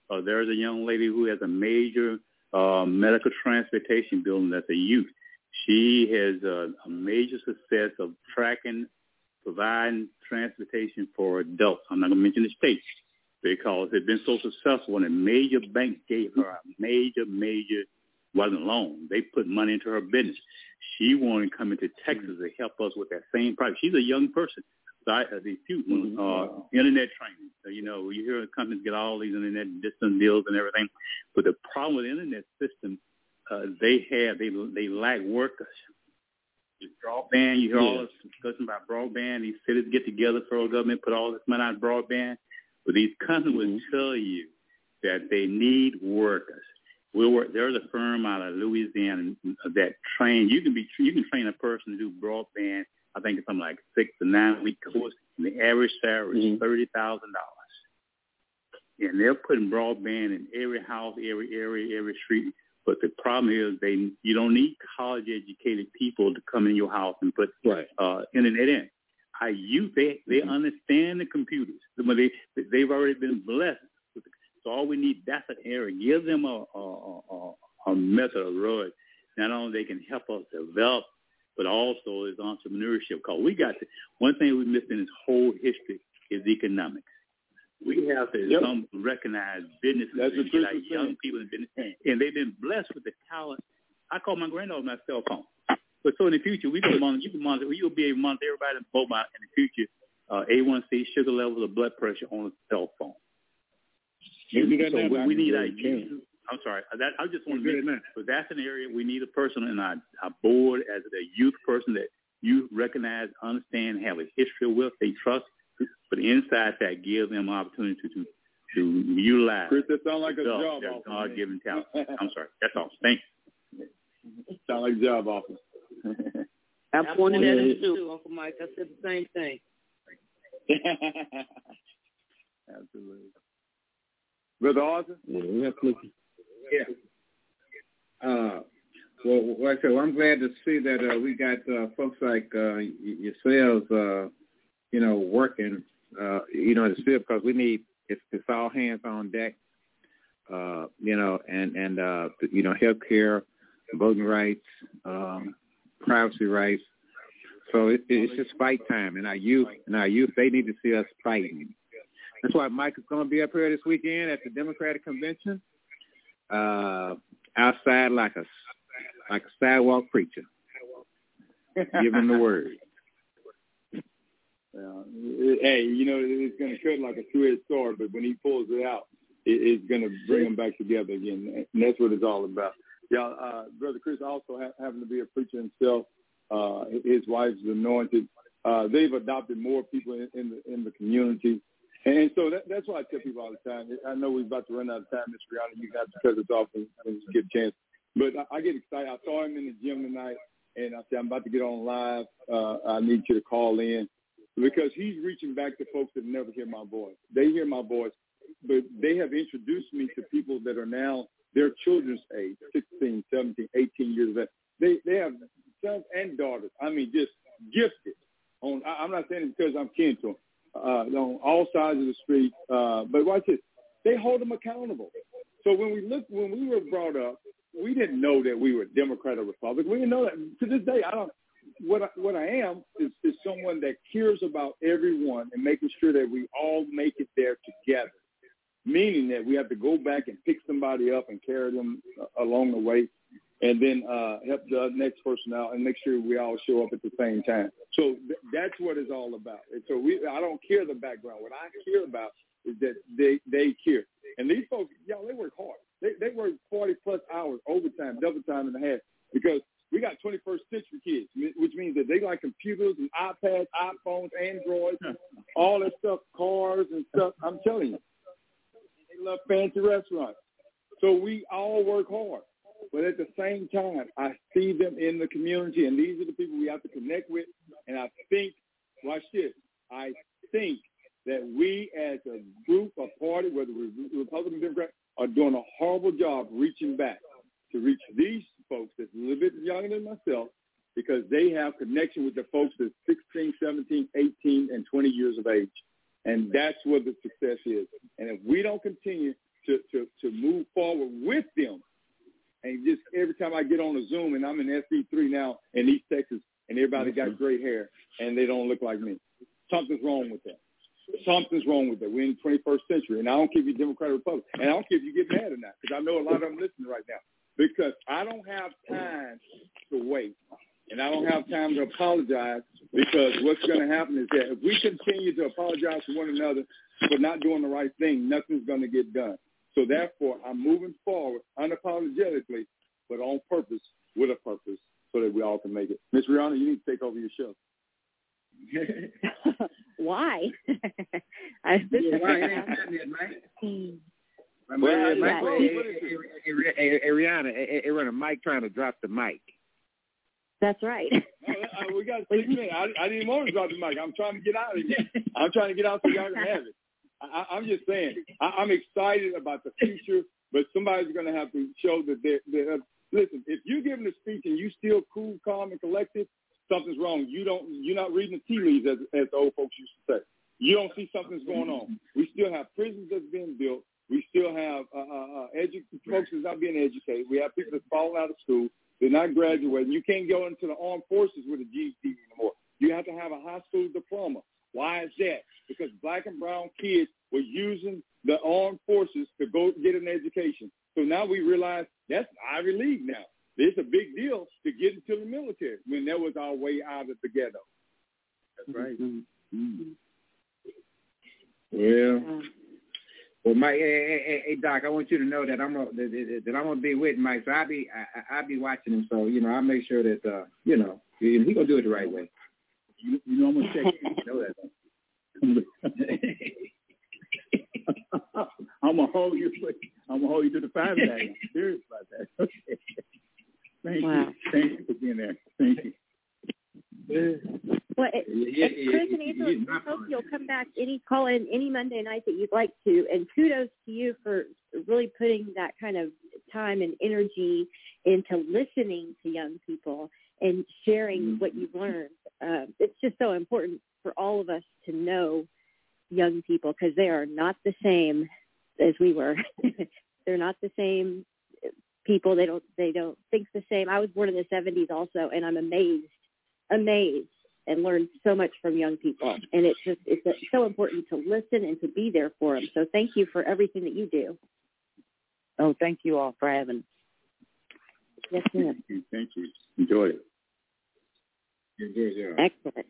Uh, there's a young lady who has a major uh, medical transportation building that's a youth. She has a, a major success of tracking, providing transportation for adults. I'm not going to mention the states because it's been so successful and a major bank gave her a major, major, wasn't loan. They put money into her business. She wanted to come into Texas to help us with that same project. She's a young person. So I, uh, the few, uh, internet training. So, you know, you hear the companies get all these internet distance deals and everything, but the problem with the internet system, uh, they have they they lack workers. Broadband. You hear all this discussion about broadband. These cities get together, federal government put all this money on broadband, but these companies will tell you that they need workers. We'll work. There's a firm out of Louisiana that train. You can be you can train a person to do broadband I think it's something like six to nine week course, and the average salary is thirty thousand dollars. And they're putting broadband in every house, every area, every street. But the problem is they you don't need college educated people to come in your house and put right. uh, internet in. Our youth they they mm-hmm. understand the computers. They they've already been blessed. So all we need that's an area. Give them a a, a, a method, a road. Not only they can help us develop but also is entrepreneurship. Because we got to, one thing we missed in this whole history is economics. We have to yep. some recognize businesses That's our young people in business, and they've been blessed with the talent. I call my granddaughter my cell phone. But so in the future, we can monitor. You can monitor. You'll be able to monitor everybody in mobile in the future. Uh, A1C, sugar levels, or blood pressure on a cell phone. You do that so now, we, we need. I'm sorry. That, I just want to mention. But that's an area we need a person in our, our board as a youth person that you recognize, understand, have a history with, they trust. But inside that, give them opportunity to to utilize. Chris, that sounds like a job offer. God-given talent. I'm sorry. That's all. Thank you. Sound like a job offer. I pointed that in too, Uncle Mike. I said the same thing. Absolutely. Brother Arthur? Yeah, we have to. Yeah. Uh, well, like I said, well, I'm glad to see that uh, we got uh, folks like uh, yourselves, uh, you know, working, uh, you know, in the field because we need it's, it's all hands on deck, uh, you know, and and uh, you know, healthcare, voting rights, um, privacy rights. So it, it's just fight time, and our youth and our youth they need to see us fighting. That's why Mike is going to be up here this weekend at the Democratic Convention uh, outside like a like a sidewalk preacher, giving the word. Yeah. Hey, you know it's going to cut like a two-edged sword, but when he pulls it out, it, it's going to bring them back together again, and that's what it's all about. Yeah, uh, brother Chris also ha- having to be a preacher himself. Uh, his wife's anointed. Uh, they've adopted more people in, in the in the community. And so that, that's why I tell people all the time. I know we're about to run out of time, Mr. Rihanna. You have to cut us off and, and get a chance. But I, I get excited. I saw him in the gym tonight, and I said, I'm about to get on live. Uh, I need you to call in because he's reaching back to folks that never hear my voice. They hear my voice, but they have introduced me to people that are now their children's age, 16, 17, 18 years of age. They they have sons and daughters. I mean, just gifted. On I, I'm not saying because I'm kin to them. Uh, on all sides of the street. Uh, but watch this. They hold them accountable. So when we look, when we were brought up, we didn't know that we were Democrat or Republican. We didn't know that. To this day, I don't. What I, what I am is, is someone that cares about everyone and making sure that we all make it there together. Meaning that we have to go back and pick somebody up and carry them uh, along the way, and then uh, help the next person out and make sure we all show up at the same time. So th- that's what it's all about. And so we, I don't care the background. What I care about is that they they care. And these folks, y'all, they work hard. They they work forty plus hours overtime, double time and a half because we got 21st century kids, which means that they like computers and iPads, iPhones, Androids, all that stuff, cars and stuff. I'm telling you, fancy restaurants. So we all work hard. But at the same time, I see them in the community, and these are the people we have to connect with. And I think, watch this, I think that we as a group, a party, whether we're Republican, Democrat, are doing a horrible job reaching back to reach these folks that's a little bit younger than myself because they have connection with the folks that's 16, 17, 18, and 20 years of age. And that's what the success is. And if we don't continue to, to, to move forward with them, and just every time I get on a Zoom and I'm in SD3 now in East Texas and everybody got mm-hmm. gray hair and they don't look like me, something's wrong with that. Something's wrong with that. We're in the 21st century, and I don't care if you're Democrat or Republican, and I don't care if you get mad or not, because I know a lot of them listening right now. Because I don't have time to wait, and I don't have time to apologize. Because what's going to happen is that if we continue to apologize to one another for not doing the right thing, nothing's going to get done. So therefore, I'm moving forward unapologetically, but on purpose, with a purpose, so that we all can make it. Miss Rihanna, you need to take over your show. Why? I, this Yeah, why it ain't done yet, man? Well, Well, yeah. Mike, hey, hey, hey, hey, hey, Rihanna, hey, hey, Rihanna, Mike trying to drop the mic. That's right. Oh, uh, we got six minutes. I, I didn't want to drop the mic. I'm trying to get out of here. I'm trying to get out so y'all can have it. I, I'm just saying, I, I'm excited about the future, but somebody's going to have to show that they're, they're. Listen, if you're giving a speech and you still cool, calm, and collected, something's wrong. You don't. You're not reading the tea leaves, as, as the old folks used to say. You don't see something's going on. We still have prisons that's being built. We still have uh, uh, uh, edu- folks that's not being educated. We have people that's falling out of school. They're not graduating. You can't go into the armed forces with a GED anymore. You have to have a high school diploma. Why is that? Because black and brown kids were using the armed forces to go get an education. So now we realize that's Ivy League now. It's a big deal to get into the military when that was our way out of the ghetto. That's right. Mm-hmm. Well, well, Mike, hey, hey, hey, hey, Doc, I want you to know that I'm gonna that, that, that I'm gonna be with Mike. So I'll be I, I- I'll be watching him. So you know, I'll make sure that uh, you know he, he gonna do it the right way. You, you know I'm gonna check. You know that. I'm gonna hold you. I'm gonna hold you to the five. I'm serious about that. Okay. Thank Wow. you. Thank you for being there. Thank you. Well, it, Yeah, yeah, Chris yeah, and Angela, yeah, we hope you'll come back any call in any Monday night that you'd like to. And kudos to you for really putting that kind of time and energy into listening to young people and sharing what you've learned. Uh, it's just so important for all of us to know young people because they are not the same as we were. They're not the same people. They don't they don't think the same. I was born in the 70s also, and I'm amazed amazed and learned so much from young people. And it's just it's so important to listen and to be there for them. So thank you for everything that you do. Oh, thank you all for having us. Yes, ma'am. Thank you. Enjoy you. Enjoyed it. Yeah, yeah, yeah. Excellent.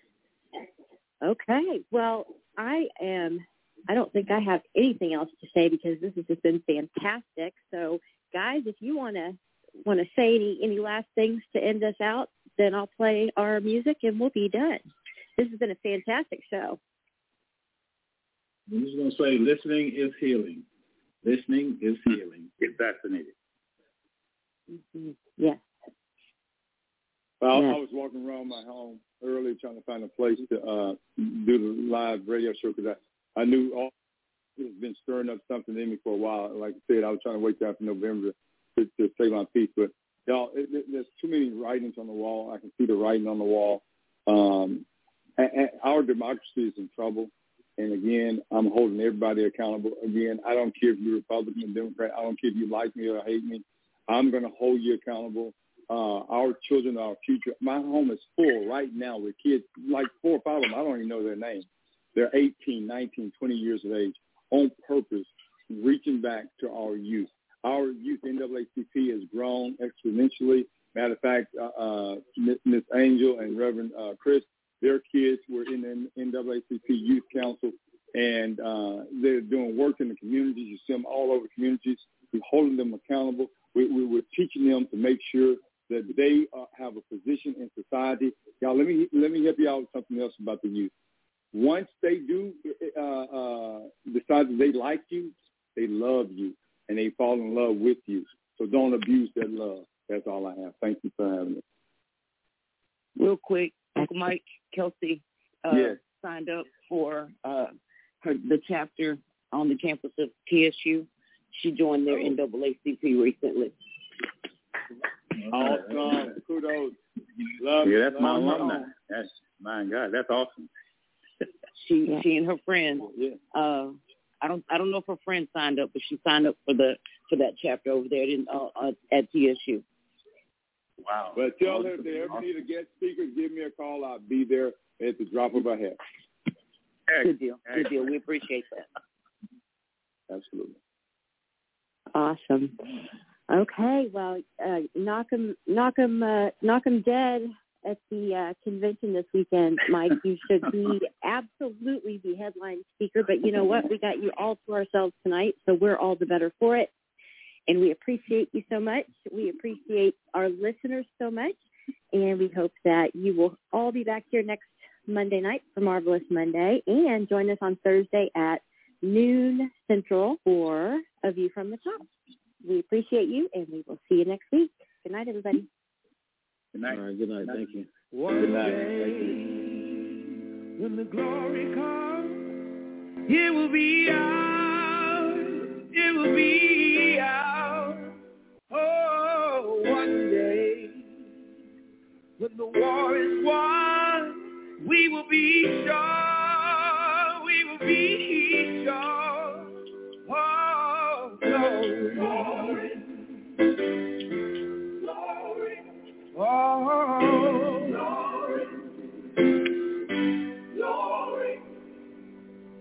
Okay. Well, I am. I don't think I have anything else to say because this has just been fantastic. So, guys, if you want to want to say any any last things to end us out, then I'll play our music and we'll be done. This has been a fantastic show. I'm just gonna say, listening is healing. Listening is healing. Get vaccinated. Mhm. Yes. Well, Yeah. I was walking around my home early trying to find a place to uh, do the live radio show because I, I knew all has been stirring up something in me for a while. Like I said, I was trying to wait till after November to, to say my piece, but y'all, it, it, there's too many writings on the wall. I can see the writing on the wall. Um, and, and our democracy is in trouble. And again, I'm holding everybody accountable. Again, I don't care if you're Republican, or Democrat. I don't care if you like me or hate me. I'm going to hold you accountable. Uh, our children our future. My home is full right now with kids, like four or five of them. I don't even know their names. They're 18, 19, 20 years of age on purpose, reaching back to our youth. Our youth NAACP has grown exponentially. Matter of fact, uh, uh, Miss Angel and Reverend uh, Chris, their kids were in the NAACP Youth Council, and uh, they're doing work in the communities. You see them all over communities. We're holding them accountable. We, we, we're teaching them to make sure that they uh, have a position in society. Y'all, let me let me help you out with something else about the youth. Once they do uh, uh, decide that they like you, they love you and they fall in love with you. So don't abuse that love. That's all I have. Thank you for having me. Real quick, Uncle Mike Kelsey uh, yes. signed up for uh, her the chapter on the campus of TSU. She joined their Oh. NAACP recently. Awesome. Kudos. Love Yeah, that's my Love it. alumni. That's my God, that's awesome. She Yeah. she and her friend. Yeah. Uh, I don't I don't know if her friend signed up, but she signed up for the for that chapter over there in, uh, uh, at TSU. Wow. But tell her if they ever need a guest speaker, give me a call. I'll be there at the drop of a hat. Good deal. Good deal. We appreciate that. Absolutely. Awesome. Okay, well, uh, knock 'em, knock 'em, uh, knock 'em dead at the uh, convention this weekend, Mike. You should be absolutely the headline speaker. But you know what? We got you all to ourselves tonight, so we're all the better for it. And we appreciate you so much. We appreciate our listeners so much, and we hope that you will all be back here next Monday night for Marvelous Monday, and join us on Thursday at noon Central for A View from the Top. We appreciate you, and we will see you next week. Good night, everybody. Good night. All right, good night. Thank you. Good night. Thank you. When the glory comes, it will be ours. It will be ours. Oh, one day, when the war is won, we will be sure. We will be Oh,